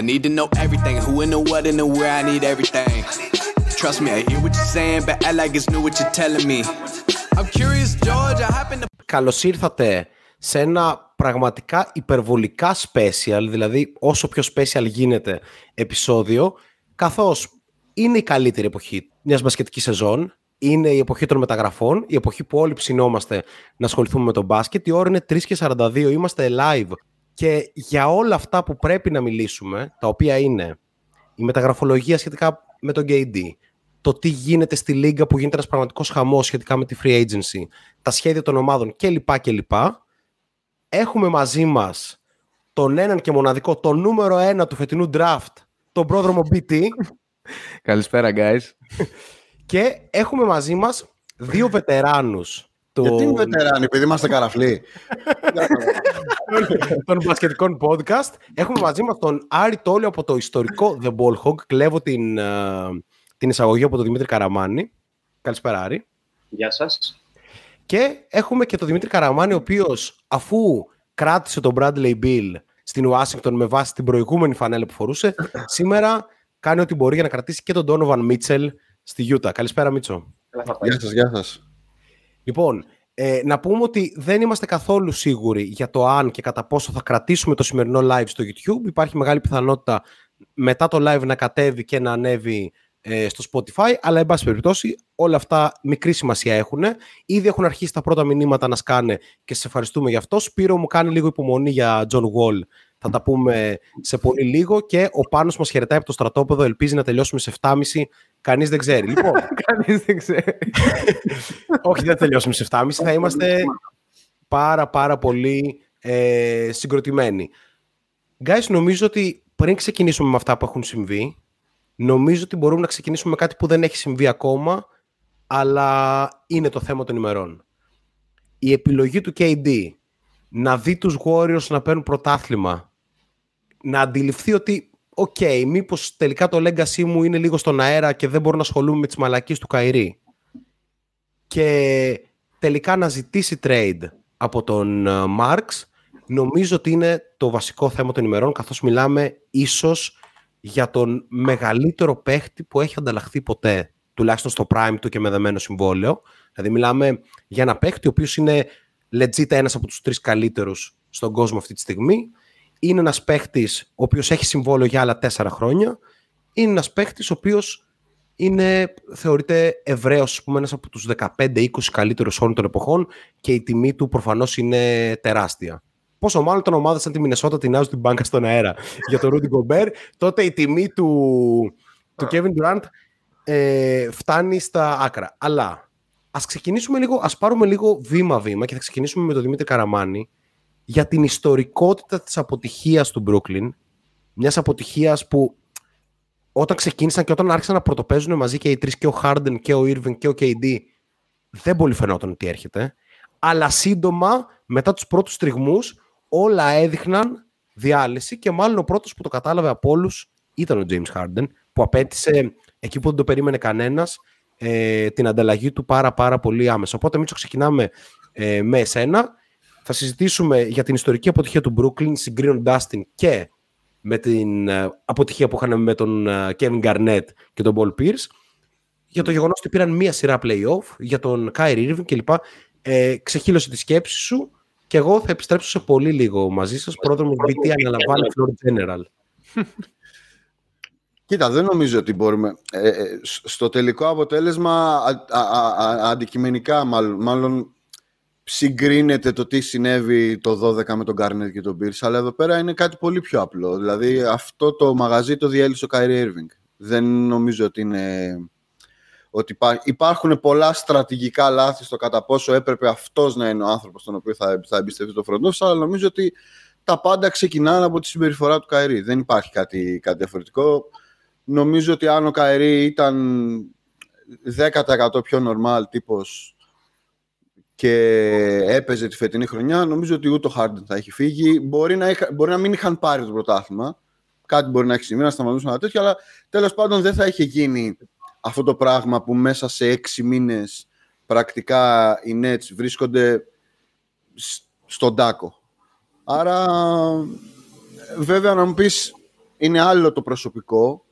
I need to know everything. Who in the what and the where I need everything. Trust me, I hear what you're saying, but I like it's new what you're telling me. I'm curious, George. I happen to. Καλώς ήρθατε σε ένα πραγματικά υπερβολικά special, δηλαδή όσο πιο special γίνεται επεισόδιο, καθώς είναι η καλύτερη εποχή μιας μπασκετικής σεζόν, είναι η εποχή των μεταγραφών, η εποχή που όλοι ψινόμαστε να ασχοληθούμε με τον μπάσκετ. Η ώρα είναι 3 και 42, είμαστε live. Και για όλα αυτά που πρέπει να μιλήσουμε, τα οποία είναι η μεταγραφολογία σχετικά με τον KD, το τι γίνεται στη Λίγκα που γίνεται ένας πραγματικός χαμός σχετικά με τη free agency, τα σχέδια των ομάδων κλπ. κλπ. Έχουμε μαζί μας τον έναν και μοναδικό, το νούμερο ένα του φετινού draft, τον πρόδρομο BT. Καλησπέρα, guys. Και έχουμε μαζί μας δύο βετεράνους. Του... Γιατί είναι βετεράνοι, επειδή είμαστε καραφλοί; των μπασκετικών podcast. Έχουμε μαζί μας τον Άρη Τόλιο από το ιστορικό The Ball Hog. Κλέβω την, uh, την εισαγωγή από τον Δημήτρη Καραμάνη. Καλησπέρα Άρη. Γεια σας. Και έχουμε και τον Δημήτρη Καραμάνη, ο οποίος αφού κράτησε τον Bradley Bill στην Ουάσιγκτον με βάση την προηγούμενη φανέλα που φορούσε, σήμερα κάνει ό,τι μπορεί για να κρατήσει και τον Donovan Mitchell στη Γιούτα. Καλησπέρα, Μίτσο. Γεια σας, γεια σας. Λοιπόν, ε, να πούμε ότι δεν είμαστε καθόλου σίγουροι για το αν και κατά πόσο θα κρατήσουμε το σημερινό live στο YouTube. Υπάρχει μεγάλη πιθανότητα μετά το live να κατέβει και να ανέβει ε, στο Spotify, αλλά εν πάση περιπτώσει όλα αυτά μικρή σημασία έχουν. Ήδη έχουν αρχίσει τα πρώτα μηνύματα να σκάνε και σε ευχαριστούμε γι' αυτό. Σπύρο μου κάνει λίγο υπομονή για John Wall θα τα πούμε σε πολύ λίγο και ο Πάνος μας χαιρετάει από το στρατόπεδο, ελπίζει να τελειώσουμε σε 7.30. Κανείς δεν ξέρει. Λοιπόν, Κανείς δεν ξέρει. όχι, δεν θα τελειώσουμε σε 7.30. Θα είμαστε πάρα πάρα πολύ ε, συγκροτημένοι. Guys, νομίζω ότι πριν ξεκινήσουμε με αυτά που έχουν συμβεί, νομίζω ότι μπορούμε να ξεκινήσουμε με κάτι που δεν έχει συμβεί ακόμα, αλλά είναι το θέμα των ημερών. Η επιλογή του KD να δει τους Warriors να παίρνουν πρωτάθλημα να αντιληφθεί ότι οκ, okay, μήπως τελικά το legacy μου είναι λίγο στον αέρα και δεν μπορώ να ασχολούμαι με τις μαλακίες του Kyrie. Και τελικά να ζητήσει trade από τον Marks, ε, νομίζω ότι είναι το βασικό θέμα των ημερών, καθώς μιλάμε ίσως για τον μεγαλύτερο παίχτη που έχει ανταλλαχθεί ποτέ, τουλάχιστον στο prime του και με δεμένο συμβόλαιο. Δηλαδή μιλάμε για ένα παίχτη ο οποίος είναι legit ένας από τους τρεις καλύτερους στον κόσμο αυτή τη στιγμή είναι ένας παίχτης ο οποίος έχει συμβόλαιο για άλλα τέσσερα χρόνια. Είναι ένας παίχτης ο οποίος είναι, θεωρείται ευρέω ένας από τους 15-20 καλύτερους όλων των εποχών και η τιμή του προφανώς είναι τεράστια. Πόσο μάλλον όταν ομάδα σαν τη Μινεσότα τεινάζουν την μπάνκα στον αέρα για τον Ρούντι Γκομπέρ, τότε η τιμή του, του Kevin Durant ε, φτάνει στα άκρα. Αλλά ας ξεκινήσουμε λίγο, ας πάρουμε λίγο βήμα-βήμα και θα ξεκινήσουμε με τον Δημήτρη Καραμάνη για την ιστορικότητα της αποτυχίας του Brooklyn, μιας αποτυχίας που όταν ξεκίνησαν και όταν άρχισαν να πρωτοπαίζουν μαζί και οι τρεις, και ο Harden και ο Irving και ο KD, δεν πολύ φαινόταν ότι έρχεται. Αλλά σύντομα, μετά τους πρώτους τριγμούς, όλα έδειχναν διάλυση και μάλλον ο πρώτος που το κατάλαβε από όλους ήταν ο James Harden, που απέτησε εκεί που δεν το περίμενε κανένας ε, την ανταλλαγή του πάρα πάρα πολύ άμεσα. Οπότε εμείς ξεκινάμε ε, με εσένα θα συζητήσουμε για την ιστορική αποτυχία του Brooklyn συγκρίνοντάς την και με την ε, αποτυχία που είχαν με τον ε, Kevin Garnett και τον Paul Pierce για το γεγονός ότι πήραν μία σειρά playoff για τον Kyrie Irving κλπ. Ε, ξεχύλωσε τη σκέψη σου και εγώ θα επιστρέψω σε πολύ λίγο μαζί σας. Πρόδρομος BT αναλαμβάνει Floor General. Κοίτα, δεν νομίζω ότι μπορούμε. Ε, στο τελικό αποτέλεσμα, αντικειμενικά μάλλον, μάλλον συγκρίνεται το τι συνέβη το 12 με τον Garnett και τον Pierce, αλλά εδώ πέρα είναι κάτι πολύ πιο απλό. Δηλαδή αυτό το μαγαζί το διέλυσε ο Kyrie Irving. Δεν νομίζω ότι είναι... Ότι υπάρχουν πολλά στρατηγικά λάθη στο κατά πόσο έπρεπε αυτός να είναι ο άνθρωπος τον οποίο θα, θα εμπιστευτεί το front αλλά νομίζω ότι τα πάντα ξεκινάνε από τη συμπεριφορά του Kyrie. Δεν υπάρχει κάτι, κάτι διαφορετικό. Νομίζω ότι αν ο Kyrie ήταν 10% πιο normal τύπος και έπαιζε τη φετινή χρονιά, νομίζω ότι ούτε ο Χάρντεν θα έχει φύγει. Μπορεί να, είχα, μπορεί να μην είχαν πάρει το πρωτάθλημα. Κάτι μπορεί να έχει συμβεί, να σταματούσαν ένα τέτοιο, αλλά τέλος πάντων δεν θα είχε γίνει αυτό το πράγμα που μέσα σε έξι μήνες πρακτικά οι Nets βρίσκονται στον τάκο. Άρα, βέβαια να μου πεις είναι άλλο το προσωπικό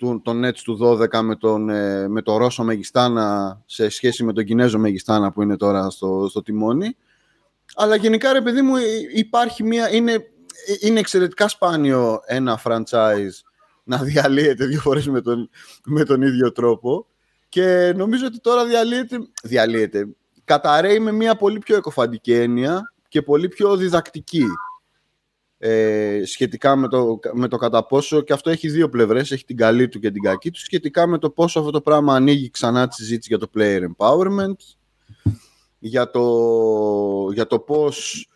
του, τον Nets του 12 με τον, ε, με τον Ρώσο Μεγιστάνα σε σχέση με τον Κινέζο Μεγιστάνα που είναι τώρα στο, στο τιμόνι. Αλλά γενικά, ρε παιδί μου, υπάρχει μια... Είναι, είναι εξαιρετικά σπάνιο ένα franchise να διαλύεται δύο φορές με τον, με τον ίδιο τρόπο. Και νομίζω ότι τώρα διαλύεται, διαλύεται. Καταραίει με μια πολύ πιο εκοφαντική έννοια και πολύ πιο διδακτική ε, σχετικά με το, με το κατά πόσο, και αυτό έχει δύο πλευρές, έχει την καλή του και την κακή του, σχετικά με το πόσο αυτό το πράγμα ανοίγει ξανά τη συζήτηση για το player empowerment, για το, για το πώς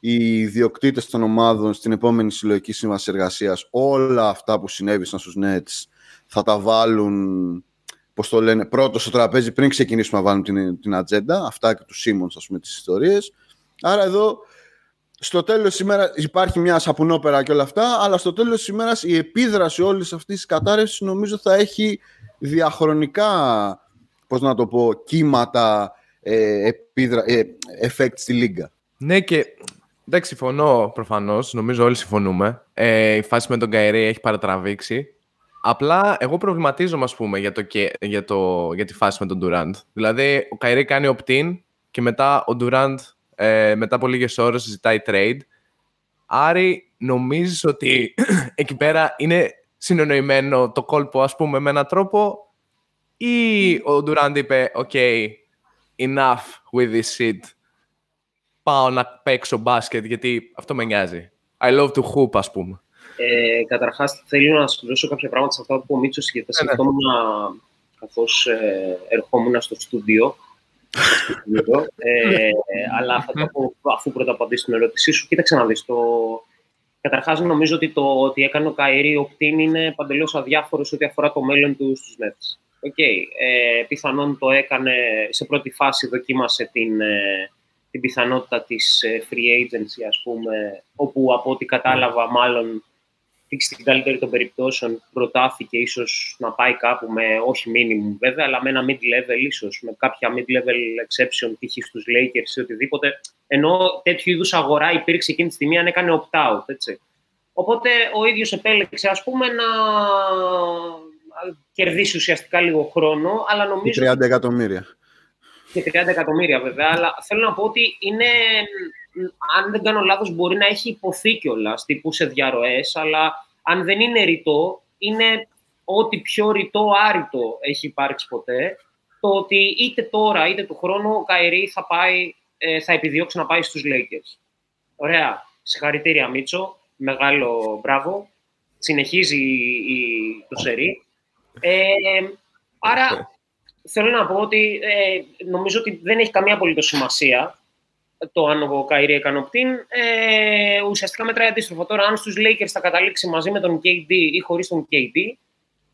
οι ιδιοκτήτες των ομάδων στην επόμενη συλλογική σύμβαση εργασίας όλα αυτά που συνέβησαν στους Nets θα τα βάλουν πώς το λένε, πρώτο στο τραπέζι πριν ξεκινήσουμε να βάλουν την, την ατζέντα, αυτά και τους Σίμονς, ας πούμε, τις ιστορίες. Άρα εδώ στο τέλος της ημέρας υπάρχει μια σαπουνόπερα και όλα αυτά, αλλά στο τέλος της ημέρας η επίδραση όλης αυτής της κατάρρευσης νομίζω θα έχει διαχρονικά, πώς να το πω, κύματα ε, επίδρα, ε, effect στη Λίγκα. Ναι, και εντάξει, συμφωνώ προφανώς. Νομίζω όλοι συμφωνούμε. Ε, η φάση με τον Καερή έχει παρατραβήξει. Απλά εγώ προβληματίζομαι, ας πούμε, για, το, για, το, για τη φάση με τον Durant. Δηλαδή, ο Καερή κάνει opt-in και μετά ο Durant ε, μετά από λίγες ώρες ζητάει trade. Άρη, νομίζεις ότι εκεί πέρα είναι συνονοημένο το κόλπο, ας πούμε, με έναν τρόπο; Ή ο Ντουράντ είπε «OK, enough with this shit. Πάω να παίξω μπάσκετ γιατί αυτό με νοιάζει. I love to hoop, ας πούμε». Ε, καταρχάς, θέλω να σου δώσω κάποια πράγματα σε αυτά που ο Μίτσος γιατί θα σκεφτόμουν καθώς ε, ερχόμουν στο στούντιο ε, αλλά θα το πω αφού πρώτα απαντήσω την ερώτησή σου. Κοίταξε να δεις. Το... Καταρχάς, νομίζω ότι το ότι έκανε ο Καηρή ο Κτίν είναι παντελώς αδιάφορος ό,τι αφορά το μέλλον του στους Nets. Okay. Ε, πιθανόν το έκανε, σε πρώτη φάση δοκίμασε την, ε, την πιθανότητα της ε, free agency, ας πούμε, όπου από ό,τι κατάλαβα μάλλον στην καλύτερη των περιπτώσεων προτάθηκε ίσως να πάει κάπου με όχι minimum βέβαια, αλλά με ένα mid-level ίσως, με κάποια mid-level exception π.χ. στους Lakers ή οτιδήποτε. Ενώ τέτοιου είδους αγορά υπήρξε εκείνη τη στιγμή αν έκανε opt-out, έτσι. Οπότε ο ίδιος επέλεξε ας πούμε να κερδίσει ουσιαστικά λίγο χρόνο, αλλά νομίζω... 30 εκατομμύρια. Και 30 εκατομμύρια βέβαια, αλλά θέλω να πω ότι είναι αν δεν κάνω λάθος, μπορεί να έχει υποθεί κιόλας τύπου σε διαρροές, αλλά αν δεν είναι ρητό, είναι ό,τι πιο ρητό άρρητο έχει υπάρξει ποτέ, το ότι είτε τώρα είτε του χρόνου ο Καϊρή θα, πάει, ε, θα επιδιώξει να πάει στους Lakers. Ωραία. Συγχαρητήρια Μίτσο. Μεγάλο μπράβο. Συνεχίζει η, το σερί. Ε, άρα θέλω να πω ότι ε, νομίζω ότι δεν έχει καμία απολύτως σημασία το αν ο Καϊρή έκανε opt-in, ε, ουσιαστικά μετράει αντίστροφο. Τώρα, αν στους Lakers θα καταλήξει μαζί με τον KD ή χωρίς τον KD,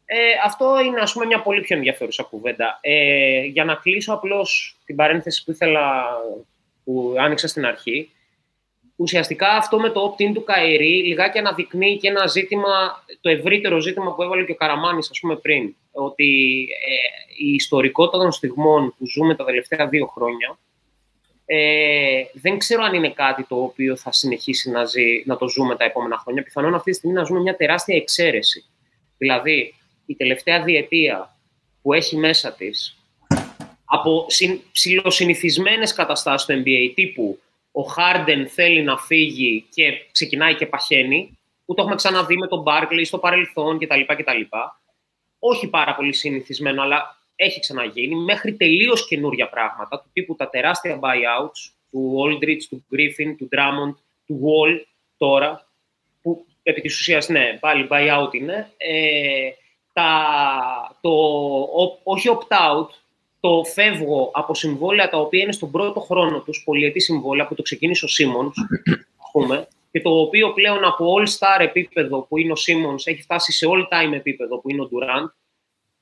ε, αυτό είναι ας πούμε μια πολύ πιο ενδιαφέρουσα κουβέντα. Ε, για να κλείσω απλώς την παρένθεση που ήθελα, που άνοιξα στην αρχή, ουσιαστικά αυτό με το opt-in του Καϊρή λιγάκι αναδεικνύει και ένα ζήτημα, το ευρύτερο ζήτημα που έβαλε και ο Καραμάνης ας πούμε πριν, ότι ε, η ιστορικότητα των στιγμών που ζούμε τα τελευταία δύο χρόνια ε, δεν ξέρω αν είναι κάτι το οποίο θα συνεχίσει να, ζει, να το ζούμε τα επόμενα χρόνια. Πιθανόν αυτή τη στιγμή να ζούμε μια τεράστια εξαίρεση. Δηλαδή, η τελευταία διετία που έχει μέσα της από ψηλοσυνηθισμένες καταστάσεις του NBA τύπου ο Χάρντεν θέλει να φύγει και ξεκινάει και παχαίνει, που το έχουμε ξαναδεί με τον Μπάρκλι στο παρελθόν κτλ. κτλ. Όχι πάρα πολύ συνηθισμένο, αλλά έχει ξαναγίνει, μέχρι τελείως καινούρια πράγματα, του τύπου τα τεράστια buyouts του Aldridge, του Griffin, του Drummond, του Wall τώρα, που επί της ουσίας, ναι, πάλι buyout είναι, ε, τα, το, όχι opt-out, το φεύγω από συμβόλαια τα οποία είναι στον πρώτο χρόνο τους, πολυετή συμβόλαια που το ξεκίνησε ο Σίμονς, ας πούμε, και το οποίο πλέον από all-star επίπεδο που είναι ο Σίμονς έχει φτάσει σε all-time επίπεδο που είναι ο Durant,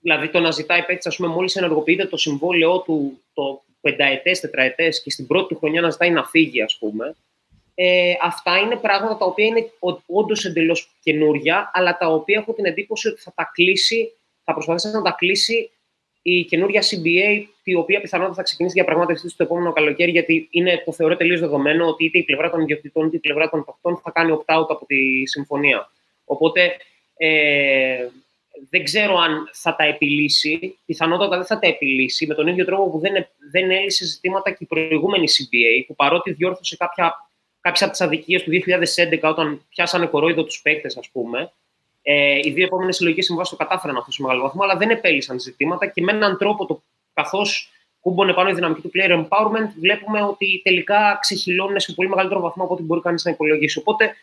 Δηλαδή το να ζητάει παίκτης, ας πούμε, μόλις ενεργοποιείται το συμβόλαιό του το πενταετές, τετραετές και στην πρώτη του χρονιά να ζητάει να φύγει, ας πούμε. Ε, αυτά είναι πράγματα τα οποία είναι όντως εντελώς καινούρια, αλλά τα οποία έχω την εντύπωση ότι θα τα κλείσει, θα προσπαθήσει να τα κλείσει η καινούρια CBA, η οποία πιθανότατα θα ξεκινήσει διαπραγμάτευση στο επόμενο καλοκαίρι, γιατί είναι, το θεωρώ τελείως δεδομένο ότι είτε η πλευρά των ιδιοκτητών είτε η πλευρά των παιχτών θα κάνει opt-out από τη συμφωνία. Οπότε ε, δεν ξέρω αν θα τα επιλύσει. Πιθανότατα δεν θα τα επιλύσει με τον ίδιο τρόπο που δεν, δεν έλυσε ζητήματα και η προηγούμενη CBA, που παρότι διόρθωσε κάποια, κάποιες από τις αδικίες του 2011 όταν πιάσανε κορόιδο τους παίκτες, ας πούμε, ε, οι δύο επόμενες συλλογικές συμβάσεις το κατάφεραν αυτός σε μεγάλο βαθμό, αλλά δεν επέλυσαν ζητήματα και με έναν τρόπο, το, καθώς κούμπονε πάνω η δυναμική του player empowerment, βλέπουμε ότι τελικά ξεχυλώνουν σε πολύ μεγαλύτερο βαθμό από ό,τι μπορεί κανείς να υπολογίσει. Οπότε,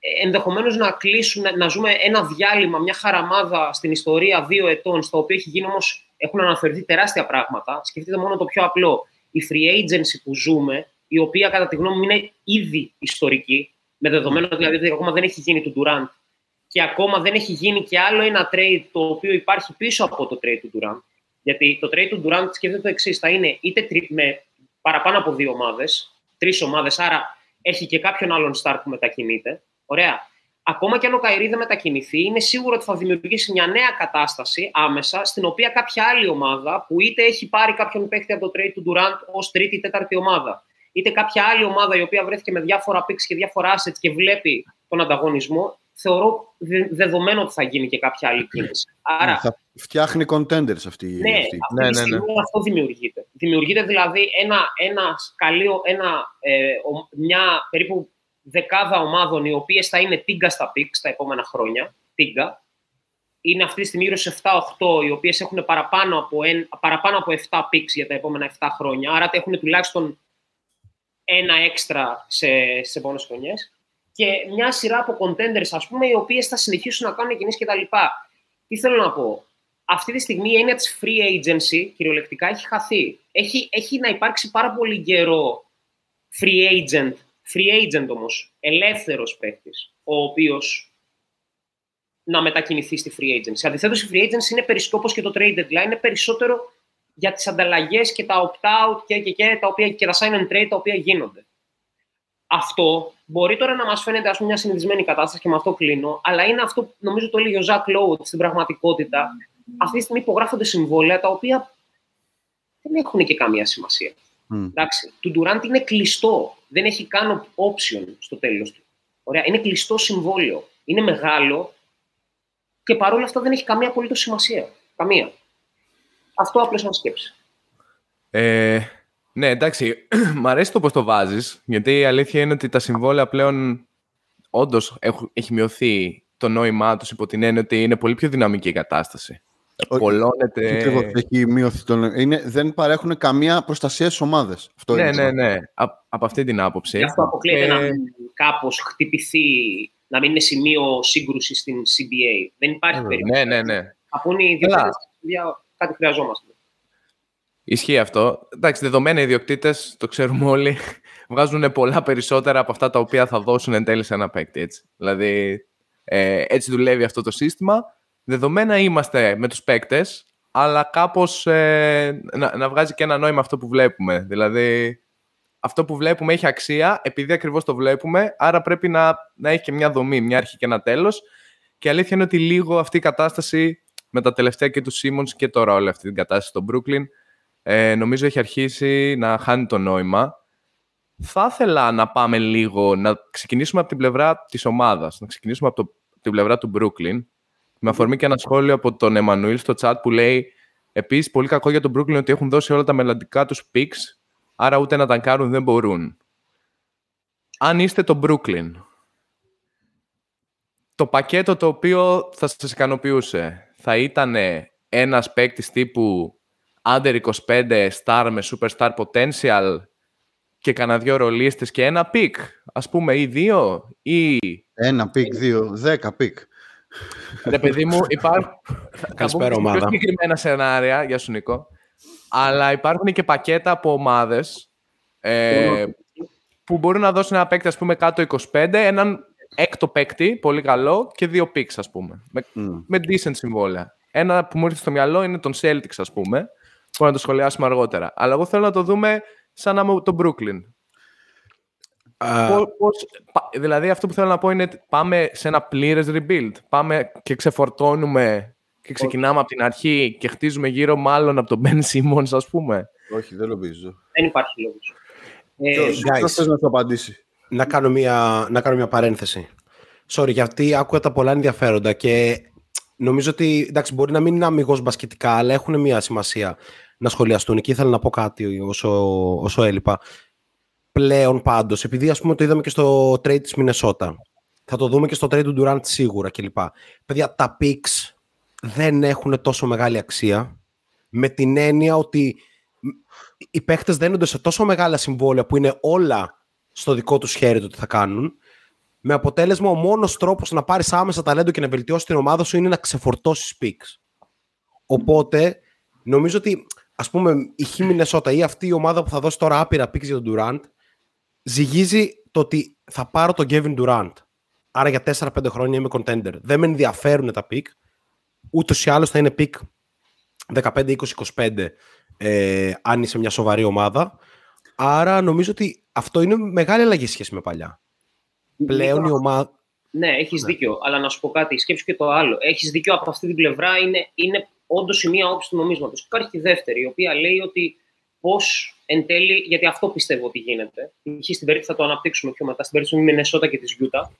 ε, ενδεχομένως να κλείσουν, να ζούμε ένα διάλειμμα, μια χαραμάδα στην ιστορία δύο ετών, στο οποίο έχει γίνει όμως, έχουν αναφερθεί τεράστια πράγματα. Σκεφτείτε μόνο το πιο απλό. Η free agency που ζούμε, η οποία κατά τη γνώμη μου είναι ήδη ιστορική, με δεδομένο δηλαδή ότι ακόμα δεν έχει γίνει του Durant και ακόμα δεν έχει γίνει και άλλο ένα trade το οποίο υπάρχει πίσω από το trade του Durant. Γιατί το trade του Durant σκέφτεται το εξής: θα είναι είτε με παραπάνω από δύο ομάδες, τρεις ομάδες, άρα έχει και κάποιον άλλον start που μετακινείται. Ωραία. Ακόμα και αν ο Καϊρή δεν μετακινηθεί, είναι σίγουρο ότι θα δημιουργήσει μια νέα κατάσταση άμεσα, στην οποία κάποια άλλη ομάδα, που είτε έχει πάρει κάποιον παίχτη από το trade του Durant ως τρίτη ή τέταρτη ομάδα, είτε κάποια άλλη ομάδα η οποία βρέθηκε με διάφορα picks και διάφορα assets και βλέπει τον ανταγωνισμό, θεωρώ δεδομένο ότι θα γίνει και κάποια άλλη κίνηση. Άρα, θα φτιάχνει contenders αυτή, ναι, αυτή. ναι, ναι, ναι. αυτό δημιουργείται. Δημιουργείται δηλαδή ένα, ένα σκαλείο, ένα, ε, μια περίπου δεκάδα ομάδων οι οποίες θα είναι τίγκα στα πίξ τα επόμενα χρόνια. Τίγκα. Είναι αυτή τη στιγμή γύρω σε 7-8, οι οποίες έχουν παραπάνω από, εν, παραπάνω από 7 πίξ για τα επόμενα 7 χρόνια. Άρα έχουν τουλάχιστον ένα έξτρα σε, σε επόμενες χρονιές και μια σειρά από contenders, ας πούμε, οι οποίες θα συνεχίσουν να κάνουν κινήσεις κτλ. Τι θέλω να πω; Αυτή τη στιγμή η έννοια της free agency, κυριολεκτικά, έχει χαθεί. Έχει, έχει να υπάρξει πάρα πολύ καιρό free agent, free agent όμως, ελεύθερος παίκτης, ο οποίος να μετακινηθεί στη free agency. Αντιθέτως, η free agency είναι περισσότερο και το trade deadline, είναι περισσότερο για τις ανταλλαγές και τα opt-out και, και, και, τα οποία, και τα sign and trade τα οποία γίνονται αυτό μπορεί τώρα να μας φαίνεται ας πούμε, μια συνηθισμένη κατάσταση και με αυτό κλείνω, αλλά είναι αυτό, νομίζω το έλεγε ο Ζακ Λόουτ στην πραγματικότητα. Αυτή τη στιγμή υπογράφονται συμβόλαια τα οποία δεν έχουν και καμία σημασία. Mm. Εντάξει, του Ντουράντ είναι κλειστό. Δεν έχει καν option στο τέλος του. Ωραία, είναι κλειστό συμβόλαιο. Είναι μεγάλο και παρόλα αυτά δεν έχει καμία απολύτως σημασία. Καμία. Αυτό απλώς να σκέψει. Ε, ναι, εντάξει, μ' αρέσει το πώς το βάζεις, γιατί η αλήθεια είναι ότι τα συμβόλαια πλέον όντως έχει μειωθεί το νόημά τους υπό την έννοια ότι είναι πολύ πιο δυναμική η κατάσταση. Πολλώνεται... έχει μειωθεί το είναι, Δεν παρέχουν καμία προστασία στις ομάδες. Ναι, ναι, ναι. Α, από αυτή την άποψη. Γι' αυτό αποκλείεται να μην κάπως χτυπηθεί, να μην είναι σημείο σύγκρουσης στην CBA. Δεν υπάρχει περίπτωση. Ναι, ναι, ναι. Από οι δύο κάτι χρειαζόμαστε. Ισχύει αυτό. Εντάξει, δεδομένα οι ιδιοκτήτες, το ξέρουμε όλοι, βγάζουν πολλά περισσότερα από αυτά τα οποία θα δώσουν εν τέλει σε ένα παίκτη. Έτσι. Δηλαδή, ε, έτσι δουλεύει αυτό το σύστημα. Δεδομένα είμαστε με τους παίκτες, αλλά κάπως ε, να, να βγάζει και ένα νόημα αυτό που βλέπουμε. Δηλαδή, αυτό που βλέπουμε έχει αξία επειδή ακριβώς το βλέπουμε, άρα πρέπει να, να έχει και μια δομή, μια αρχή και ένα τέλος. Και η αλήθεια είναι ότι λίγο αυτή η κατάσταση με τα τελευταία και του Simmons και τώρα όλη αυτή την κατάσταση στο Brooklyn ε, νομίζω έχει αρχίσει να χάνει το νόημα. Θα ήθελα να πάμε λίγο, να ξεκινήσουμε από την πλευρά της ομάδας, να ξεκινήσουμε από το, την πλευρά του Brooklyn. Με αφορμή και ένα σχόλιο από τον Εμμανουήλ στο chat που λέει Επίσης, πολύ κακό για τον Brooklyn ότι έχουν δώσει όλα τα μελλοντικά τους picks, άρα ούτε να ταγκάρουν δεν μπορούν. Αν είστε το Brooklyn, το πακέτο το οποίο θα σας ικανοποιούσε θα ήταν ένας παίκτης τύπου under 25 star με superstar potential και κανένα δυο ρολίστες και ένα pick, ας πούμε, ή δύο, ή... Ένα pick, δύο, δέκα pick. Ρε παιδί μου, υπάρχουν... Καλησπέρα ομάδα. Πιο συγκεκριμένα σενάρια, για σου Νίκο, αλλά υπάρχουν και πακέτα από ομάδες ε, που μπορούν να δώσουν ένα παίκτη, ας πούμε, κάτω 25, έναν έκτο παίκτη, πολύ καλό, και δύο picks, ας πούμε, με, mm. με decent συμβόλαια. Ένα που μου ήρθε στο μυαλό είναι τον Celtics, ας πούμε, Μπορούμε να το σχολιάσουμε αργότερα. Αλλά εγώ θέλω να το δούμε σαν να είμαι το Brooklyn. Uh... Πώς, δηλαδή αυτό που θέλω να πω είναι πάμε σε ένα πλήρες rebuild. Πάμε και ξεφορτώνουμε και ξεκινάμε από την αρχή και χτίζουμε γύρω μάλλον από τον Ben Simmons ας πούμε. Όχι, δεν νομίζω. Δεν υπάρχει λόγος. Ε, Ποιος θες να το απαντήσει; Να κάνω, μια, να κάνω μια παρένθεση. sorry, γιατί άκουγα τα πολλά ενδιαφέροντα και νομίζω ότι εντάξει, μπορεί να μην είναι αμυγός μπασκετικά, αλλά έχουν μια σημασία να σχολιαστούν. Και ήθελα να πω κάτι όσο, όσο έλειπα. Πλέον πάντως, επειδή ας πούμε το είδαμε και στο trade της Μινεσότα, θα το δούμε και στο trade του Durant σίγουρα κλπ. Παιδιά, τα picks δεν έχουν τόσο μεγάλη αξία με την έννοια ότι οι παίχτες δένονται σε τόσο μεγάλα συμβόλαια που είναι όλα στο δικό τους χέρι το τι θα κάνουν με αποτέλεσμα ο μόνος τρόπος να πάρεις άμεσα ταλέντο και να βελτιώσεις την ομάδα σου είναι να ξεφορτώσεις picks. Οπότε νομίζω ότι ας πούμε η Χ Μινεσότα ή αυτή η ομάδα που θα δώσει τώρα άπειρα picks για τον Durant ζυγίζει το ότι θα πάρω τον Kevin Durant. Άρα για 4-5 χρόνια είμαι contender. Δεν με ενδιαφέρουν τα pick. Ούτως ή άλλως θα είναι pick 15, 20, 25 ε, αν είσαι μια σοβαρή ομάδα. Άρα νομίζω ότι αυτό είναι μεγάλη αλλαγή σχέση με παλιά. Πλέον η ομάδα. Ναι, έχεις ναι. δίκιο. Αλλά να σου πω κάτι, σκέψου και το άλλο. Έχεις δίκιο από αυτή την πλευρά, είναι, είναι όντως η μία όψη του νομίσματος. Υπάρχει και η δεύτερη, η οποία λέει ότι πώς εν τέλει, γιατί αυτό πιστεύω ότι γίνεται. Στην περίπτωση θα το αναπτύξουμε πιο μετά, στην περίπτωση του Μινεσότα και της Γιούτα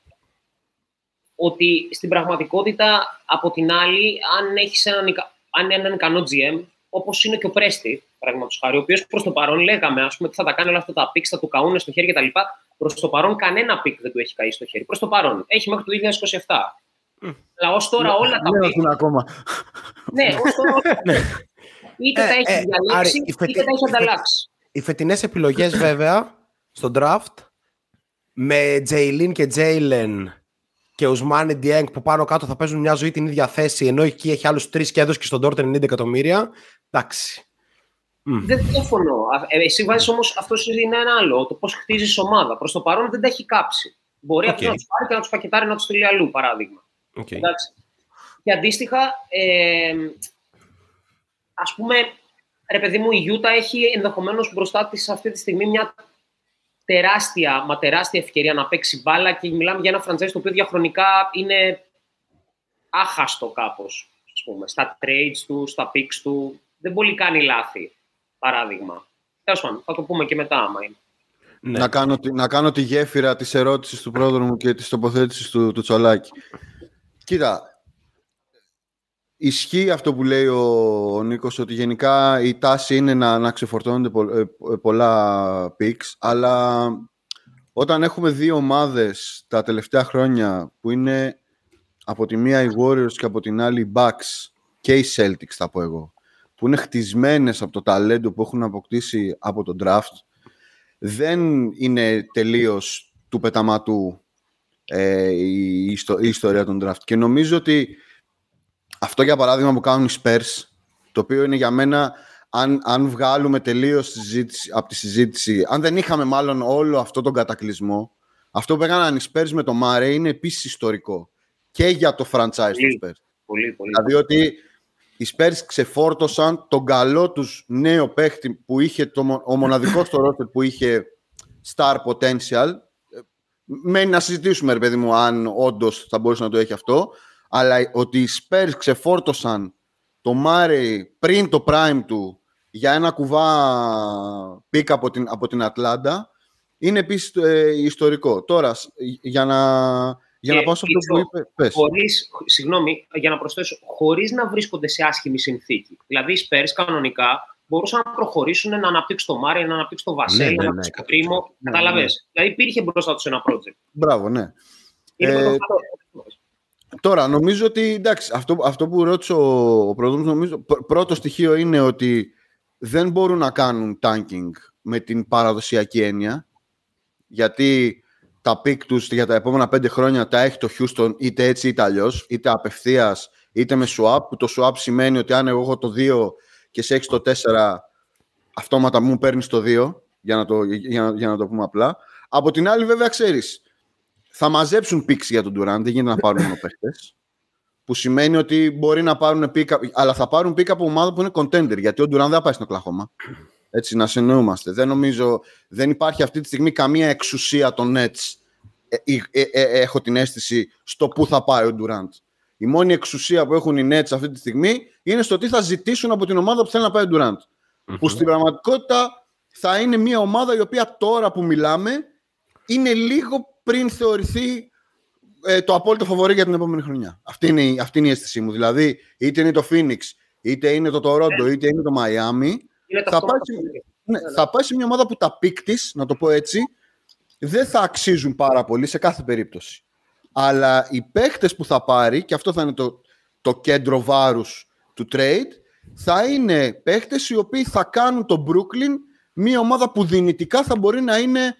ότι στην πραγματικότητα, από την άλλη, αν έχεις έναν, αν έναν ικανό GM, όπως είναι και ο Πρέστη, παραδείγματος χάρη, ο οποίος προς το παρόν λέγαμε ας πούμε, ότι θα τα κάνει όλα αυτά τα picks, θα του καούν στο χέρι κτλ. Προς το παρόν, κανένα pick δεν του έχει καεί στο χέρι. Προς το παρόν. Έχει μέχρι το 2027. Mm. Αλλά ως τώρα ναι, όλα τα pick. Ναι, ακόμα. ναι, ως τώρα. Ναι. είτε τα ε, έχεις ε, διαλέξει, είτε τα έχεις ανταλλάξει. Οι φετινές επιλογές, βέβαια, στο draft, με Τζέιλιν και Τζέιλεν και ο Ουσμάνε Διέγκ που πάνω κάτω θα παίζουν μια ζωή την ίδια θέση, ενώ εκεί έχει άλλους τρεις και έδωσε και στον Τόρτεν 90 εκατομμύρια. Εντάξει. Δεν διαφωνώ. Ε, εσύ βάζεις όμως αυτός είναι ένα άλλο. Το πώς χτίζεις ομάδα. Προς το παρόν δεν τα έχει κάψει. Μπορεί okay. αυτό να τους πάρει και να τους πακετάρει να τους στείλει αλλού, παράδειγμα. Okay. Εντάξει. Και αντίστοιχα, ε, ας πούμε, ρε παιδί μου, η Γιούτα έχει ενδεχομένως μπροστά της αυτή τη στιγμή μια τεράστια, μα τεράστια ευκαιρία να παίξει μπάλα και μιλάμε για ένα franchise το οποίο διαχρονικά είναι άχαστο κάπως, ας πούμε, στα trades του, στα picks του. Δεν πολύ κάνει λάθη, παράδειγμα. Τέλος πάντων, θα το πούμε και μετά, άμα είναι. Ναι. Να, κάνω, να κάνω τη γέφυρα της ερώτησης του πρόδρομου και της τοποθέτησης του, του Τσολάκη. Κοίτα, Ισχύει αυτό που λέει ο, ο Νίκος, ότι γενικά η τάση είναι να, να ξεφορτώνονται ε, ε, πολλά πίξ, αλλά όταν έχουμε δύο ομάδες τα τελευταία χρόνια που είναι από τη μία οι Warriors και από την άλλη οι Bucks και οι Celtics θα πω εγώ, που είναι χτισμένες από το ταλέντο που έχουν αποκτήσει από το draft, δεν είναι τελείως του πεταματού ε, η, η, η ιστορία των draft. Και νομίζω ότι αυτό για παράδειγμα που κάνουν οι Spurs, το οποίο είναι για μένα, αν, αν βγάλουμε τελείως από τη συζήτηση, αν δεν είχαμε μάλλον όλο αυτό τον κατακλυσμό, αυτό που έκαναν οι Spurs με το Μάρε είναι επίσης ιστορικό. Και για το franchise του Spurs. Πολύ, πολύ. Δηλαδή ότι οι Spurs ξεφόρτωσαν τον καλό τους νέο παίχτη που είχε το, ο μοναδικός στο roster που είχε star potential. Μένει να συζητήσουμε, ρε παιδί μου, αν όντως θα μπορούσε να το έχει αυτό αλλά ότι οι Spurs ξεφόρτωσαν το Μάρεϊ πριν το prime του για ένα κουβά pick από την, από την Ατλάντα είναι επίσης ε, ιστορικό. Τώρα, για να, για να πάω σε αυτό που είπε, πες. Χωρίς, συγγνώμη, για να προσθέσω, χωρίς να βρίσκονται σε άσχημη συνθήκη. Δηλαδή, οι Spurs κανονικά μπορούσαν να προχωρήσουν να αναπτύξουν το Μάρι, να αναπτύξουν το Vassell, ναι, ναι, να αναπτύξουν το Primo. Ναι, ναι, ναι. Δηλαδή, υπήρχε μπροστά τους ένα project. Μπράβο, ναι. Ε, Τώρα, νομίζω ότι εντάξει, αυτό, αυτό που ρώτησε ο, ο πρόεδρος, νομίζω, πρώτο στοιχείο είναι ότι δεν μπορούν να κάνουν tanking με την παραδοσιακή έννοια, γιατί τα pick τους για τα επόμενα πέντε χρόνια τα έχει το Houston είτε έτσι είτε αλλιώς, είτε απευθείας είτε με swap, που το swap σημαίνει ότι αν εγώ έχω το 2 και σε έχεις το 4, αυτόματα μου παίρνεις το 2, για να το, για, για να το πούμε απλά. Από την άλλη, βέβαια, ξέρεις, θα μαζέψουν πίξη για τον Durant, δεν γίνεται να πάρουν μόνο παίχτες. Που σημαίνει ότι μπορεί να πάρουν πίκα, αλλά θα πάρουν πίκα από ομάδα που είναι contender, γιατί ο Durant δεν θα πάει στο Κλαχώμα. Έτσι, να συνεννοούμαστε. Δεν νομίζω, δεν υπάρχει αυτή τη στιγμή καμία εξουσία των Nets. Ε, ε, ε, έχω την αίσθηση στο πού θα πάει ο Durant. Η μόνη εξουσία που έχουν οι Nets αυτή τη στιγμή είναι στο τι θα ζητήσουν από την ομάδα που θέλει να πάει ο Durant. Που στην πραγματικότητα θα είναι μια ομάδα η οποία τώρα που μιλάμε είναι λίγο πριν θεωρηθεί ε, το απόλυτο φαβορή για την επόμενη χρονιά. Αυτή είναι, η- αυτή είναι η αίσθησή μου. Δηλαδή, είτε είναι το Phoenix, είτε είναι το Toronto, είτε είναι το Miami, Είναι το θα αυτό πάει, που σε, θα ναι, θα πάει σε μια ομάδα που τα pick της, να το πω έτσι, δεν θα αξίζουν πάρα πολύ σε κάθε περίπτωση. Αλλά οι παίχτες που θα πάρει, και αυτό θα είναι το, το κέντρο βάρους του trade, θα είναι παίχτες οι οποίοι θα κάνουν το Brooklyn μια ομάδα που δυνητικά θα μπορεί να είναι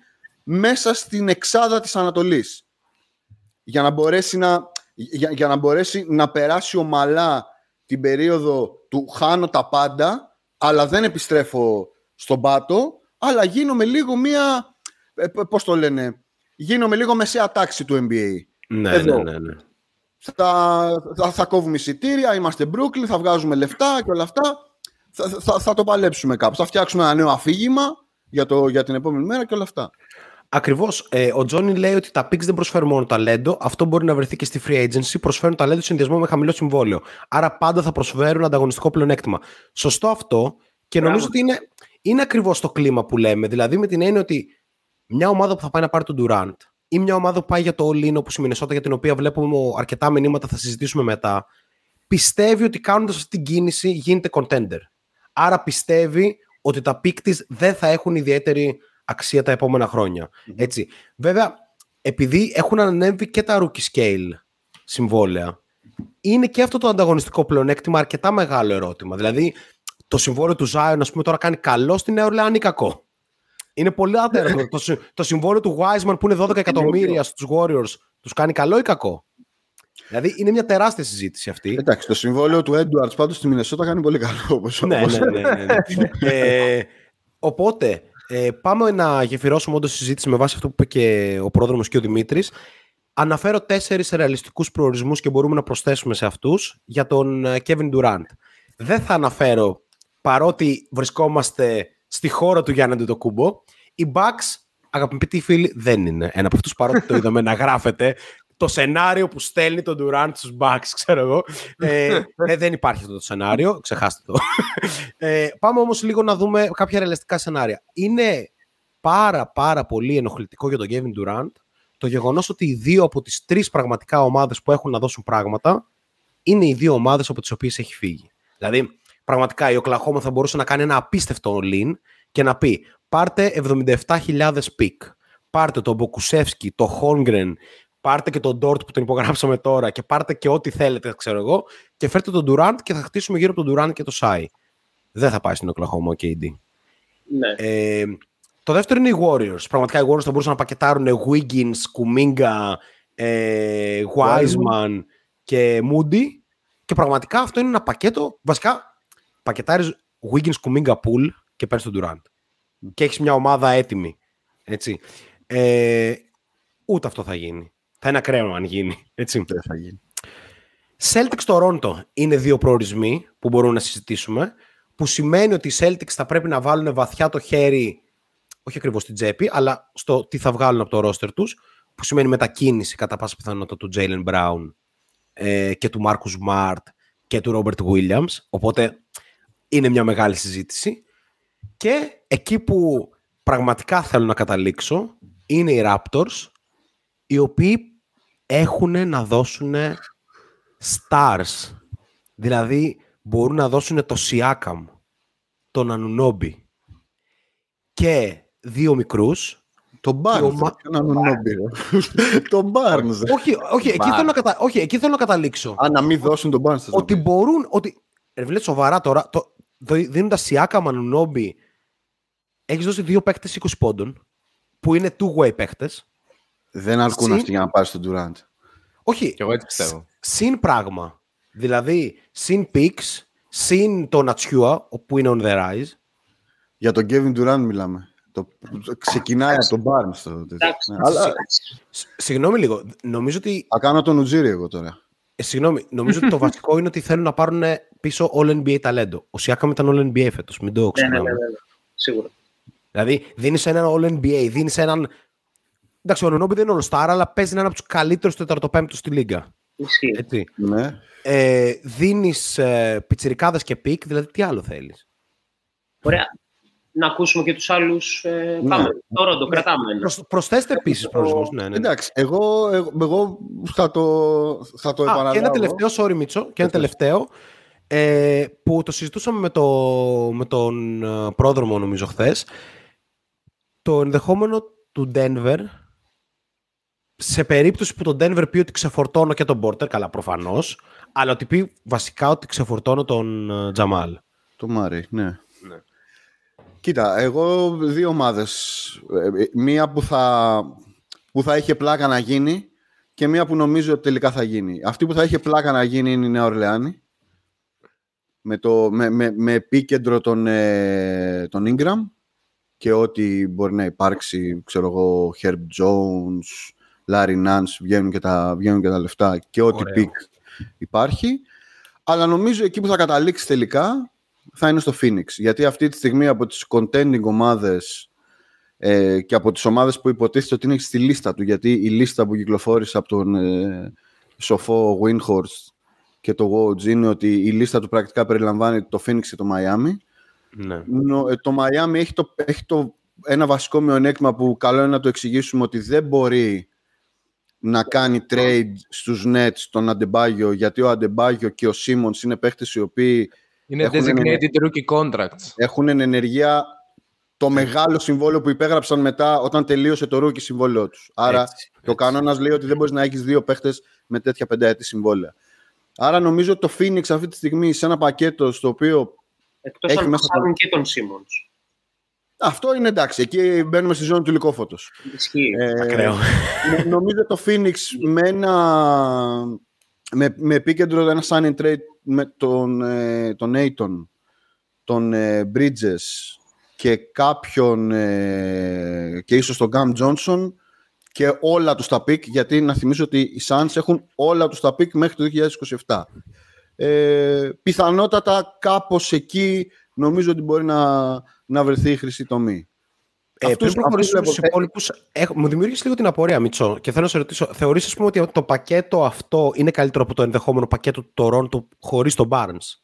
μέσα στην εξάδα της Ανατολής. Για να μπορέσει να, για, για να, μπορέσει να περάσει ομαλά την περίοδο του χάνω τα πάντα, αλλά δεν επιστρέφω στον πάτο, αλλά γίνομαι λίγο μία, ε, π- πώς το λένε, γίνομαι λίγο μεσαία τάξη του NBA. Ναι, Εδώ. ναι, ναι, ναι. Θα, θα, θα κόβουμε εισιτήρια, είμαστε Brooklyn, θα βγάζουμε λεφτά και όλα αυτά. Θα, θα, θα το παλέψουμε κάπου. Θα φτιάξουμε ένα νέο αφήγημα για, το, για την επόμενη μέρα και όλα αυτά. Ακριβώς. Ε, ο Τζόνι λέει ότι τα picks δεν προσφέρουν μόνο ταλέντο. Αυτό μπορεί να βρεθεί και στη free agency. Προσφέρουν ταλέντο σε συνδυασμό με χαμηλό συμβόλαιο. Άρα πάντα θα προσφέρουν ανταγωνιστικό πλεονέκτημα. Σωστό αυτό. Και νομίζω ότι είναι, είναι ακριβώς το κλίμα που λέμε. Δηλαδή με την έννοια ότι μια ομάδα που θα πάει να πάρει τον Durant ή μια ομάδα που πάει για το All-In όπως η Μινεσότα για την οποία βλέπουμε αρκετά μηνύματα θα συζητήσουμε μετά πιστεύει ότι κάνοντας αυτή την κίνηση γίνεται contender. Άρα πιστεύει ότι τα pick της δεν θα έχουν ιδιαίτερη αξία τα επόμενα χρόνια. Έτσι. Βέβαια, επειδή έχουν ανέβει και τα rookie scale συμβόλαια, είναι και αυτό το ανταγωνιστικό πλεονέκτημα αρκετά μεγάλο ερώτημα. Δηλαδή, το συμβόλαιο του Zion, ας πούμε, τώρα κάνει καλό στην Νέα Ορλεάνη ή κακό; Είναι πολύ άτερο. το, συ- το συμβόλαιο του Wiseman που είναι 12 εκατομμύρια στους Warriors, τους κάνει καλό ή κακό; Δηλαδή, είναι μια τεράστια συζήτηση αυτή. Εντάξει, το συμβόλαιο του Edwards πάντως στη Μινεσότα κάνει πολύ καλό. Όπως, ναι, όπως- ναι, ναι, ναι, ναι. ε, οπότε, ε, πάμε να γεφυρώσουμε όντως συζήτηση με βάση αυτό που είπε και ο πρόδρομος και ο Δημήτρης. Αναφέρω τέσσερις ρεαλιστικούς προορισμούς και μπορούμε να προσθέσουμε σε αυτούς για τον ε, Kevin Durant. Δεν θα αναφέρω, παρότι βρισκόμαστε στη χώρα του Γιάννη Αντετοκούμπο, οι Bucks, αγαπητοί φίλοι, δεν είναι ένα από αυτούς, παρότι το είδαμε να γράφεται το σενάριο που στέλνει τον Durant στους Bucks, ξέρω εγώ. Ε, ε, δεν υπάρχει αυτό το σενάριο, ξεχάστε το. Ε, πάμε όμως λίγο να δούμε κάποια ρεαλιστικά σενάρια. Είναι πάρα πάρα πολύ ενοχλητικό για τον Kevin Durant το γεγονός ότι οι δύο από τις τρεις πραγματικά ομάδες που έχουν να δώσουν πράγματα είναι οι δύο ομάδες από τις οποίες έχει φύγει. Δηλαδή, πραγματικά η Οκλαχώμα θα μπορούσε να κάνει ένα απίστευτο all in και να πει πάρτε 77.000 pick, πάρτε τον Pokusevski, τον Holmgren, πάρτε και τον Dort που τον υπογράψαμε τώρα και πάρτε και ό,τι θέλετε, ξέρω εγώ, και φέρτε τον Durant και θα χτίσουμε γύρω από τον Durant και το Shai. Δεν θα πάει στην Οκλαχώμα ο KD. Ναι. Ε, το δεύτερο είναι οι Warriors. Πραγματικά οι Warriors θα μπορούσαν να πακετάρουν Wiggins, Kuminga, ε, Wiseman και Moody και πραγματικά αυτό είναι ένα πακέτο. Βασικά, πακετάρεις Wiggins, Kuminga, Pool και παίρνεις τον Durant. Και έχεις μια ομάδα έτοιμη. Έτσι. Ε, ούτε αυτό θα γίνει. Θα είναι ακραίο αν γίνει. Έτσι. Δεν θα γίνει. Celtics Toronto είναι δύο προορισμοί που μπορούμε να συζητήσουμε. Που σημαίνει ότι οι Celtics θα πρέπει να βάλουν βαθιά το χέρι, όχι ακριβώς στην τσέπη, αλλά στο τι θα βγάλουν από το roster τους, που σημαίνει μετακίνηση κατά πάσα πιθανότητα του Jalen Brown ε, και του Marcus Smart και του Robert Williams. Οπότε είναι μια μεγάλη συζήτηση. Και εκεί που πραγματικά θέλω να καταλήξω είναι οι Raptors, οι οποίοι έχουν να δώσουν stars. Δηλαδή μπορούν να δώσουν το Siakam, τον Ανουνόμπι και δύο μικρούς. Το Και ο Barnes. Μα- Ένα νονόμπι, ρε. Το Barnes. όχι, όχι, εκεί θέλω να κατα... όχι, εκεί θέλω να καταλήξω. Α, να μην δώσουν τον Barnes. θες να ότι πεις. μπορούν, ότι... Ρε βλέπεις σοβαρά τώρα, το... δίνοντας Siakam, Ανουνόμπι, έχεις δώσει δύο παίκτες 20 πόντων, που είναι two-way παίκτες. Δεν αρκούν Συν- αυτοί για να πάρεις τον Durant. Όχι, Και εγώ έτσι πιστεύω. συν πράγμα. Δηλαδή, συν picks, συν το Natsua, που είναι on the rise. Για τον Kevin Durant μιλάμε. Το, το- ξεκινάει από τον Barnes. Το, τέτοιο. Εντάξει. Ναι, αλλά Σ- Συγγνώμη λίγο. Νομίζω ότι, θα κάνω τον Ουζίρι εγώ τώρα. ε, συγγνώμη, νομίζω ότι το βασικό είναι ότι θέλουν να πάρουν πίσω All NBA ταλέντο. Ο Siakam ήταν All NBA φέτος, μην το Ναι, ναι, ξεχνάμε. ναι, ναι, ναι. Σίγουρα. Δηλαδή, δίνεις έναν All NBA, δίνεις έναν. Εντάξει, ο Anunoby δεν είναι All Star, αλλά παίζει έναν από τους καλύτερους τεταρτοπέμπτους στη λίγκα. Ισχύει. Έτσι. Ναι. Ε, δίνεις ε, πιτσιρικάδες και pick, δηλαδή τι άλλο θέλεις. Ωραία. να ακούσουμε και τους άλλους. Ε, πάμε, Τορόντο, κρατάμε. ένα. Προσ, προσθέστε επίσης προορισμούς. Ναι, ναι, ναι. Εντάξει, εγώ, εγώ, εγώ θα το, θα το Α, επαναλάβω. και ένα τελευταίο, sorry Μίτσο, και ένα τελευταίο, ε, που το συζητούσαμε με, το, με τον ε, πρόδρομο νομίζω χθες. Το ενδεχόμενο του Denver, σε περίπτωση που το Denver πει ότι ξεφορτώνω και τον Porter, καλά προφανώς, αλλά ότι πει βασικά ότι ξεφορτώνω τον ε, Τζαμάλ. Το Μάρι, ναι. Κοίτα, εγώ δύο ομάδες. Ε, Μία που θα, που θα είχε πλάκα να γίνει και μία που νομίζω ότι τελικά θα γίνει. Αυτή που θα είχε πλάκα να γίνει είναι η Νέα Ορλεάνη. Με, το, με, με, με επίκεντρο τον, ε, τον Ingram και ό,τι μπορεί να υπάρξει, ξέρω εγώ, Herb Jones, Larry Nance, βγαίνουν και τα, βγαίνουν και τα λεφτά και ό,τι Ωραίο. pick υπάρχει. Αλλά νομίζω εκεί που θα καταλήξει τελικά θα είναι στο Phoenix. Γιατί αυτή τη στιγμή από τις contending ομάδες ε, και από τις ομάδες που υποτίθεται ότι είναι στη λίστα του, γιατί η λίστα που κυκλοφόρησε από τον ε, σοφό Winhorst και το Woj είναι ότι η λίστα του πρακτικά περιλαμβάνει το Phoenix και το Miami. Ναι. Νο- ε, το Miami έχει, το, έχει το, ένα βασικό μειονέκτημα που καλό είναι να το εξηγήσουμε ότι δεν μπορεί να κάνει trade στους Nets τον Αντεμπάγιο γιατί ο Αντεμπάγιο και ο Simmons είναι παίχτες οι οποίοι Είναι Έχουν designated rookie contracts. έχουν εν ενεργεία το μεγάλο συμβόλαιο που υπέγραψαν μετά όταν τελείωσε το rookie συμβόλαιό τους. Άρα Έτσι, το κανόνας λέει ότι δεν μπορείς να έχεις δύο παίχτες με τέτοια πενταετή συμβόλαια. Άρα νομίζω ότι το Phoenix αυτή τη στιγμή σε ένα πακέτο στο οποίο Εκτός Έχει αν μέσα πασάρουν και τον Σίμονς. Αυτό είναι εντάξει. Εκεί μπαίνουμε στη ζώνη του λικόφωτος. Ισχύει. Ε, Ακραίο. Νο- νομίζω το Phoenix με ένα με, με επίκεντρο ένα sign and trade με τον, ε, τον Aiton, τον ε, Bridges και κάποιον ε, και ίσως τον Cam Johnson και όλα τους τα pick γιατί να θυμίσω ότι οι Suns έχουν όλα τους τα pick μέχρι το 2027 ε, πιθανότατα κάπως εκεί νομίζω ότι μπορεί να, να βρεθεί η χρυσή τομή Ε, Αυτούς- πριν προχωρήσουμε αυτούς στου βλέπω. υπόλοιπους, μου δημιούργησε λίγο την απορία, Μιτσό, και θέλω να σε ρωτήσω, θεωρείς ας πούμε ότι το πακέτο αυτό είναι καλύτερο από το ενδεχόμενο πακέτο του Toronto χωρίς τον Barnes;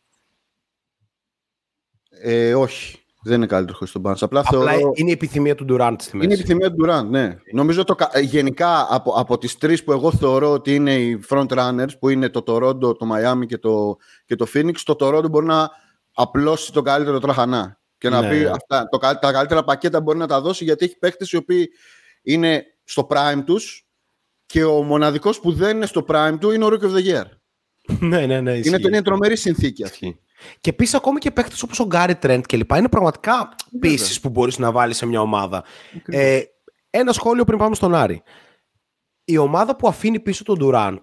ε, όχι δεν είναι καλύτερο χωρίς τον Barnes απλά, Απλά θεωρώ... είναι η επιθυμία του Durant στη μέση. Είναι η επιθυμία του Durant, ναι. Νομίζω το, κα- ε, γενικά από, από τις τρεις που εγώ θεωρώ ότι είναι οι front runners, που είναι το Toronto, το Miami και το, και το Phoenix, το Toronto μπορεί να απλώσει το καλύτερο τραχανά. Και να Ναι, πει ναι. αυτά, το, κα- τα καλύτερα πακέτα μπορεί να τα δώσει γιατί έχει παίκτες οι οποίοι είναι στο prime τους και ο μοναδικός που δεν είναι στο prime του είναι ο Rookie of the Year. ναι, ναι, ναι. Είναι, ισχύει. είναι τρομερή συνθήκη αυτή. Ισχύει. Και επίσης ακόμη και παίχτε όπως ο Γκάρι Τρέντ και λοιπά είναι πραγματικά πίσει που μπορείς να βάλεις σε μια ομάδα. Ε, ένα σχόλιο πριν πάμε στον Άρη. Η ομάδα που αφήνει πίσω τον Durant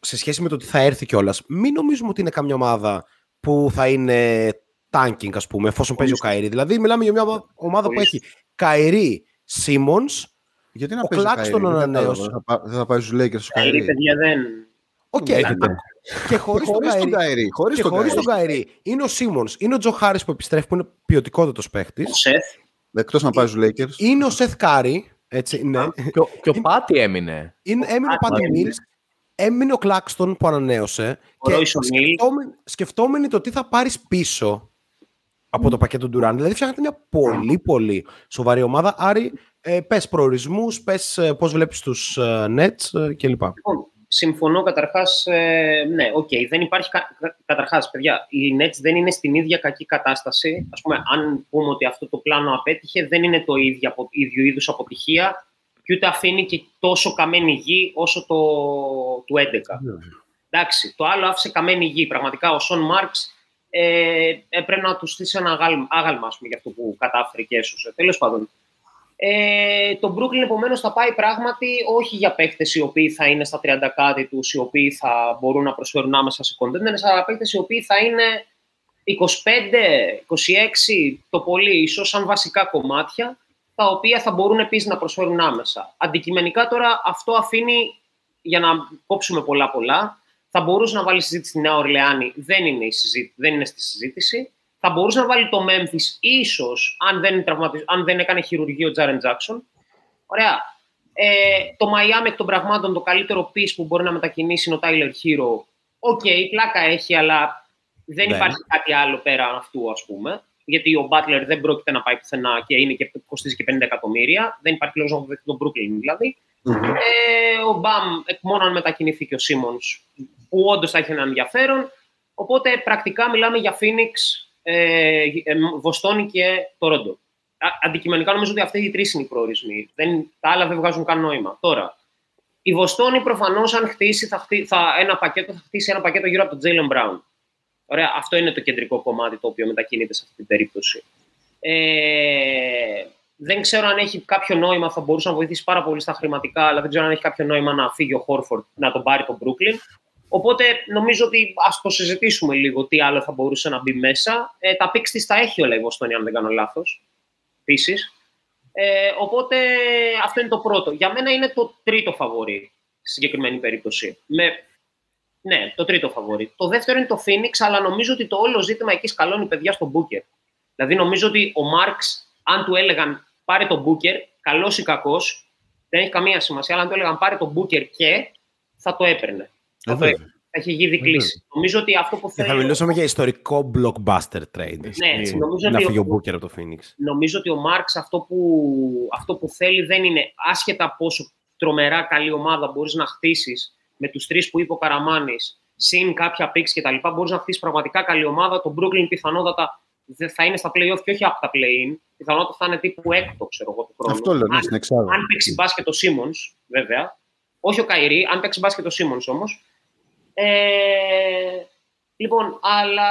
σε σχέση με το τι θα έρθει κιόλας, μην νομίζουμε ότι είναι καμιά ομάδα που θα είναι tanking, ας πούμε, εφόσον παίζει ο Καηρή. Δηλαδή, μιλάμε για μια ομα- ομάδα που έχει Καηρή, Σίμονς, Γιατί να Ο παίζει Claxton Kyrie, δεν ανανέωσε. κατάλαβα. Θα, πά- δεν θα πάει στους Lakers ο Καηρή, Kyrie. παιδιά, δεν... Οκ. Έχετε. Και χωρίς τον Χωρίς τον Καηρή. Kyrie. Χωρίς Και τον χωρίς Kyrie. τον Καηρή. Είναι ο Σίμονς, είναι ο Τζο Χάρη που επιστρέφει, που είναι ποιοτικότατος παίχτης. Ο Σεφ. Εκτός να πάει στους Lakers. Είναι ο Σεθ Κάρι. Έτσι, ναι. Και ο, και ο Πάτι έμεινε. Είναι, έμεινε ο Πάτι έμεινε. Μίλς. Έμεινε ο Κλάκστον που ανανέωσε. Ο Royce O'Neal. σκεφτόμενοι, σκεφτόμενοι το τι θα πάρεις πίσω από το πακέτο του Durant. Δηλαδή, φτιάχνετε μια πολύ πολύ σοβαρή ομάδα. Άρη, ε, πες προορισμούς, πες ε, πώς βλέπεις τους ε, Nets ε, κλπ. Λοιπόν, συμφωνώ καταρχάς. Ε, ναι, οκ, δεν υπάρχει. Κα, καταρχάς, παιδιά, οι Nets δεν είναι στην ίδια κακή κατάσταση. Α πούμε, αν πούμε ότι αυτό το πλάνο απέτυχε, δεν είναι το ίδιο, απο- ίδιο είδους αποτυχία και ούτε αφήνει και τόσο καμένη γη όσο το του 11. Εντάξει, το άλλο άφησε καμένη γη. Πραγματικά ο Sean Marks ε, έπρεπε να τους στήσει ένα άγαλμα, άγαλμα ας πούμε, για αυτό που κατάφερε και έσωσε. Τέλος πάντων. Ε, το Brooklyn επομένως θα πάει πράγματι όχι για παίχτε οι οποίοι θα είναι στα 30 κάτι τους, οι οποίοι θα μπορούν να προσφέρουν άμεσα σε contenders, αλλά παίχτε οι οποίοι θα είναι 25, 26 το πολύ, ίσως σαν βασικά κομμάτια, τα οποία θα μπορούν επίσης να προσφέρουν άμεσα. Αντικειμενικά τώρα αυτό αφήνει, για να κόψουμε πολλά πολλά, θα μπορούσε να βάλει συζήτηση στη Νέα Ορλεάνη, δεν είναι, η συζή- δεν είναι στη συζήτηση. Θα μπορούσε να βάλει το Memphis, ίσως, αν δεν, τραυματι- αν δεν έκανε χειρουργείο ο Jaren Jackson. Ωραία. Ε, το Miami εκ των πραγμάτων, το καλύτερο piece που μπορεί να μετακινήσει είναι ο Tyler Herro. OK, πλάκα έχει, αλλά δεν Ναι. υπάρχει κάτι άλλο πέρα αυτού, ας πούμε. γιατί ο Butler δεν πρόκειται να πάει πουθενά και, είναι και κοστίζει και 50 εκατομμύρια. Δεν υπάρχει λόγος να αποδεχτεί το Brooklyn δηλαδή. Ε, ο Μπαμ, μόνο αν μετακινηθεί και ο Σίμον, που όντως θα έχει ένα ενδιαφέρον. Οπότε πρακτικά μιλάμε για Phoenix, ε, ε, Βοστόνη και Toronto. Αντικειμενικά νομίζω ότι αυτοί οι τρεις είναι οι προορισμοί. Δεν, τα άλλα δεν βγάζουν καν νόημα. Τώρα, η Βοστόνη προφανώς, αν χτίσει θα, θα, ένα πακέτο, θα χτίσει ένα πακέτο γύρω από τον Τζέιλεν Μπράουν. Ωραία, αυτό είναι το κεντρικό κομμάτι το οποίο μετακινείται σε αυτή την περίπτωση. Ε, δεν ξέρω αν έχει κάποιο νόημα, θα μπορούσε να βοηθήσει πάρα πολύ στα χρηματικά, αλλά δεν ξέρω αν έχει κάποιο νόημα να φύγει ο Χόρφορντ να τον πάρει τον Brooklyn. Οπότε νομίζω ότι ας το συζητήσουμε λίγο τι άλλο θα μπορούσε να μπει μέσα. Ε, τα πίξ τη τα έχει όλα η Βοστόνη, αν δεν κάνω λάθος. Επίσης. Ε, οπότε αυτό είναι το πρώτο. Για μένα είναι το τρίτο φαβορή στη συγκεκριμένη περίπτωση. Με, ναι, το τρίτο φαβορή. Το δεύτερο είναι το Phoenix, αλλά νομίζω ότι το όλο ζήτημα εκεί σκαλώνει παιδιά στον Booker. Δηλαδή νομίζω ότι ο Μάρξ, αν του έλεγαν πάρε τον Booker, καλός ή κακός, δεν έχει καμία σημασία, αλλά αν του έλεγαν πάρε τον Booker και θα το έπαιρνε. Θα το έπαιρνε. Θα έχει γίνει κλείσει. Νομίζω ότι αυτό που θέλει. Θα μιλούσαμε για ιστορικό blockbuster trade. Ναι, νομίζω να ότι φύγει ο ο- Booker από το Phoenix. νομίζω ότι ο Μάρξ αυτό που, αυτό που θέλει δεν είναι άσχετα πόσο τρομερά καλή ομάδα μπορείς να χτίσεις με τους τρεις που είπε ο Καραμάνης, συν κάποια picks και τα λοιπά, μπορείς να χτίσεις πραγματικά καλή ομάδα. Το Brooklyn πιθανότατα δεν θα είναι στα playoff και όχι από τα play-in. Πιθανότατα θα είναι τύπου έκτο, ξέρω εγώ, του χρόνου. Αυτό λέω, ναι, Αν- στην εξάδα. αν παίξει μπάσκετ ο Σίμον, βέβαια. Όχι ο Καϊρή, αν παίξει μπάσκετ ο Σίμον όμως. Ε, λοιπόν, αλλά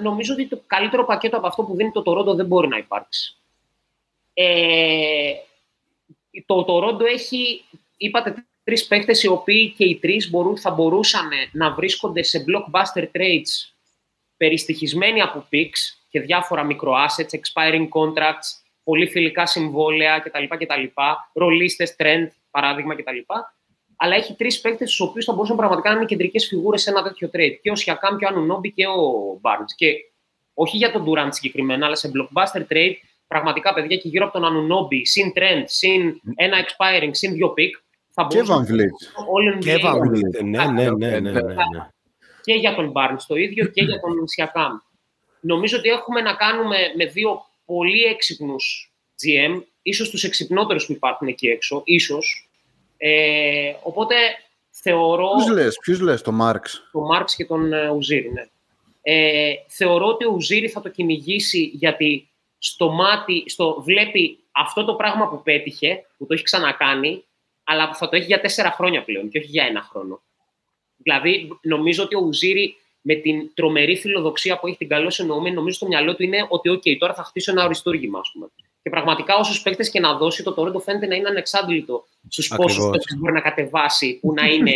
νομίζω ότι το καλύτερο πακέτο από αυτό που δίνει το Τορόντο δεν μπορεί να υπάρξει. Ε, το Τορόντο έχει, είπατε, τρεις παίχτε οι οποίοι και οι τρεις μπορούν, θα μπορούσαν να βρίσκονται σε blockbuster trades περιστοιχισμένοι από picks και διάφορα μικροassets, expiring contracts, πολύ φιλικά συμβόλαια κτλ. κτλ ρολίστες, trend, παράδειγμα κτλ. Αλλά έχει τρεις παίκτες, του οποίους θα μπορούσαν πραγματικά να είναι κεντρικές φιγούρες σε ένα τέτοιο trade. Και ο Σιακάμ και ο Ανουνόμπι και ο Barnes. Και όχι για τον Durant συγκεκριμένα, αλλά σε blockbuster trade, πραγματικά παιδιά και γύρω από τον Ανουνόμπι, συν trend, συν ένα expiring, συν δύο pick, θα Και μπορούσαν Van Vliet. all Και NBA Van Vliet. Ναι, ναι, ναι, ναι, ναι, ναι. και για τον Barnes το ίδιο και για τον Σιακάμ. Νομίζω ότι έχουμε να κάνουμε με δύο πολύ έξυπνους GM, ίσως τους εξυπνότερους που υπάρχουν εκεί έξω, ίσως. Ε, οπότε θεωρώ Ποιους λες, ποιους λες, το Μάρξ; τον Μάρξ και τον ε, Ουζίρι, ναι. Ε, θεωρώ ότι ο Ουζίρι θα το κυνηγήσει γιατί στο μάτι, στο, βλέπει αυτό το πράγμα που πέτυχε, που το έχει ξανακάνει, αλλά που θα το έχει για τέσσερα χρόνια πλέον και όχι για ένα χρόνο. Δηλαδή, νομίζω ότι ο Ουζίρι με την τρομερή φιλοδοξία που έχει την καλώς εννοούμενη, νομίζω στο μυαλό του είναι ότι, OK, τώρα θα χτίσω ένα οριστούργημα, ας πούμε. Και πραγματικά, όσους παίκτες και να δώσει, το Toronto φαίνεται να είναι ανεξάντλητο στους Ακριβώς. πόσου παίκτες μπορεί να κατεβάσει, που να είναι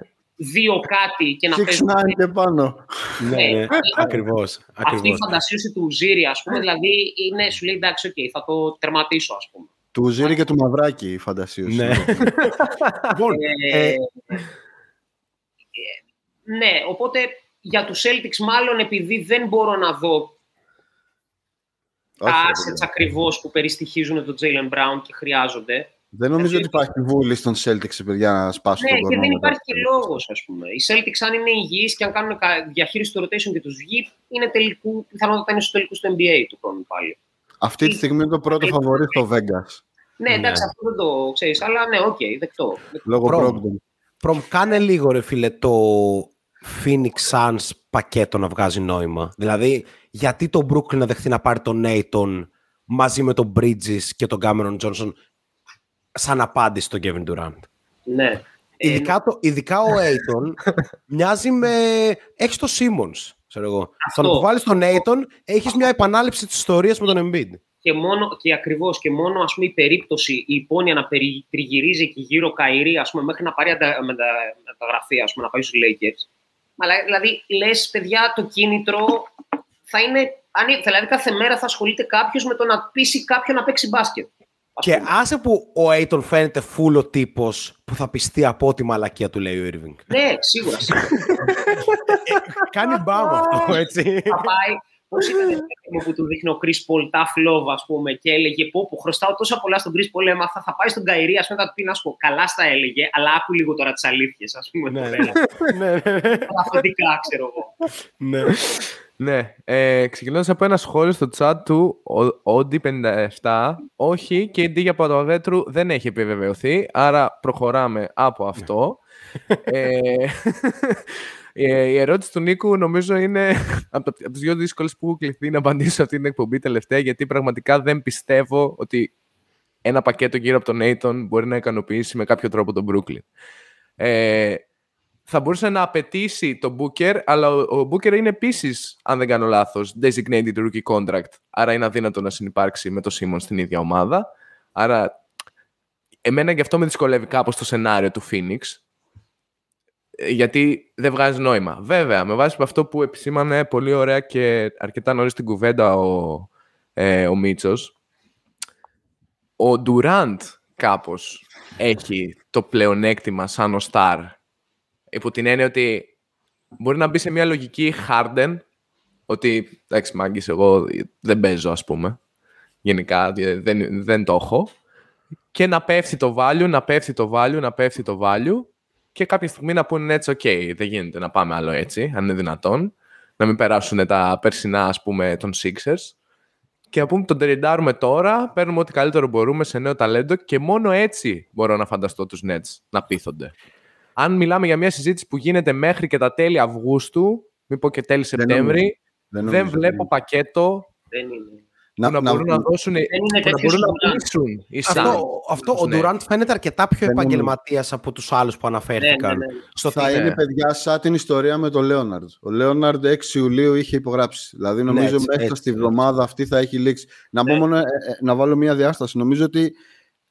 δύο κάτι και να παίζουν. 6-9 και πάνω. Ναι, ναι, Ναι. ακριβώς. Αυτή η ακριβώς. φαντασίωση του Ζήρι, ας πούμε, δηλαδή είναι, σου λέει εντάξει, OK, θα το τερματίσω, ας πούμε. Του Ζήρη και του Μαυράκη η φαντασίωση. Ναι. Λοιπόν, Ε, ε, ναι, οπότε για τους Celtics μάλλον επειδή δεν μπορώ να δω τα Όχι, assets ακριβώς που περιστοιχίζουν τον Jaylen Brown και χρειάζονται. Δεν νομίζω ότι υπάρχει βούληση των Celtics, παιδιά, να σπάσουν Ναι, τον και δεν κορμό υπάρχει μετά. και λόγος, ας πούμε. Οι Celtics, αν είναι υγιείς και αν κάνουν κα- διαχείριση του rotation και τους βγει, είναι τελικού, πιθανότατα είναι στο τελικούς στο NBA του χρόνου πάλι. Αυτή τη στιγμή είναι το πρώτο φαβορή στο Vegas. Ναι, εντάξει, αυτό δεν το ξέρεις, αλλά ναι, οκ, δεκτό. Λόγω Προ- Brogdon. Προμ, κάνε λίγο ρε φίλε το Phoenix Suns πακέτο να βγάζει νόημα. Δηλαδή, γιατί το Brooklyn να δεχτεί να πάρει τον Nathan μαζί με τον Bridges και τον Cameron Johnson σαν απάντηση στον Kevin Durant; Ναι. Ε, Ειδικά, το, ειδικά ο Aiton μοιάζει με... Έχεις το Simmons, ξέρω εγώ. Αυτό. Τον που βάλεις τον Aiton, έχεις μια επανάληψη της ιστορίας με τον Embiid. και, μόνο, και ακριβώς και μόνο ας πούμε, η περίπτωση, η υπόνοια να περι, τριγυρίζει εκεί γύρω Καϊρή, ας πούμε, μέχρι να πάρει αντα, μετα, μεταγραφή, ας πούμε, να πάει στους Lakers. Αλλά, δηλαδή, λες, παιδιά, το κίνητρο θα είναι, αν, δηλαδή κάθε μέρα θα ασχολείται κάποιος με το να πείσει κάποιον να παίξει μπάσκετ. ας Και πούμε. άσε που ο Aiton φαίνεται full ο τύπος που θα πιστεί από τη μαλακία του, λέει ο Irving. Ναι, σίγουρα. σίγουρα. Κάνει μπαμ αυτό, έτσι. θα πάει. Πώς ήταν το μου που του δείχνει ο Chris Paul tough love, ας πούμε, και έλεγε πω, που χρωστάω τόσα πολλά στον Chris Paul, έμαθα, θα πάει στον Καϊρή, ας πούμε, θα του πει να σου πω, καλά στα έλεγε, αλλά άκου λίγο τώρα τις αλήθειες, ας πούμε. ναι, το ναι, έλεγε. ναι, ναι, Τα αφεντικά, ξέρω εγώ. ναι. Ναι, ε, ξεκινώντας από ένα σχόλιο στο chat του Όντι57, όχι, και η Ντίγια Παπαδέτρου δεν έχει επιβεβαιωθεί, άρα προχωράμε από αυτό. ε, ε, η ερώτηση του Νίκου νομίζω είναι από, από τις δύο δύσκολες που έχω κληθεί να απαντήσω σε αυτή την εκπομπή τελευταία, γιατί πραγματικά δεν πιστεύω ότι ένα πακέτο γύρω από τον Aiton μπορεί να ικανοποιήσει με κάποιο τρόπο τον Brooklyn. Ε, θα μπορούσε να απαιτήσει τον Booker, αλλά ο, ο Booker είναι επίσης, αν δεν κάνω λάθος, designated rookie contract. Άρα είναι αδύνατο να συνεπάρξει με τον Σίμον στην ίδια ομάδα. Άρα, εμένα γι' αυτό με δυσκολεύει κάπως το σενάριο του Phoenix. Ε, Γιατί δεν βγάζει νόημα. Βέβαια, με βάση αυτό που επισήμανε πολύ ωραία και αρκετά νωρίς στην κουβέντα ο, ε, ο Μίτσος, ο Durant κάπως έχει το πλεονέκτημα σαν ο Star υπό την έννοια ότι μπορεί να μπει σε μια λογική Harden ότι εντάξει μάγκης εγώ δεν παίζω ας πούμε γενικά δεν, δεν το έχω και να πέφτει το value, να πέφτει το value, να πέφτει το value και κάποια στιγμή να πούνε έτσι, ok, δεν γίνεται να πάμε άλλο έτσι, αν είναι δυνατόν, να μην περάσουν τα περσινά, ας πούμε, των Sixers και να πούμε τον τεριντάρουμε τώρα, παίρνουμε ό,τι καλύτερο μπορούμε σε νέο ταλέντο και μόνο έτσι μπορώ να φανταστώ τους Nets να πείθονται. Αν μιλάμε για μια συζήτηση που γίνεται μέχρι και τα τέλη Αυγούστου, μην πω και τέλη Σεπτέμβρη, δεν, νομίζω, δεν βλέπω πακέτο Δεν είναι. Που να, μπορούν να δώσουν, είναι που να τέτοιος μπορούν να Durant. πείσουν οι Αυτό, Suns. αυτό ο Ναι. Durant φαίνεται αρκετά πιο Δεν είναι- επαγγελματίας από τους άλλους που αναφέρθηκαν. Ναι, ναι, ναι. Στο Θα τι- είναι, παιδιά, σαν την ιστορία με τον Λέοναρντ. Ο Λέοναρντ 6 Ιουλίου είχε υπογράψει. Δηλαδή, νομίζω έτσι, μέχρι έτσι, στη έτσι. βδομάδα αυτή θα έχει λήξει. Να, πω Ναι. μόνο, ε, ε, να βάλω μια διάσταση. Νομίζω ότι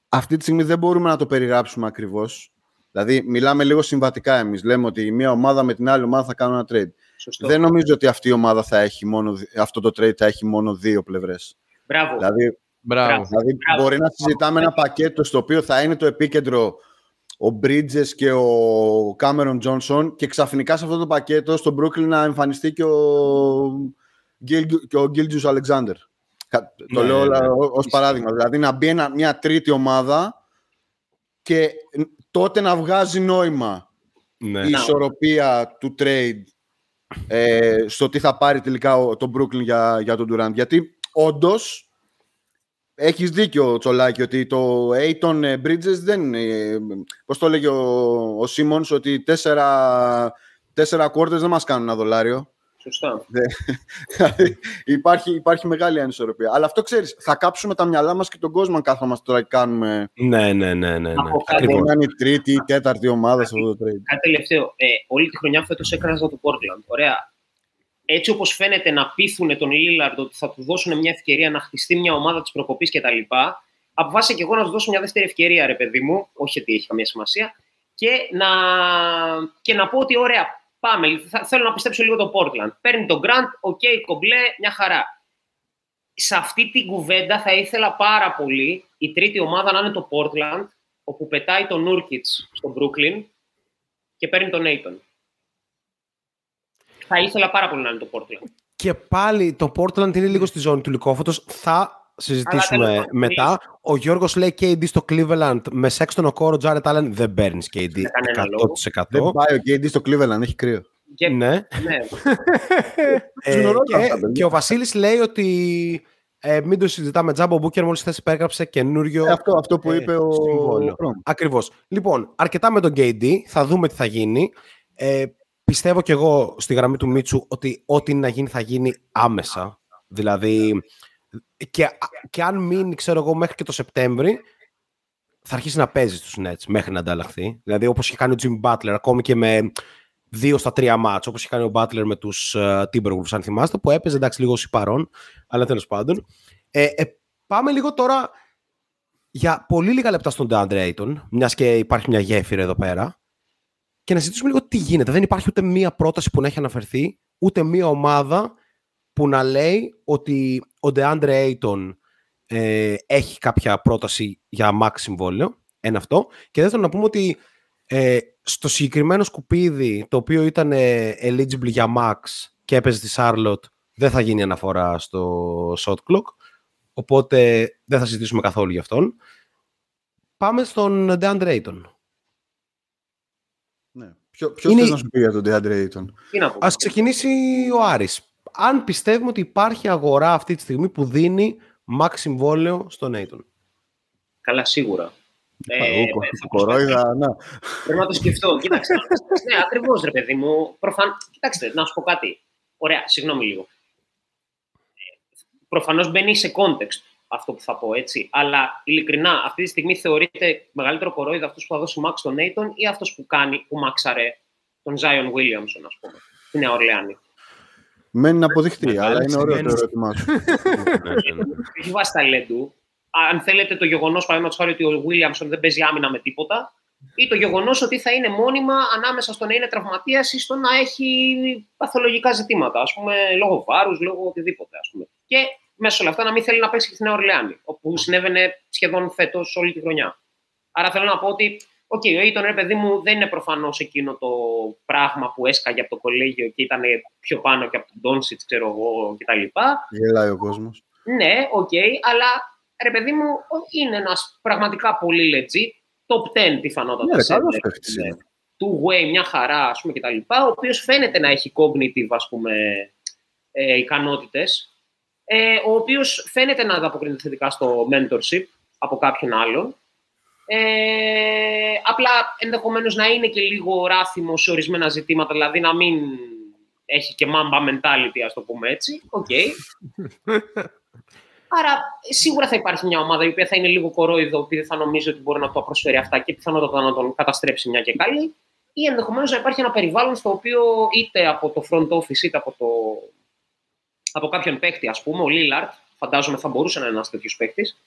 αυτή τη στιγμή δεν μπορούμε να το περιγράψουμε ακριβώς. Δηλαδή, μιλάμε λίγο συμβατικά εμείς. Λέμε ότι η μία ομάδα με την άλλη ομάδα θα κάνουν ένα trade. Σωστό. Δεν νομίζω ότι αυτή η ομάδα θα έχει μόνο, δι- αυτό το trade θα έχει μόνο δύο πλευρές. Μπράβο. Δηλαδή, Μπράβο. Δηλαδή Μπράβο. μπορεί να συζητάμε ένα πακέτο στο οποίο θα είναι το επίκεντρο ο Bridges και ο Cameron Johnson και ξαφνικά σε αυτό το πακέτο στο Brooklyn να εμφανιστεί και ο, Gil, και ο Gilgius Alexander. Κα- Το Ναι, λέω όλα ναι. ω- ως παράδειγμα. Δηλαδή να μπει ένα- μια τρίτη ομάδα και τότε να βγάζει νόημα Ναι. η ισορροπία του trade ε, στο τι θα πάρει τελικά ο, το Brooklyn για, για τον Durant. Γιατί όντως έχεις δίκιο, Τσολάκη, ότι το Aiton ε, Bridges δεν είναι... ε, Πώς το έλεγε ο, ο Simmons, ότι τέσσερα, τέσσερα quarters δεν μας κάνουν ένα δολάριο. Σωστά. Δηλαδή, υπάρχει, υπάρχει μεγάλη ανισορροπία. Αλλά αυτό ξέρεις, θα κάψουμε τα μυαλά μας και τον κόσμο αν κάθομαστε τώρα και κάνουμε... Ναι, ναι, ναι, ναι. ναι. Από κάτω. Ακριβώς. Να είναι η τρίτη ή τέταρτη ομάδα σε αυτό το trade. Κάτι τελευταίο. Ε, όλη τη χρονιά φέτος έκραζα το Portland. Ωραία. Έτσι όπως φαίνεται να πείθουν τον Λίλαρντ ότι θα του δώσουν μια ευκαιρία να χτιστεί μια ομάδα της προκοπής κτλ. Αποφάσισα και εγώ να του δώσω μια δεύτερη ευκαιρία, ρε παιδί μου. Όχι ότι έχει καμία σημασία. Και να, και να πω ότι ωραία, πάμε. Θα, θέλω να πιστέψω λίγο το Portland. Παίρνει τον Grant, OK, κομπλέ, μια χαρά. Σε αυτή την κουβέντα θα ήθελα πάρα πολύ η τρίτη ομάδα να είναι το Portland, όπου πετάει τον Nurkic στο Brooklyn και παίρνει τον Ayton. Θα ήθελα πάρα πολύ να είναι το Portland. Και πάλι το Portland είναι λίγο στη ζώνη του λυκόφωτος. Θα συζητήσουμε τέλος πάντων, μετά. Ο Γιώργος λέει KD στο Cleveland με Sexton Okoro, Jared Allen. Δεν παίρνεις KD Για κανένα λόγο. 100%. Δεν πάει ο KD στο Cleveland, έχει κρύο. Και, Ναι. ναι. Ε, Ζουν όλα και, αυτά, παιδιά. και ο Βασίλης λέει ότι ε, μην το συζητάμε τζάμπο. Ο Μπούκερ μόλις χθες υπέγραψε καινούριο Ε, αυτό, αυτό που ε, είπε ο, συμβόλαιο. ο Κρόμ. Ακριβώς. Λοιπόν, αρκετά με τον KD. Θα δούμε τι θα γίνει. Ε, πιστεύω κι εγώ στη γραμμή του Μίτσου ότι ό,τι είναι να γίνει θα γίνει άμεσα. Δηλαδή, και, και αν μείνει, ξέρω εγώ, μέχρι και το Σεπτέμβρη, θα αρχίσει να παίζει στους Nets μέχρι να ανταλλαχθεί. Δηλαδή, όπως είχε κάνει ο Jimmy Butler, ακόμη και με δύο στα τρία μάτς, όπως είχε κάνει ο Butler με τους uh, Timberwolves, αν θυμάστε, που έπαιζε εντάξει λίγο ως παρόν, αλλά τέλος πάντων. Ε, ε, πάμε λίγο τώρα για πολύ λίγα λεπτά στον DeAndre Ayton, μιας και υπάρχει μια γέφυρα εδώ πέρα, και να συζητήσουμε λίγο τι γίνεται. Δεν υπάρχει ούτε μία πρόταση που να έχει αναφερθεί, ούτε μία ομάδα που να λέει ότι ο DeAndre Ayton ε, έχει κάποια πρόταση για max συμβόλαιο. Ένα αυτό. Και δεύτερον να πούμε ότι ε, στο συγκεκριμένο σκουπίδι, το οποίο ήταν ε, eligible για max και έπαιζε στη Charlotte, δεν θα γίνει αναφορά στο shot clock. Οπότε δεν θα συζητήσουμε καθόλου γι' αυτόν. Πάμε στον DeAndre Ayton. Ναι. Ποιο, ποιος Είναι- θες να σου πει για τον DeAndre Ayton; Τι να πω. Ας ξεκινήσει ο Άρης. Αν πιστεύουμε ότι υπάρχει αγορά αυτή τη στιγμή που δίνει max συμβόλαιο στον Aiton. Καλά, σίγουρα. Ε, κορόιδα, να. Πρέπει να το σκεφτώ. Κοίταξε. ναι, ακριβώς, ρε παιδί μου. Προφαν... Κοιτάξτε, να σου πω κάτι. Ωραία, συγγνώμη λίγο. Προφανώς μπαίνει σε context αυτό που θα πω, έτσι. Αλλά ειλικρινά, αυτή τη στιγμή θεωρείται μεγαλύτερο κορόιδα αυτός που θα δώσει Max στον Νέιτον ή αυτός που κάνει, που μάξαρε τον Zion Williamson, ας πούμε, στη Νέα Ορλεάνη. Μένει να αποδειχτεί, αλλά είναι ωραίο το ερώτημά σου. Έχει βάσει ταλέντου. Αν θέλετε το γεγονός, παραδείγματος χάρη, ότι ο Williamson δεν παίζει άμυνα με τίποτα, ή το γεγονός ότι θα είναι μόνιμα ανάμεσα στο να είναι τραυματίας ή στο να έχει παθολογικά ζητήματα, ας πούμε, λόγω βάρους, λόγω οτιδήποτε. Ας πούμε. Και μέσα σε όλα αυτά να μην θέλει να παίξει και στη Νέα Ορλεάνη, όπου συνέβαινε σχεδόν φέτος όλη τη χρονιά. Άρα θέλω να πω ότι OK, okay, ο Ayton, ρε παιδί μου, δεν είναι προφανώς εκείνο το πράγμα που έσκαγε από το κολέγιο και ήταν πιο πάνω και από τον Ντόνσιτς, ξέρω εγώ, κτλ. Γελάει ο κόσμος. Ναι, OK, okay, αλλά ρε παιδί μου, είναι ένας πραγματικά πολύ legit, top 10 πιθανότατα. Ναι, καλός παίχτης. Ναι. Two way, μια χαρά, ας πούμε, κτλ. Ο οποίος φαίνεται να έχει cognitive, ας πούμε, ε, ικανότητες. Ε, ο οποίος φαίνεται να ανταποκρίνεται θετικά στο mentorship από κάποιον άλλον. Ε, απλά ενδεχομένως να είναι και λίγο ράθιμο σε ορισμένα ζητήματα, δηλαδή να μην έχει και mamba mentality, ας το πούμε έτσι. OK. Okay. Άρα σίγουρα θα υπάρχει μια ομάδα η οποία θα είναι λίγο κορόιδο, επειδή θα νομίζει ότι μπορεί να το προσφέρει αυτά και πιθανότατα να τον καταστρέψει μια και καλή. Ή ενδεχομένως να υπάρχει ένα περιβάλλον στο οποίο είτε από το front office είτε από, το... από κάποιον παίκτη, ας πούμε, ο Λίλαρτ, φαντάζομαι θα μπορούσε να είναι ένας τέτοιος παίκτης.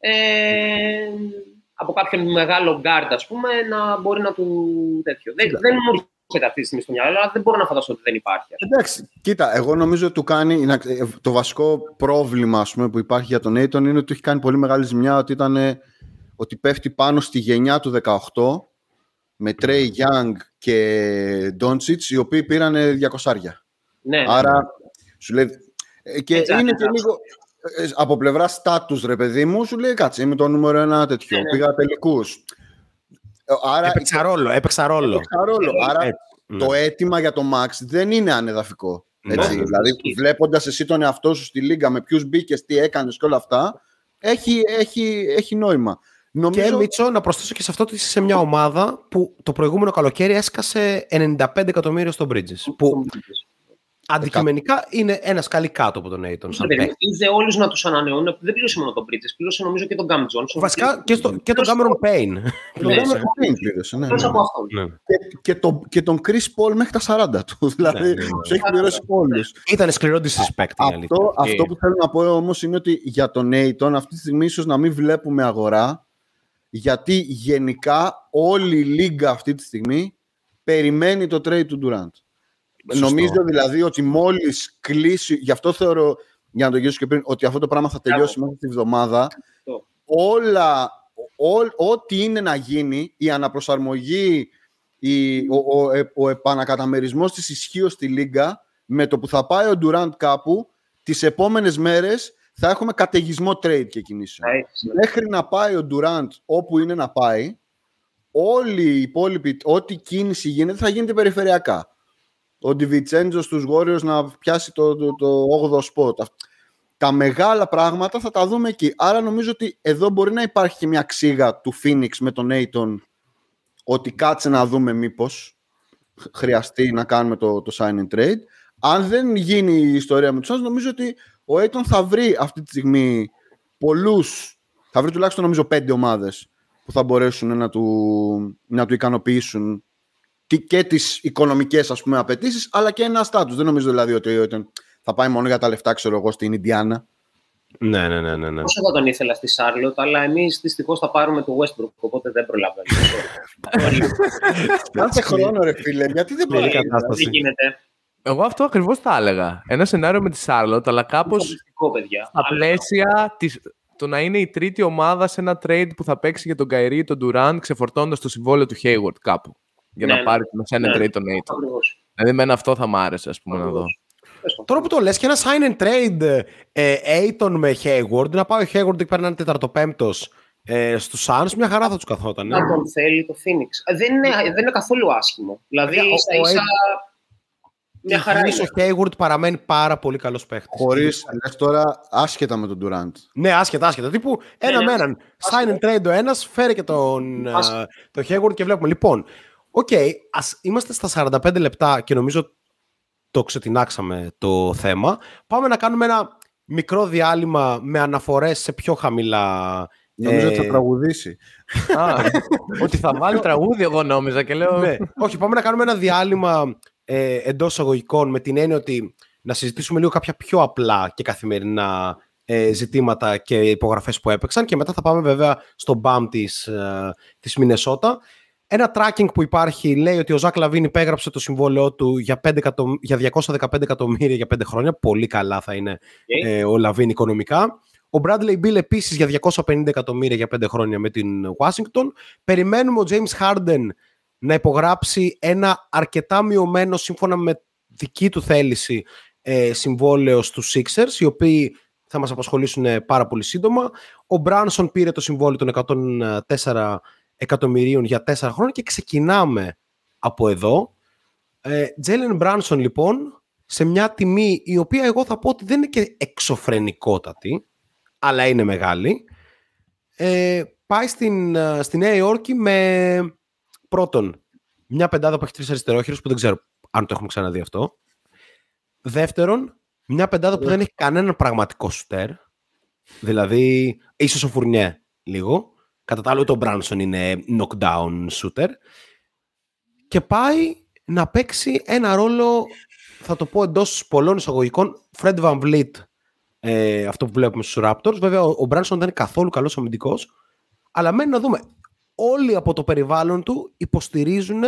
Ε, από κάποιον μεγάλο γκάρντ, ας πούμε, να μπορεί να του τέτοιο. Δεν, δεν μου έρχεται αυτή τη στιγμή στο μυαλό, αλλά δεν μπορώ να φανταστώ ότι δεν υπάρχει. Εντάξει, κοίτα, εγώ νομίζω ότι του κάνει. Το βασικό πρόβλημα ας πούμε, που υπάρχει για τον Ayton είναι ότι του έχει κάνει πολύ μεγάλη ζημιά ότι, ήταν, ότι πέφτει πάνω στη γενιά του 18 με Trey Young και Doncic, οι οποίοι πήραν 200 ναι, Άρα, ναι. σου λέει. Ε, και είναι και λίγο. Ε, από πλευρά στάτους ρε παιδί μου, σου λέει κάτσε, είμαι το νούμερο ένα τέτοιο, ναι, ναι. πήγα τελικούς. Ε, άρα, έπαιξα ρόλο, έπαιξα ρόλο. Έπαιξα ρόλο. Άρα Έτσι, το ναι. αίτημα για το Max δεν είναι ανεδαφικό. Έτσι, ναι. Δηλαδή, βλέποντας εσύ τον εαυτό σου στη λίγα, με ποιους μπήκες, τι έκανες και όλα αυτά, έχει, έχει, έχει νόημα. Νομίζω... Και Μίτσο, να προσθέσω και σε αυτό ότι είσαι σε μια ομάδα που το προηγούμενο καλοκαίρι έσκασε 95 εκατομμύρια στο Bridges. Που Αντικειμενικά είναι ένας σκάλι κάτω από τον Aiton. Είδε όλους να τους ανανεώνουν. Δεν πλήρωσε μόνο τον Bridges, πλήρωσε νομίζω και τον Cam Johnson. Βασικά και, στο, και τον Cameron Payne. Τον Cameron Payne πλήρωσε. Ναι, ναι. ναι. Και, και, το, και τον Chris Paul μέχρι τα 40 του. Δηλαδή ναι, ναι, τους έχει πληρώσει όλους. Ήταν σκληρό disrespect. Αυτό, αυτό που θέλω να πω όμως είναι ότι για τον Aiton αυτή τη στιγμή ίσως να μην βλέπουμε αγορά γιατί γενικά όλη η λίγα αυτή τη στιγμή περιμένει το trade του Durant. Νομίζω δηλαδή ότι μόλις κλείσει. Γι' αυτό θεωρώ, για να το γυρίσω και πριν, ότι αυτό το πράγμα θα τελειώσει μέσα τη βδομάδα. Όλα, ό,τι είναι να γίνει, η αναπροσαρμογή, η, ο, ο, ο, ο επανακαταμερισμός της ισχύω στη Λίγκα, με το που θα πάει ο Ντουράντ κάπου, τις επόμενες μέρες θα έχουμε καταιγισμό trade και κινήσεων. Ναι. Μέχρι να πάει ο Ντουράντ όπου είναι να πάει, όλοι οι υπόλοιποι, ό,τι κίνηση γίνεται, θα γίνεται περιφερειακά ο Ντιβιτσέντζο στους Warriors να πιάσει το, το, το 8ο σποτ. Τα μεγάλα πράγματα θα τα δούμε εκεί. Άρα νομίζω ότι εδώ μπορεί να υπάρχει και μια ξύγα του Phoenix με τον Aiton ότι κάτσε να δούμε μήπως χρειαστεί να κάνουμε το, το sign and trade. Αν δεν γίνει η ιστορία με τους νομίζω ότι ο Aiton θα βρει αυτή τη στιγμή πολλούς, θα βρει τουλάχιστον νομίζω πέντε ομάδες που θα μπορέσουν να του, να του ικανοποιήσουν και τις οικονομικές απαιτήσεις, αλλά και ένα στάτους. Δεν νομίζω δηλαδή ότι θα πάει μόνο για τα λεφτά, ξέρω εγώ, στην Ινδιάνα. Ναι, ναι, ναι. ναι, ναι. Όσο θα τον ήθελα στη Σάρλοτ, αλλά εμείς δυστυχώς θα πάρουμε το Westbrook, οπότε δεν προλαβαίνουμε. Κάθε χρόνο, ρε φίλε, γιατί δεν προλαβαίνουμε. Τι γίνεται. Εγώ αυτό ακριβώς θα έλεγα. Ένα σενάριο με τη Σάρλοτ, αλλά κάπως στα πλαίσια της, το να είναι η τρίτη ομάδα σε ένα trade που θα παίξει για τον Καϊρή ή τον Durant, ξεφορτώντας το συμβόλαιο του Hayward κάπου για ναι, να πάρει την ένα ναι, trade τον Aiton. Δηλαδή, με αυτό θα μ' άρεσε, ας πούμε, να δω. Τώρα που το λες και ένα sign and trade ε, Aiton με Hayward, να πάει ο Hayward και παίρνει ένα τεταρτοπέμπτος ε, στους Suns, μια χαρά θα τους καθόταν. Να τον θέλει το Phoenix. Ε, δεν είναι, δεν είναι καθόλου άσχημο. Δηλαδή, ίσα, ίσα... Μια χαρά υγιής είναι. ο Hayward παραμένει πάρα πολύ καλός παίχτης. Χωρίς λες τώρα άσχετα με τον Durant. Ναι, άσχετα, άσχετα. Τύπου ένα ναι. με έναν. Sign and trade ο ένας, φέρε και τον, Άσχετα. ε, τον Hayward και βλέπουμε. Λοιπόν, οκ, ας είμαστε στα 45 λεπτά και νομίζω το ξετινάξαμε το θέμα. Πάμε να κάνουμε ένα μικρό διάλειμμα με αναφορές σε πιο χαμηλά. Νομίζω ε, ότι θα τραγουδήσει. Α, ότι θα βάλει τραγούδι, εγώ νόμιζα και λέω. ναι. Όχι, πάμε να κάνουμε ένα διάλειμμα ε, εντός εισαγωγικών με την έννοια ότι να συζητήσουμε λίγο κάποια πιο απλά και καθημερινά ε, ζητήματα και υπογραφές που έπαιξαν και μετά θα πάμε βέβαια στο μπαμ της, ε, της Μινεσότα. Ένα tracking που υπάρχει λέει ότι ο Ζακ Λαβίν υπέγραψε το συμβόλαιό του για, 5 εκατο- για 215 εκατομμύρια για 5 χρόνια. Πολύ καλά θα είναι Οκ. ε, ο Λαβίν οικονομικά. Ο Bradley Beal επίσης για 250 εκατομμύρια για 5 χρόνια με την Washington. Περιμένουμε ο James Harden να υπογράψει ένα αρκετά μειωμένο σύμφωνα με δική του θέληση ε, συμβόλαιο στους Sixers, οι οποίοι θα μας απασχολήσουν ε, πάρα πολύ σύντομα. Ο Μπράνσον πήρε το συμβόλαιο των 104 εκατομμυρίων για 4 χρόνια και ξεκινάμε από εδώ. Τζέλεν Μπράνσον λοιπόν σε μια τιμή η οποία εγώ θα πω ότι δεν είναι και εξωφρενικότατη αλλά είναι μεγάλη ε, πάει στην, ε, στη Νέα Υόρκη με πρώτον μια πεντάδα που έχει τρεις αριστερόχειρους που δεν ξέρω αν το έχουμε ξαναδεί αυτό. Δεύτερον μια πεντάδα που δεν έχει κανέναν πραγματικό σουτέρ δηλαδή ίσως ο Φουρνιέ λίγο κατά τα άλλο ούτε ο Μπράνσον είναι knockdown shooter. Και πάει να παίξει ένα ρόλο θα το πω εντός πολλών εισαγωγικών Fred Van Vliet ε, αυτό που βλέπουμε στους Raptors. Βέβαια ο, ο Μπράνσον δεν είναι καθόλου καλός αμυντικός αλλά μένει να δούμε. Όλοι από το περιβάλλον του υποστηρίζουν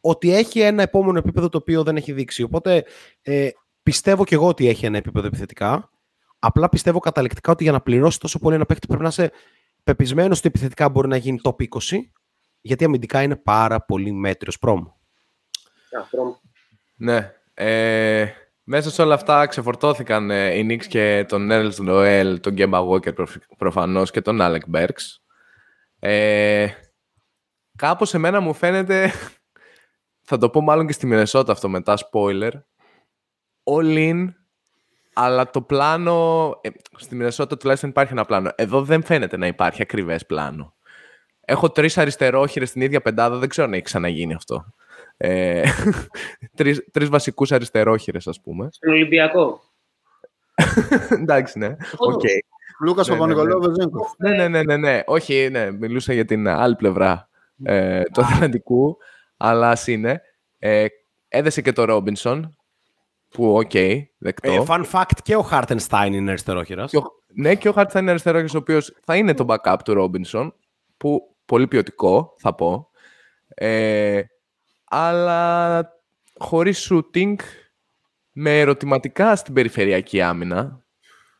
ότι έχει ένα επόμενο επίπεδο το οποίο δεν έχει δείξει. Οπότε ε, πιστεύω και εγώ ότι έχει ένα επίπεδο επιθετικά. Απλά πιστεύω καταληκτικά ότι για να πληρώσει τόσο πολύ ένα παίκτη πρέπει να είσαι πεπισμένος ότι επιθετικά μπορεί να γίνει top 20 γιατί αμυντικά είναι πάρα πολύ μέτριος πρόμο. Α, πρόμ. Ναι. Ε, μέσα σε όλα αυτά ξεφορτώθηκαν ε, οι Knicks και τον Νέρλς Νοέλ, τον Γκέμπα Walker προφ- προφανώς και τον Άλεκ Μπέρξ. Ε, κάπως εμένα μου φαίνεται, θα το πω μάλλον και στη Μινεσότα αυτό μετά, spoiler, all in, αλλά το πλάνο, ε, στη Μινεσότα τουλάχιστον υπάρχει ένα πλάνο. Εδώ δεν φαίνεται να υπάρχει ακριβές πλάνο. Έχω τρεις αριστερόχειρες στην ίδια πεντάδα, δεν ξέρω αν έχει ξαναγίνει αυτό. Ε, τρεις, τρεις βασικούς αριστερόχειρες, ας πούμε. Στον Ολυμπιακό. Εντάξει, ναι. Οκ. Λούκας Ναι, ναι, Παπα-Νικολάου Βεζένκοφ. Ναι, ναι, ναι, ναι, ναι. Όχι, ναι, μιλούσα για την άλλη πλευρά ε, του Ατλαντικού, αλλά ας είναι. Ε, έδεσε και το Ρόμπινσον, που οκ, δεκτό. Ε, fun fact και ο Χάρτενστάιν είναι αριστερόχειρας. Και ο- ναι, και ο Χάρτ θα είναι αριστερόχειρος, ο οποίος θα είναι το backup του Ρόμπινσον, που πολύ ποιοτικό, θα πω. Ε, αλλά χωρίς shooting, με ερωτηματικά στην περιφερειακή άμυνα,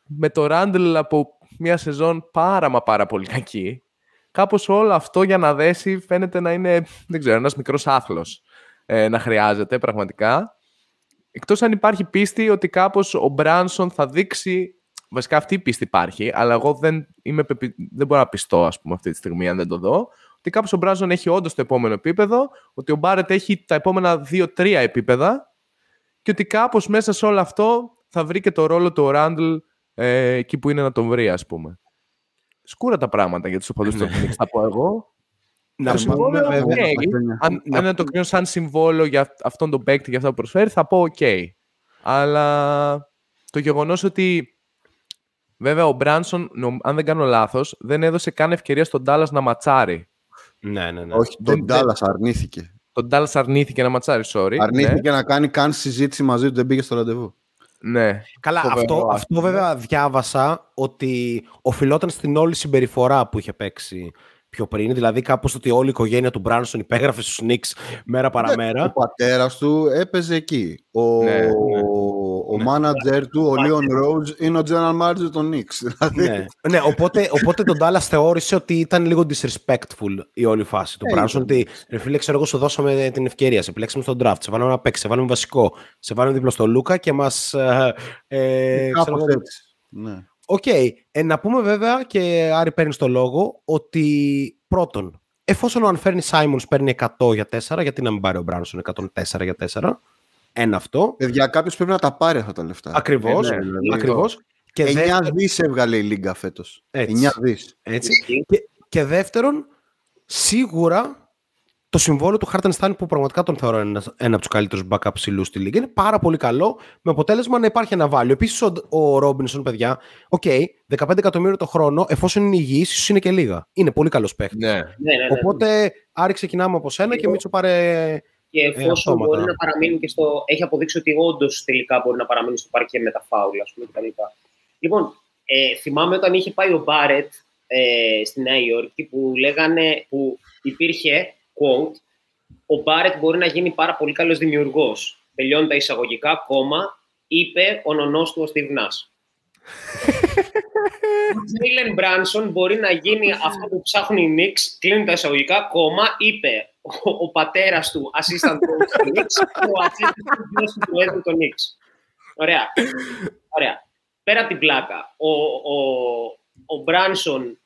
με το Ράντλ από μια σεζόν πάρα μα πάρα πολύ κακή, κάπως όλο αυτό για να δέσει φαίνεται να είναι, δεν ξέρω, ένας μικρός άθλος ε, να χρειάζεται πραγματικά. Εκτός αν υπάρχει πίστη ότι κάπως ο Μπράνσον θα δείξει Βασικά αυτή η πίστη υπάρχει, αλλά εγώ δεν, είμαι πεπι... δεν μπορώ να πειστώ ας πούμε, αυτή τη στιγμή αν δεν το δω. Ότι κάπως ο Μπράνσον έχει όντως το επόμενο επίπεδο, ότι ο Μπάρετ έχει τα επόμενα 2-3 επίπεδα και ότι κάπως μέσα σε όλο αυτό θα βρει και το ρόλο του ο Ράντλ ε, εκεί που είναι να τον βρει, ας πούμε. Σκούρα τα πράγματα για τους οπαδούς των Knicks, θα πω εγώ. Να το πούμε συμβόλαιο, βέβαια- οκ. βέβαια. Αν, να- αν δεν το κρίνω σαν συμβόλο για αυ- αυτόν τον παίκτη για αυτό που προσφέρει, θα πω οκ. Αλλά το γεγονός ότι βέβαια ο Μπράνσον, νο- αν δεν κάνω λάθος, δεν έδωσε καν ευκαιρία στον Ντάλλας να ματσάρει. Ναι, ναι, ναι. Όχι, Δεν- τον Ντάλλα αρνήθηκε. Τον Ντάλλας αρνήθηκε να ματσάρει, sorry. Αρνήθηκε να κάνει καν συζήτηση μαζί του, δεν πήγε στο ραντεβού. Ναι. ναι. Καλά, Φοβερό, αυτό, ας αυτό βέβαια διάβασα ότι οφειλόταν στην όλη συμπεριφορά που είχε παίξει πιο πριν. Δηλαδή κάπως ότι όλη η οικογένεια του Μπράνσον υπέγραφε στους Knicks μέρα Ο παραμέρα. πατέρας του έπαιζε εκεί. Ο, Ναι, ναι. ο manager του, ο Leon Rose, είναι ο general manager των Knicks. Δηλαδή, ναι, ναι οπότε, οπότε το Dallas θεώρησε ότι ήταν λίγο disrespectful η όλη φάση του Ε, Μπράνσον. ήταν. Ότι ρε φίλε, ξέρω εγώ, σου δώσαμε την ευκαιρία. Σε επιλέξαμε στο draft. Σε βάλαμε να παίξει. Σε βάλαμε βασικό. Σε βάλαμε δίπλα στο Λούκα και μας. Ε, ξέρω κάπως εγώ, έτσι. Ναι. Οκ. Ε, να πούμε βέβαια και Άρη παίρνεις το λόγο ότι πρώτον, εφόσον ο Άνφερνι Σάιμονς παίρνει 100 για 4, γιατί να μην πάρει ο Μπράνσον 104 για 4. Ένα αυτό. Παιδιά, κάποιος πρέπει να τα πάρει αυτά τα λεφτά. Ακριβώς. Ε, ναι, δηλαδή, Ακριβώς. Και 9 δεύτερον, δις έβγαλε η Λίγκα φέτος. Έτσι. 9 δις. έτσι. Και, και δεύτερον, σίγουρα το συμβόλαιο του Hartenstein που πραγματικά τον θεωρώ ένα, ένα από τους καλύτερους backup ψηλού στη λίγα είναι πάρα πολύ καλό με αποτέλεσμα να υπάρχει ένα value. Επίσης ο, ο Ρόμπινσον, παιδιά, οκ, 15 εκατομμύρια το χρόνο, εφόσον είναι υγιής, ίσως είναι και λίγα. Είναι πολύ καλός παίχτης. Ναι. Ναι, ναι, ναι. Οπότε, Άρη, ξεκινάμε από σένα και Μίτσο πάρε. Και εφόσον αυτόματα. μπορεί να παραμείνει και στο. Έχει αποδείξει ότι όντως τελικά μπορεί να παραμείνει στο παρκέ με τα φάουλ, ας πούμε κτλ. Λοιπόν, ε, θυμάμαι όταν είχε πάει ο Μπάρετ ε, στη Νέα Υόρκη που λέγανε, που υπήρχε quote, ο Μπάρετ μπορεί να γίνει πάρα πολύ καλός δημιουργός. Τελειώνει τα εισαγωγικά, κόμμα, είπε ο νονός του ο Steve Nash. Ο Τζέιλεν Μπράνσον μπορεί να γίνει αυτό που ψάχνουν οι Knicks, κλείνουν τα εισαγωγικά, κόμμα, είπε ο, ο πατέρας του assistant coach του Knicks και ο assistant του προέδρου του Knicks. Ωραία. Ωραία. Πέρα από την πλάκα, ο, ο, ο Μπράνσον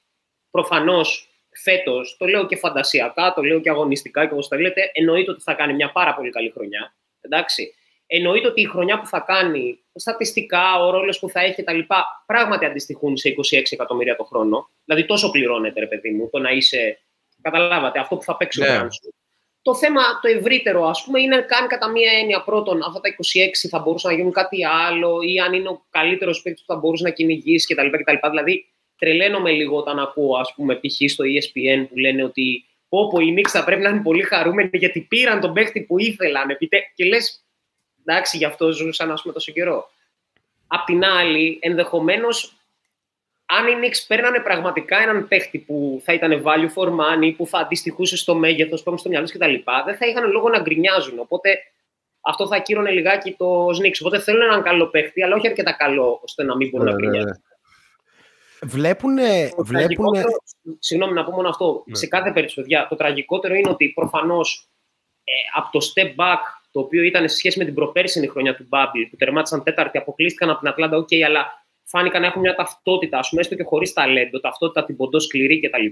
προφανώς φέτος, το λέω και φαντασιακά, το λέω και αγωνιστικά και όπως τα λέτε, εννοείται ότι θα κάνει μια πάρα πολύ καλή χρονιά. Εντάξει. Εννοείται ότι η χρονιά που θα κάνει, στατιστικά, ο ρόλος που θα έχει κτλ. πράγματι αντιστοιχούν σε 26 εκατομμύρια το χρόνο. Δηλαδή τόσο πληρώνεται, ρε παιδί μου, το να είσαι. Καταλάβατε, αυτό που θα παίξει Ναι. ο Μπράνσον. Το θέμα το ευρύτερο, ας πούμε, είναι καν κατά μία έννοια πρώτον, αυτά τα 26 θα μπορούσαν να γίνουν κάτι άλλο ή αν είναι ο καλύτερος παίκτης που θα μπορούσε να κυνηγήσει κτλ. κτλ. Δηλαδή, τρελαίνομαι λίγο όταν ακούω, ας πούμε, π.χ. στο E ESPN που λένε ότι Όπω οι Knicks θα πρέπει να είναι πολύ χαρούμενοι γιατί πήραν τον παίχτη που ήθελαν. Επιτέ... Και λες, εντάξει, γι' αυτό ζούσαν ας πούμε, τόσο καιρό. Απ' την άλλη, ενδεχομένως, αν οι Knicks παίρνανε πραγματικά έναν παίχτη που θα ήταν value for money, που θα αντιστοιχούσε στο μέγεθος που έχουν στο μυαλό τους κτλ., δεν θα είχαν λόγο να γκρινιάζουν. Οπότε αυτό θα κύρωνε λιγάκι το Knicks. Οπότε θέλουν έναν καλό παίχτη, αλλά όχι αρκετά καλό ώστε να μην μπορούν να Ναι, ναι, γκρινιάζουν. ναι. Βλέπουνε. Το βλέπουνε... τραγικότερο, συγγνώμη να πω μόνο αυτό, Ναι. σε κάθε περίπτωση, παιδιά, το τραγικότερο είναι ότι προφανώς ε, από το step back, το οποίο ήταν σε σχέση με την προπέρσινη χρονιά του Bubble, που τερμάτισαν τέταρτοι, αποκλείστηκαν από την Ατλάντα, οκ, αλλά φάνηκαν να έχουν μια ταυτότητα, ας πούμε, έστω και χωρίς ταλέντο, ταυτότητα Τιμποντό σκληρή κτλ.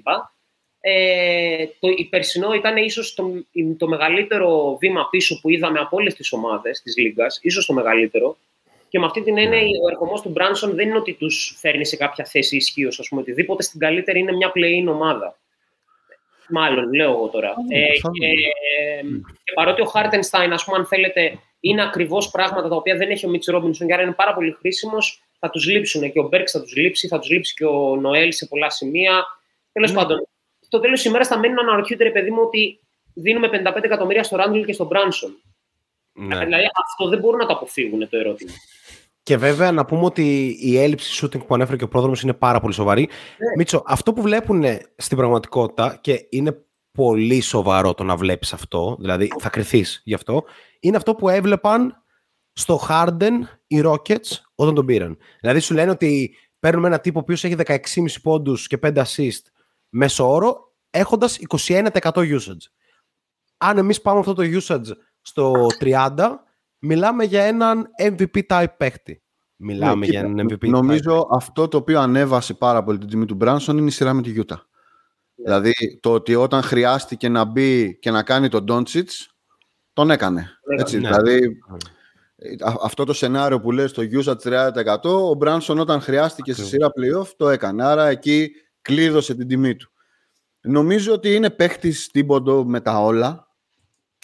Ε, το η περσινό ήταν ίσως το, το μεγαλύτερο βήμα πίσω που είδαμε από όλες τις ομάδες της Λίγκας, ίσως το μεγαλύτερο, και με αυτή την έννοια, ο ερχομός του Μπράνσον δεν είναι ότι τους φέρνει σε κάποια θέση ισχύος, ας πούμε. Οτιδήποτε στην καλύτερη είναι μια play-in ομάδα. Μάλλον, λέω εγώ τώρα. Ε, φαντάζομαι. και, ε, και παρότι ο Χάρτενστάιν, ας πούμε, αν θέλετε, είναι ακριβώς πράγματα τα οποία δεν έχει ο Μίτσι Ρόμπινσον και άρα είναι πάρα πολύ χρήσιμος, θα τους λείψουν. Και ο Μπέρξ θα τους λείψει, θα τους λείψει και ο Νοέλ σε πολλά σημεία. Τέλος πάντων, στο τέλος της ημέρας θα μένουν να αναρωτιούνται, ρε παιδί μου, ότι δίνουμε 55 εκατομμύρια στο Ράντλ και στον Μπράνσον. Ναι. Δηλαδή, αυτό δεν μπορούν να το αποφύγουν το ερώτημα. Και βέβαια να πούμε ότι η έλλειψη shooting που ανέφερε και ο πρόδρομος είναι πάρα πολύ σοβαρή. Ναι. Μίτσο, αυτό που βλέπουν στην πραγματικότητα και είναι πολύ σοβαρό το να βλέπεις αυτό, δηλαδή θα κρυθείς γι' αυτό, είναι αυτό που έβλεπαν στο Harden οι Rockets όταν τον πήραν. Δηλαδή σου λένε ότι παίρνουμε ένα τύπο ο οποίος έχει 16,5 πόντους και 5 assist μέσω όρο, έχοντας 21% usage. Αν εμείς πάμε αυτό το usage στο 30, μιλάμε για έναν MVP type παίχτη. Μιλάμε Ναι, για κοίτα, έναν MVP type. Νομίζω αυτό το οποίο ανέβασε πάρα πολύ την τιμή του Μπράνσον είναι η σειρά με τη Γιούτα. Δηλαδή το ότι όταν χρειάστηκε να μπει και να κάνει τον Ντόντσιτς, τον έκανε. Έτσι, Ναι. Δηλαδή α- αυτό το σενάριο που λες το usage 30% ο Μπράνσον όταν χρειάστηκε στη σειρά playoff το έκανε. Άρα εκεί κλείδωσε την τιμή του. Νομίζω ότι είναι παίχτης τίποντο με τα όλα.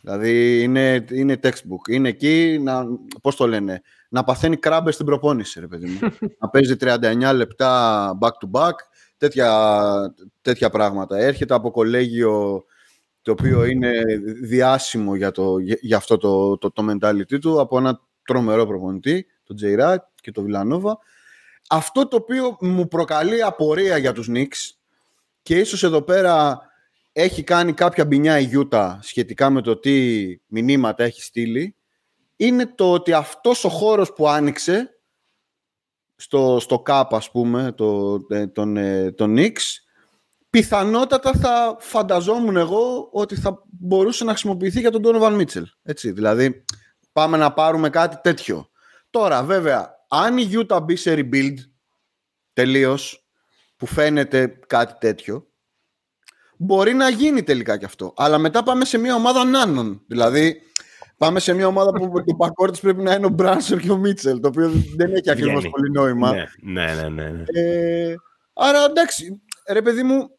Δηλαδή είναι, είναι textbook. Είναι εκεί να, πώς το λένε, να παθαίνει κράμπες στην προπόνηση, ρε παιδί μου. να παίζει 39 λεπτά back to back, τέτοια, τέτοια πράγματα. Έρχεται από κολέγιο το οποίο είναι διάσημο για, το, για, για αυτό το, το, το mentality του, από ένα τρομερό προπονητή, τον J. και τον Βιλανόβα. Αυτό το οποίο μου προκαλεί απορία για τους Knicks και ίσως εδώ πέρα έχει κάνει κάποια μπινιά η Γιούτα σχετικά με το τι μηνύματα έχει στείλει είναι το ότι αυτός ο χώρος που άνοιξε στο, στο ΚΑΠ ας πούμε το, ε, τον, ε, τον Knicks πιθανότατα θα φανταζόμουν εγώ ότι θα μπορούσε να χρησιμοποιηθεί για τον Donovan Mitchell. Έτσι, δηλαδή πάμε να πάρουμε κάτι τέτοιο. Τώρα βέβαια αν η Utah μπει σε rebuild τελείως που φαίνεται κάτι τέτοιο μπορεί να γίνει τελικά κι αυτό. Αλλά μετά πάμε σε μια ομάδα νάνων. Δηλαδή, Πάμε σε μια ομάδα που το backcourt της πρέπει να είναι ο Μπράνσον και ο Μίτσελ, το οποίο δεν έχει ακριβώς Βγαίνει. πολύ νόημα. Ναι, ναι, ναι. ναι, ναι. Ε, άρα εντάξει, ρε παιδί μου,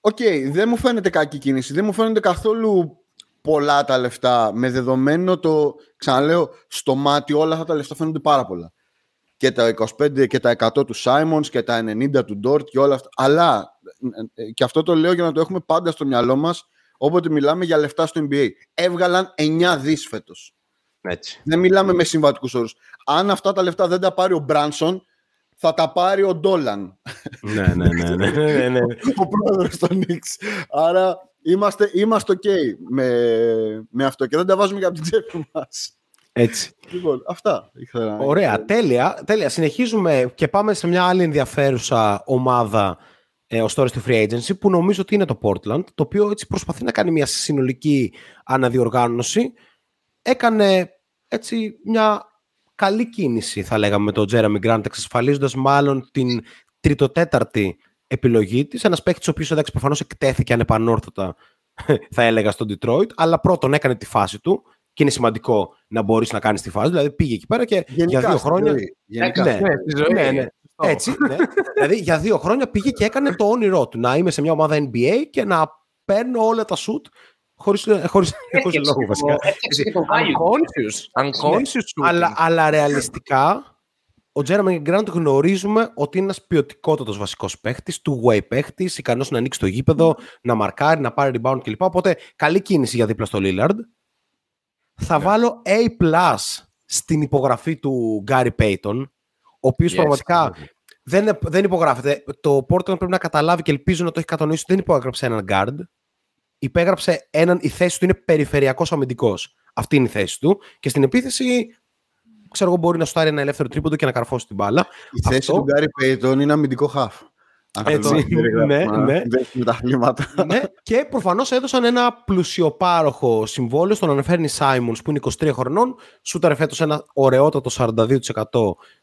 οκ, δεν μου φαίνεται κακή κίνηση. Δεν μου φαίνεται καθόλου πολλά τα λεφτά με δεδομένο το, ξαναλέω, στο μάτι όλα αυτά τα λεφτά φαίνονται πάρα πολλά. Και τα 25 και τα 100 του Σάιμονς και τα 90 του Ντόρτ και όλα αυτά. Αλλά, ε, ε, και αυτό το λέω για να το έχουμε πάντα στο μυαλό μας, όποτε μιλάμε για λεφτά στο NBA. Έβγαλαν 9 δις φέτος. Έτσι. Δεν μιλάμε με συμβατικούς όρους. Αν αυτά τα λεφτά δεν τα πάρει ο Μπράνσον, θα τα πάρει ο Ντόλαν, ναι, ναι, ναι, ναι, ναι, ναι. ο πρόεδρος των Knicks. Άρα είμαστε, είμαστε ok με, με αυτό και δεν τα βάζουμε για από την τσέπη μας. Έτσι. Λοιπόν, αυτά ήθελα να- Ωραία, τέλεια, τέλεια. Συνεχίζουμε και πάμε σε μια άλλη ενδιαφέρουσα ομάδα ε, ως τώρα στη Free Agency που νομίζω ότι είναι το Portland, το οποίο έτσι προσπαθεί να κάνει μια συνολική αναδιοργάνωση. Έκανε έτσι μια καλή κίνηση θα λέγαμε με τον Jeremy Grant εξασφαλίζοντας μάλλον την τριτοτέταρτη επιλογή της. Ένας παίκτης ο οποίος εντάξει προφανώς εκτέθηκε ανεπανόρθωτα θα έλεγα στο Detroit, αλλά πρώτον έκανε τη φάση του και είναι σημαντικό να μπορείς να κάνεις τη φάση, δηλαδή πήγε εκεί πέρα και Γενικά για δύο στη χρόνια... ζωή. Γενικά. Ναι, Ναι, στη ζωή. ναι, ναι. Έτσι, ναι. δηλαδή για δύο χρόνια πήγε και έκανε το όνειρό του. Να είμαι σε μια ομάδα NBA και να παίρνω όλα τα shoot χωρίς, χωρίς, χωρίς Έφτιαξε λόγο και βασικά. το- έφτιαξε και το value. Unconscious. Unconscious shooting. αλλά, αλλά ρεαλιστικά ο Τζέρεμι Γκραντ γνωρίζουμε ότι είναι ένας ποιοτικότατος βασικός παίχτης, του way παίχτης, ικανός να ανοίξει το γήπεδο, να μαρκάρει, να πάρει rebound κλπ. Οπότε καλή κίνηση για δίπλα στο Lillard. Θα βάλω A στην υπογραφή του Γκάρι Payton, ο οποίος Yes. πραγματικά δεν, δεν υπογράφεται. Το Portland πρέπει να καταλάβει και ελπίζω να το έχει κατανοήσει ότι δεν υπόγραψε έναν guard. Υπέγραψε έναν, η θέση του είναι περιφερειακός αμυντικός. Αυτή είναι η θέση του. Και στην επίθεση, ξέρω εγώ, μπορεί να σουτάρει ένα ελεύθερο τρίποντο και να καρφώσει την μπάλα. Η θέση Αυτό- του Γκάρι Πέιτον είναι αμυντικό χαφ. Αν Έτσι, θέλουμε να ναι, περιγράψουμε, ναι. δεν έχουμε τα χρήματα. ναι, και προφανώς έδωσαν ένα πλουσιοπάροχο συμβόλαιο στον αναφέρνη Σάιμονς που είναι 23 χρονών. Σούταρε φέτος ένα ωραιότατο 42%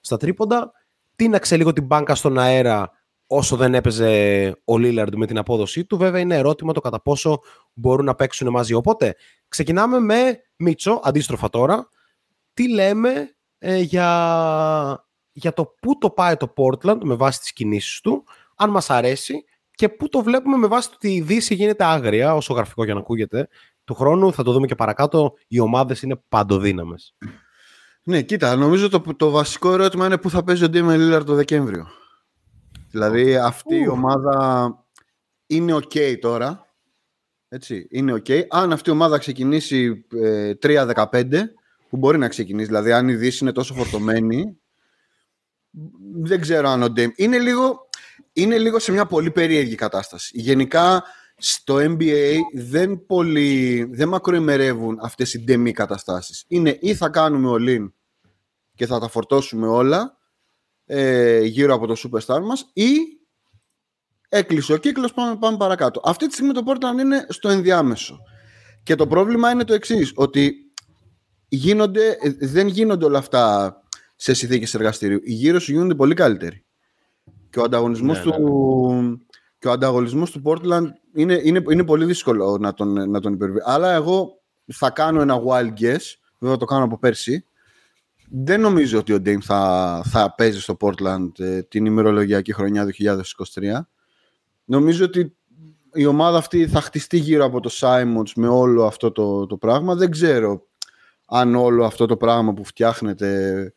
στα τρίποντα. Τίναξε λίγο την μπάνκα στον αέρα όσο δεν έπαιζε ο Λίλαρντ με την απόδοσή του. Βέβαια είναι ερώτημα το κατά πόσο μπορούν να παίξουν μαζί. Οπότε ξεκινάμε με Μίτσο, αντίστροφα τώρα. Τι λέμε ε, για, για το πού το πάει το Portland με βάση τις κινήσεις του, αν μας αρέσει και πού το βλέπουμε με βάση το ότι η Δύση γίνεται άγρια, όσο γραφικό για να ακούγεται. Του χρόνου θα το δούμε και παρακάτω, οι ομάδες είναι παντοδύναμες. Ναι, κοίτα, νομίζω το, το βασικό ερώτημα είναι πού θα παίζει ο Ντέμεν Λίλαρ το Δεκέμβριο. Δηλαδή αυτή η ομάδα είναι ok τώρα. Έτσι, είναι ok. Αν αυτή η ομάδα ξεκινήσει ε, 3-15, που μπορεί να ξεκινήσει, δηλαδή αν η Δύση είναι τόσο φορτωμένη, δεν ξέρω αν ο Ντέμ... Είναι λίγο, είναι λίγο σε μια πολύ περίεργη κατάσταση. Γενικά στο NBA δεν, πολύ, δεν μακροημερεύουν αυτές οι ντεμή καταστάσεις. Είναι ή θα κάνουμε all-in και θα τα φορτώσουμε όλα ε, γύρω από το superstar μας ή έκλεισε ο κύκλος, πάμε, πάμε παρακάτω. Αυτή τη στιγμή το Portland είναι στο ενδιάμεσο. Και το πρόβλημα είναι το εξής, ότι γίνονται, ε, δεν γίνονται όλα αυτά σε συνθήκες εργαστηρίου. Οι γύρω σου γίνονται πολύ καλύτεροι. Και ο ανταγωνισμός Ναι, του, και ο ανταγωνισμός του Portland είναι, είναι, είναι πολύ δύσκολο να τον, να τον υπερβεί. Αλλά εγώ θα κάνω ένα wild guess, βέβαια το κάνω από πέρσι, δεν νομίζω ότι ο Dame θα, θα παίζει στο Portland ε, την ημερολογιακή χρονιά 2023. Νομίζω ότι η ομάδα αυτή θα χτιστεί γύρω από το Simons με όλο αυτό το, το πράγμα. Δεν ξέρω αν όλο αυτό το πράγμα που φτιάχνεται ε,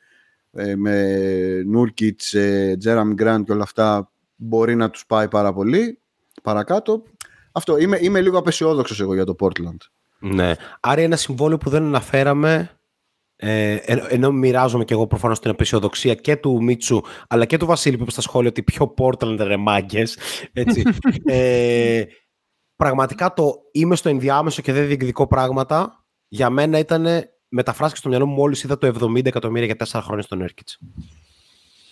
με Νούρκιτς, ε, Τζέραμ Γκραντ και όλα αυτά μπορεί να τους πάει πάρα πολύ παρακάτω. Αυτό, είμαι, είμαι λίγο απεσιόδοξος εγώ για το Portland. Ναι. Άρα ένα συμβόλαιο που δεν αναφέραμε, ε, εν- ενώ μοιράζομαι και εγώ προφανώς την απεσιοδοξία και του Μίτσου, αλλά και του Βασίλη που είπε στα σχόλια ότι πιο Portland ρε μάγκες, έτσι. ε, πραγματικά το είμαι στο ενδιάμεσο και δεν διεκδικώ πράγματα, για μένα ήταν μεταφράστηκε στο μυαλό μου μόλις είδα το 70 εκατομμύρια για 4 χρόνια στον Έρκιτς.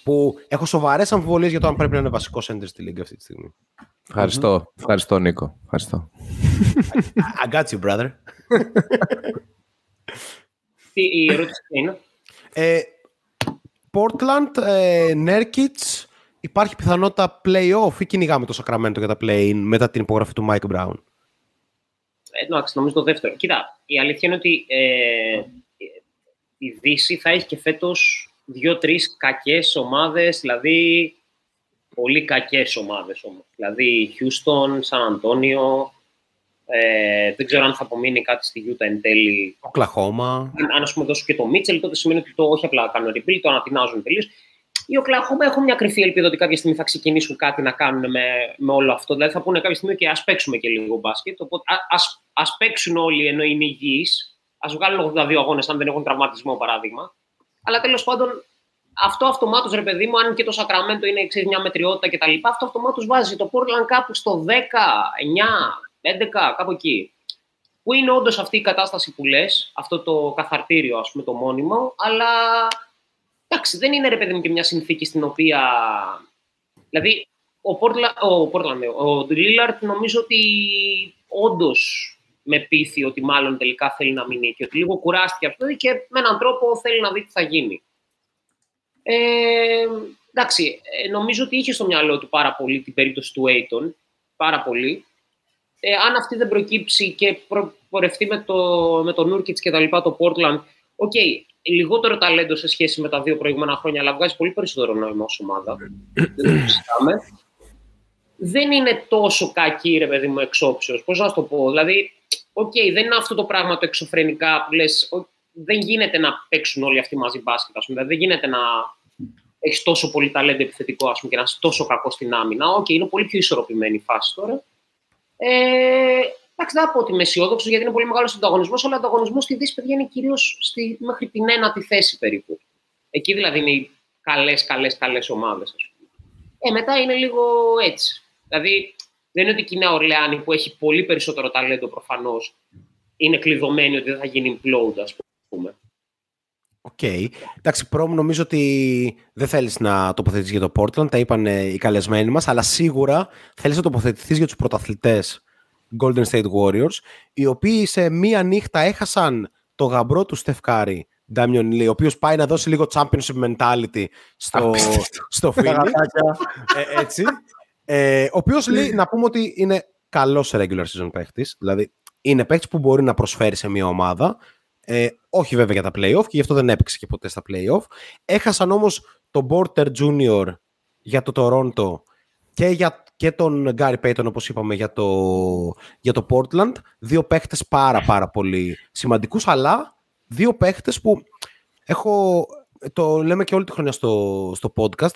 Που έχω σοβαρές αμφιβολίες για το αν πρέπει να είναι βασικό center στη λίγα αυτή τη στιγμή. Ευχαριστώ. Ευχαριστώ, Νίκο. Ευχαριστώ. I got you, brother. Τι, η ερώτηση ποια είναι; Ε, Portland, ε, Nurkic, υπάρχει πιθανότητα play-off ή κυνηγάμε το Sacramento για τα play-in μετά την υπογραφή του Mike Brown; Εντάξει, νομίζω το δεύτερο. Κοίτα, η αλήθεια είναι ότι ε, η Δύση θα έχει και φέτος δύο-τρεις κακές ομάδες, δηλαδή πολύ κακές ομάδες όμως. Δηλαδή Houston, Σαν Αντώνιο, ε, δεν ξέρω αν θα απομείνει κάτι στη Utah εν τέλει. Οκλαχώμα. Αν, αν ας πούμε δώσω και το Μίτσελ, τότε σημαίνει ότι το όχι απλά κάνουν rebuild, το ανατινάζουν τελείως. Οι Οκλαχώμα έχουν μια κρυφή ελπίδα ότι κάποια στιγμή θα ξεκινήσουν κάτι να κάνουν με, με όλο αυτό. Δηλαδή θα πούνε κάποια στιγμή και ας παίξουμε και λίγο μπάσκετ. Οπότε ας, ας παίξουν όλοι ενώ είναι υγιείς. Α βγάλουν 82 αγώνες αν δεν έχουν τραυματισμό παράδειγμα. Αλλά τέλος πάντων αυτό αυτομάτως, ρε παιδί μου, αν και το Σακραμέντο είναι ξέρεις, μια μετριότητα κτλ., αυτό αυτομάτως βάζει το Portland κάπου στο 10, 9, 11, κάπου εκεί. Που είναι όντως αυτή η κατάσταση που λες, αυτό το καθαρτήριο, ας πούμε, το μόνιμο, αλλά εντάξει, δεν είναι ρε παιδί μου και μια συνθήκη στην οποία. Δηλαδή, ο Portland, ο, Portland, ναι, ο Lillard νομίζω ότι όντως με πείθει ότι μάλλον τελικά θέλει να μείνει και ότι λίγο κουράστηκε αυτό και με έναν τρόπο θέλει να δει τι θα γίνει. Ε, εντάξει, ε, νομίζω ότι είχε στο μυαλό του πάρα πολύ την περίπτωση του Ayton. Πάρα πολύ. Ε, αν αυτή δεν προκύψει και προ, πορευτεί με, το, με τον Νούρκιτς και τα λοιπά, το Portland, OK, okay, λιγότερο ταλέντο σε σχέση με τα δύο προηγούμενα χρόνια, αλλά βγάζει πολύ περισσότερο νόημα ως ομάδα. δεν το συζητάμε. Δεν είναι τόσο κακή, ρε παιδί μου, εξ όψεως. Πώς να το πω, δηλαδή, OK, okay, δεν είναι αυτό το πράγμα το εξωφρενικά που λες, δεν γίνεται να παίξουν όλοι αυτοί μαζί μπάσκετ. Ας πούμε. Δεν γίνεται να έχεις τόσο πολύ ταλέντο επιθετικό ας πούμε, και να είσαι τόσο κακός στην άμυνα. OK, okay, είναι πολύ πιο ισορροπημένη η φάση τώρα. Ε, εντάξει, δεν θα πω ότι είμαι αισιόδοξος γιατί είναι πολύ μεγάλος ο ανταγωνισμός, αλλά ο ανταγωνισμός στη Δύση παιδιά είναι κυρίως μέχρι την ένατη θέση περίπου. Εκεί δηλαδή είναι οι καλές, καλές, καλές ομάδες. Ε, μετά είναι λίγο έτσι. Δηλαδή, δεν είναι ότι η Νέα Ορλεάνη που έχει πολύ περισσότερο ταλέντο προφανώς είναι κλειδωμένη ότι δεν θα γίνει implode, ας πούμε. OK. Okay. Εντάξει, πρόμ νομίζω ότι δεν θέλεις να τοποθετηθείς για το Portland, τα είπαν οι καλεσμένοι μας, αλλά σίγουρα θέλεις να τοποθετηθείς για τους πρωταθλητές Golden State Warriors, οι οποίοι σε μία νύχτα έχασαν το γαμπρό του Στεφ Κάρι, Damian Lee, ο οποίος πάει να δώσει λίγο championship mentality στο, στο Phoenix. ε, έτσι. Ε, ο οποίος λέει να πούμε ότι είναι καλός regular season παίχτης. Δηλαδή είναι παίχτης που μπορεί να προσφέρει σε μια ομάδα. Ε, όχι βέβαια για τα playoff και γι' αυτό δεν έπαιξε και ποτέ στα playoff. Έχασαν όμως τον Porter Junior για το Toronto και, για, και τον Gary Payton όπως είπαμε για το, για το Portland. Δύο παίχτες πάρα πάρα πολύ σημαντικούς αλλά δύο παίχτες που έχω, το λέμε και όλη τη χρονιά στο, στο podcast,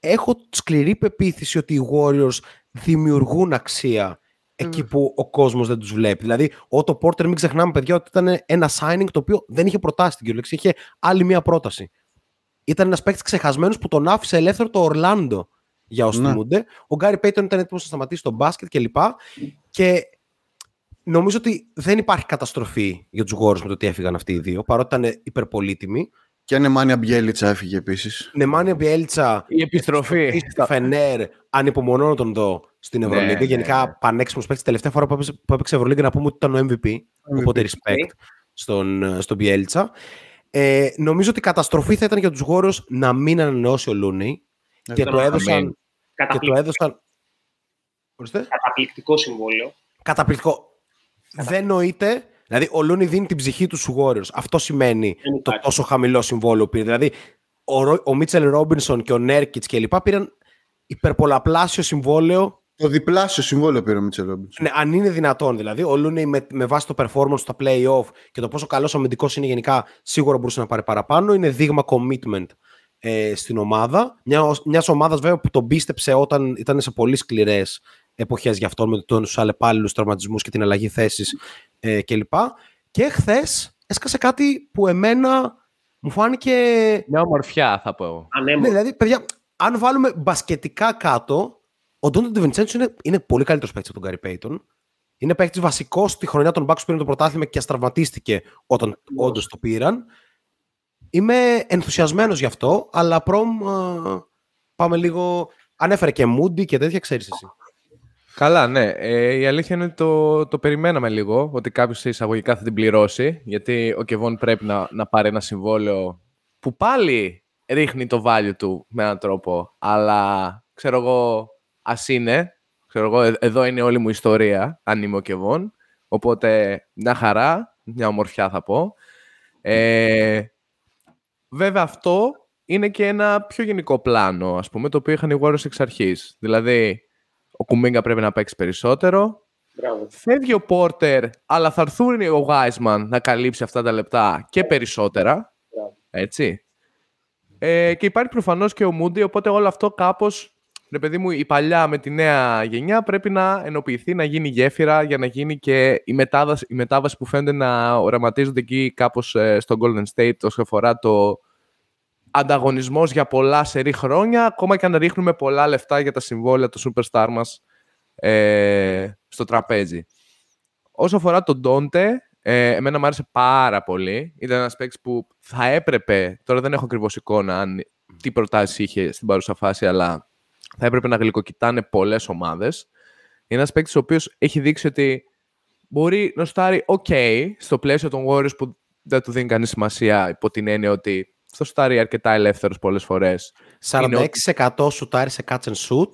έχω σκληρή πεποίθηση ότι οι Warriors δημιουργούν αξία εκεί που ο κόσμος δεν τους βλέπει. Δηλαδή, ο το Porter, μην ξεχνάμε, παιδιά, ότι ήταν ένα signing το οποίο δεν είχε προτάσει την κυριολεξία, είχε άλλη μία πρόταση. Ήταν ένας παίκτης ξεχασμένος που τον άφησε ελεύθερο το Ορλάντο για όσοι ναι. θυμούνται. Ο Γκάρι Πέιτον ήταν έτοιμος να σταματήσει τον μπάσκετ κλπ. Και νομίζω ότι δεν υπάρχει καταστροφή για τους Warriors με το ότι έφυγαν αυτοί οι δύο, παρότι ήταν υπερπολίτιμοι. Και Νεμάνια Μπιέλιτσα έφυγε επίσης. Νεμάνια Μπιέλιτσα. Η επιστροφή. Φενέρ, ανυπομονώ να τον δω στην ναι, Ευρωλίγκα. Ναι, Γενικά, ναι. πανέξιμο παίκτης. Τελευταία φορά που έπαιξε, που έπαιξε Ευρωλίγκα να πούμε ότι ήταν ο MVP. MVP. Οπότε respect στον, στον Μπιέλιτσα. Ε, νομίζω ότι η καταστροφή θα ήταν για τους γόρους να μην ανανεώσει ο Λούνι. Και το, έδωσαν, και το έδωσαν. Καταπληκτικό συμβόλαιο. Καταπληκτικό. Δεν νοείται Δηλαδή, ο Λούνι δίνει την ψυχή του στους Warriors. Αυτό σημαίνει το τόσο χαμηλό συμβόλαιο που πήρε. Δηλαδή, ο, ο Μίτσελ Ρόμπινσον και ο Νέρκιτς κλπ. πήραν υπερπολαπλάσιο συμβόλαιο. Το διπλάσιο συμβόλαιο πήρε ο Μίτσελ Ρόμπινσον. Ναι, αν είναι δυνατόν δηλαδή. Ο Λούνι με, με βάση το performance στα playoff και το πόσο καλός αμυντικός είναι γενικά, σίγουρα μπορούσε να πάρει παραπάνω. Είναι δείγμα commitment ε, στην ομάδα. Μια ομάδας βέβαια που τον πίστεψε όταν ήταν σε πολύ σκληρές εποχές για αυτόν με τους αλλεπάλληλους τραυματισμούς και την αλλαγή θέσης ε, κλπ. Και χθες έσκασε κάτι που εμένα μου φάνηκε. Μια ομορφιά, θα πω εγώ. Ναι, δηλαδή, παιδιά, αν βάλουμε μπασκετικά κάτω, ο Ντόντε Ντεβιντσέντσο είναι, είναι πολύ καλύτερος παίκτης από τον Γκάρι Πέιτον. Είναι παίκτης βασικός στη χρονιά των Bucks που πήραν το πρωτάθλημα και αστραυματίστηκε όταν όντως το πήραν. Είμαι ενθουσιασμένος γι' αυτό, αλλά προμ. πάμε λίγο. Ανέφερε και Moody και τέτοια, ξέρεις εσύ. Καλά, ναι. Ε, η αλήθεια είναι ότι το, το περιμέναμε λίγο, ότι κάποιος εισαγωγικά θα την πληρώσει, γιατί ο Κεβόν πρέπει να, να πάρει ένα συμβόλαιο που πάλι ρίχνει το value του με έναν τρόπο, αλλά ξέρω εγώ, ας είναι, ξέρω εγώ, ε, εδώ είναι όλη μου ιστορία, αν είμαι ο Κεβόν, Οπότε, μια χαρά, μια ομορφιά θα πω. Ε, βέβαια αυτό είναι και ένα πιο γενικό πλάνο, ας πούμε, το οποίο είχαν οι Warriors εξ αρχής. Δηλαδή, ο Κουμίγκα πρέπει να παίξει περισσότερο, Μπράβο. Φεύγει ο Πόρτερ, αλλά θα έρθουν ο Γάισμαν να καλύψει αυτά τα λεπτά και περισσότερα. Έτσι. Ε, και υπάρχει προφανώς και ο Μούντι, οπότε όλο αυτό κάπως, ρε παιδί μου, η παλιά με τη νέα γενιά πρέπει να ενοποιηθεί, να γίνει γέφυρα για να γίνει και η μετάβαση, η μετάβαση που φαίνεται να οραματίζονται εκεί κάπως ε, στο Golden State όσο αφορά το ανταγωνισμός για πολλά σερή χρόνια, ακόμα και αν ρίχνουμε πολλά λεφτά για τα συμβόλαια του superstar μας ε, στο τραπέζι. Όσο αφορά τον Ντόντε, ε, εμένα μου άρεσε πάρα πολύ. Ήταν ένας παίκτης που θα έπρεπε, τώρα δεν έχω ακριβώς εικόνα αν, τι προτάσεις είχε στην παρούσα φάση, αλλά θα έπρεπε να γλυκοκοιτάνε πολλές ομάδες. Είναι ένας παίκτης ο οποίος έχει δείξει ότι μπορεί να στάρει OK στο πλαίσιο των Warriors που δεν του δίνει κανεί σημασία υπό την έννοια ότι στο στάρει αρκετά ελεύθερος πολλές φορές. 46% σουτάρει σε catch and shoot,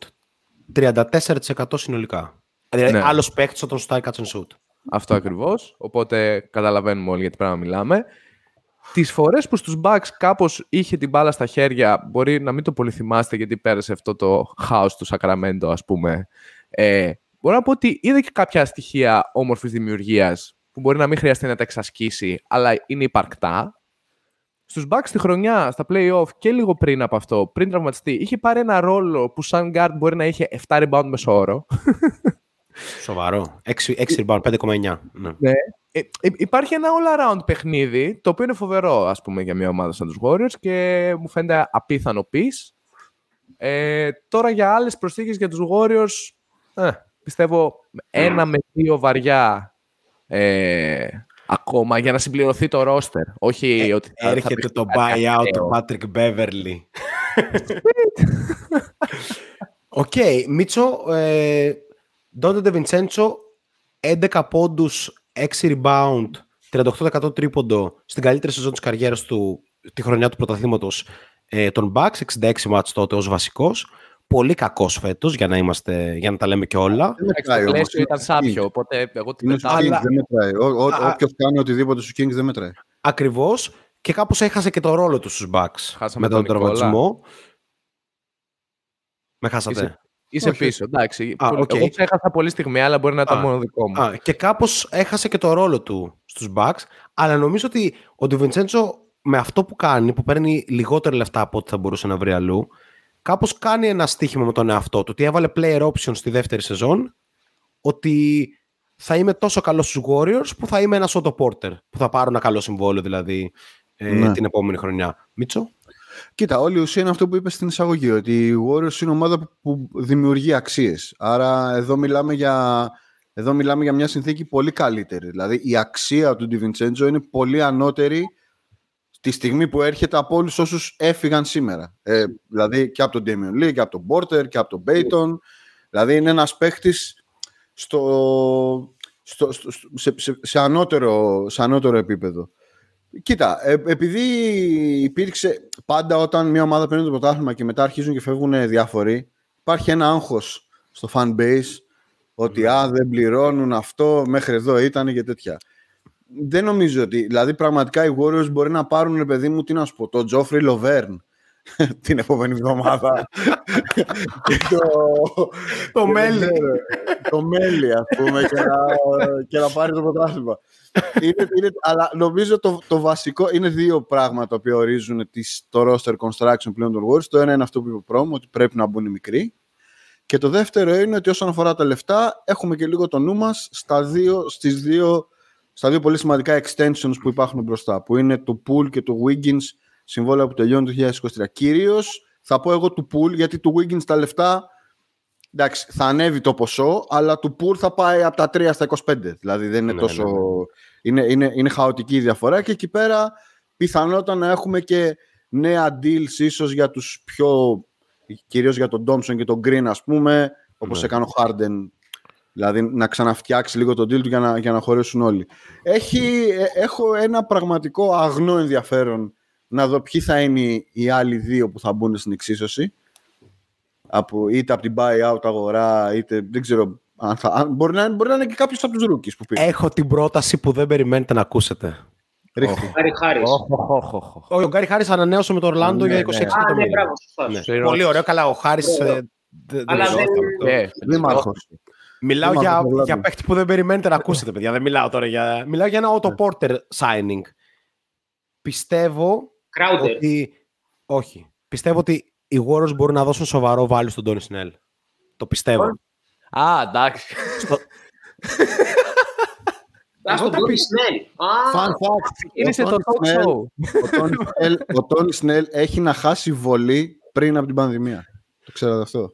34% συνολικά. Δηλαδή, Ναι. άλλος παίκτης όταν σουτάρει catch and shoot. Αυτό ακριβώς. Οπότε καταλαβαίνουμε όλοι γιατί πράγμα μιλάμε. Τις φορές που στους Bucks κάπως είχε την μπάλα στα χέρια, μπορεί να μην το πολύ θυμάστε γιατί πέρασε αυτό το χάος του Σακραμέντο, ας πούμε. Ε, μπορώ να πω ότι είδα και κάποια στοιχεία όμορφης δημιουργίας που μπορεί να μην χρειαστεί να τα εξασκήσει, αλλά είναι υπαρκτά. Στους Bucks τη χρονιά, στα play-off και λίγο πριν από αυτό, πριν τραυματιστεί, είχε πάρει ένα ρόλο που σαν guard μπορεί να είχε 7 rebound μεσόωρο. Σοβαρό. 6, 6 rebound, 5,9. Ναι. Ναι. Ε, ε, υπάρχει ένα all-around παιχνίδι, το οποίο είναι φοβερό, ας πούμε, για μια ομάδα σαν τους Warriors και μου φαίνεται απίθανο πις. Ε, τώρα για άλλες προσθήκες για τους Warriors, ε, πιστεύω ένα με δύο βαριά ε, ακόμα για να συμπληρωθεί το roster. Όχι ότι θα- θα Έρχεται παίξει το κάτι buyout ακραίο. του Patrick Beverly. Οκ, Μίτσο, ε, Ντόντε Ντεβιντσέντσο, 11 πόντους, 6 rebound, 38% τρίποντο στην καλύτερη σεζόν της καριέρας του τη χρονιά του πρωταθλήματος ε, των Bucks, 66 ματς τότε ως βασικός. Πολύ κακός φέτος, για να, είμαστε, για να τα λέμε και όλα. Δεν Εντάξει, μετράει Το όμως. πλαίσιο Είναι ήταν στους σάπιο, Kings. οπότε εγώ την Είναι στους πετάω. Αλλά- Kings, δεν μετράει. Ο- ο- Α, Όποιος κάνει οτιδήποτε στους Kings δεν μετράει. Ακριβώς. Και κάπως έχασε και το ρόλο του στους Bucks. Χάσαμε με τον τον Νικόλα. τραυματισμό. Με χάσατε. Είσαι- Είσαι Όχι. πίσω, εντάξει. Α, Πολύ- οκ. Εγώ ξέχασα πολύ στιγμή, αλλά μπορεί να ήταν Α, μόνο δικό μου. Α, και κάπως έχασε και το ρόλο του στους Bucks, αλλά νομίζω ότι ο Ντιβιντσέντσο με αυτό που κάνει, που παίρνει λιγότερα λεφτά από ό,τι θα μπορούσε να βρει αλλού, κάπως κάνει ένα στοίχημα με τον εαυτό του, ότι έβαλε player option στη δεύτερη σεζόν, ότι θα είμαι τόσο καλός στους Warriors που θα είμαι ένας Otto Porter, που θα πάρω ένα καλό συμβόλαιο δηλαδή ε, Ναι. την επόμενη χρονιά. Μίτσο; Κοίτα, όλη η ουσία είναι αυτό που είπες στην εισαγωγή, ότι η Warriors είναι ομάδα που- που δημιουργεί αξίες. Άρα εδώ μιλάμε για, εδώ μιλάμε για μια συνθήκη πολύ καλύτερη. Δηλαδή η αξία του DiVincenzo είναι πολύ ανώτερη τη στιγμή που έρχεται από όλους όσους έφυγαν σήμερα. Ε, δηλαδή και από τον Damian Lee, και από τον Porter, και από τον Payton. Δηλαδή είναι ένας παίχτης στο, στο, στο, σε, σε, σε, ανώτερο, σε ανώτερο επίπεδο. Κοίτα, ε, επειδή υπήρξε πάντα όταν μια ομάδα παίρνει το πρωτάθλημα και μετά αρχίζουν και φεύγουν διάφοροι, υπάρχει ένα άγχος στο fan base ότι α, δεν πληρώνουν αυτό, μέχρι εδώ ήταν και τέτοια. Δεν νομίζω ότι, δηλαδή πραγματικά οι Warriors μπορεί να πάρουν, ρε παιδί μου, τι να σου πω, τον Τζόφρι Λοβέρν την επόμενη εβδομάδα. και το, Το και δεν μέλι. ξέρω, το μέλι, ας πούμε, και να, και να πάρει το πρωτάθλημα. Είναι, είναι, αλλά νομίζω το, το βασικό είναι δύο πράγματα που ορίζουν τις, το roster construction πλέον των Warriors. Το ένα είναι αυτό που είπε ο Πρόμ, ότι πρέπει να μπουν οι μικροί. Και το δεύτερο είναι ότι όσον αφορά τα λεφτά, έχουμε και λίγο το νου μας στα δύο, στις δύο, στα δύο πολύ σημαντικά extensions που υπάρχουν μπροστά, που είναι το Pool και το Wiggins, συμβόλαια που τελειώνουν το 2023. Κυρίως θα πω εγώ του Pool, γιατί του Wiggins τα λεφτά εντάξει, θα ανέβει το ποσό, αλλά του Pool θα πάει από τα 3 στα 25. Δηλαδή δεν είναι Ναι, τόσο... ναι, ναι. Είναι, είναι, είναι χαοτική η διαφορά και εκεί πέρα πιθανότατα να έχουμε και νέα deals ίσως για τους πιο κυρίως για τον Thompson και τον Green ας πούμε όπως Ναι. έκανε ο Harden δηλαδή να ξαναφτιάξει λίγο το deal του για να, για να χωρέσουν όλοι Έχει, ε, έχω ένα πραγματικό αγνό ενδιαφέρον να δω ποιοι θα είναι οι άλλοι δύο που θα μπουν στην εξίσωση από, είτε από την buyout αγορά είτε δεν ξέρω Αν θα, αν, μπορεί, να, μπορεί να είναι και κάποιος από τους rookie που πήγε. Έχω την πρόταση που δεν περιμένετε να ακούσετε. Ρίχτη. Γκάρι Χάρις. Ο Γκάρι Χάρις ανανέωσε με το Ορλάντο Ναι, για 26 ναι. Α, ναι, εκατομμύρια. μπράβο, σωστά. Ναι. Σωστό. Πολύ ωραίο. Καλά, ο Χάρις. Ωραίο. Αλλά δεν- Ε, Δήμαρχο. Μιλάω Δήμαρχος για, Ορλάντο. για παίχτη που δεν περιμένετε να ακούσετε, παιδιά. Δεν μιλάω τώρα για. Μιλάω για ένα Otto Porter signing. Πιστεύω Crowder. ότι. Όχι. Πιστεύω ότι οι Warriors μπορούν να δώσουν σοβαρό value στον Τόνι Σνέλ. Το πιστεύω. Α, εντάξει. Στο- Α, στον Τόνι Σνέλ. Α, Fun fact. Ξεκίνησε ο το Τόνι talk Σνέλ- show. ο Τόνι Σνέλ- Ο Τόνι Σνέλ έχει να χάσει βολή πριν από την πανδημία. Το ξέρατε αυτό.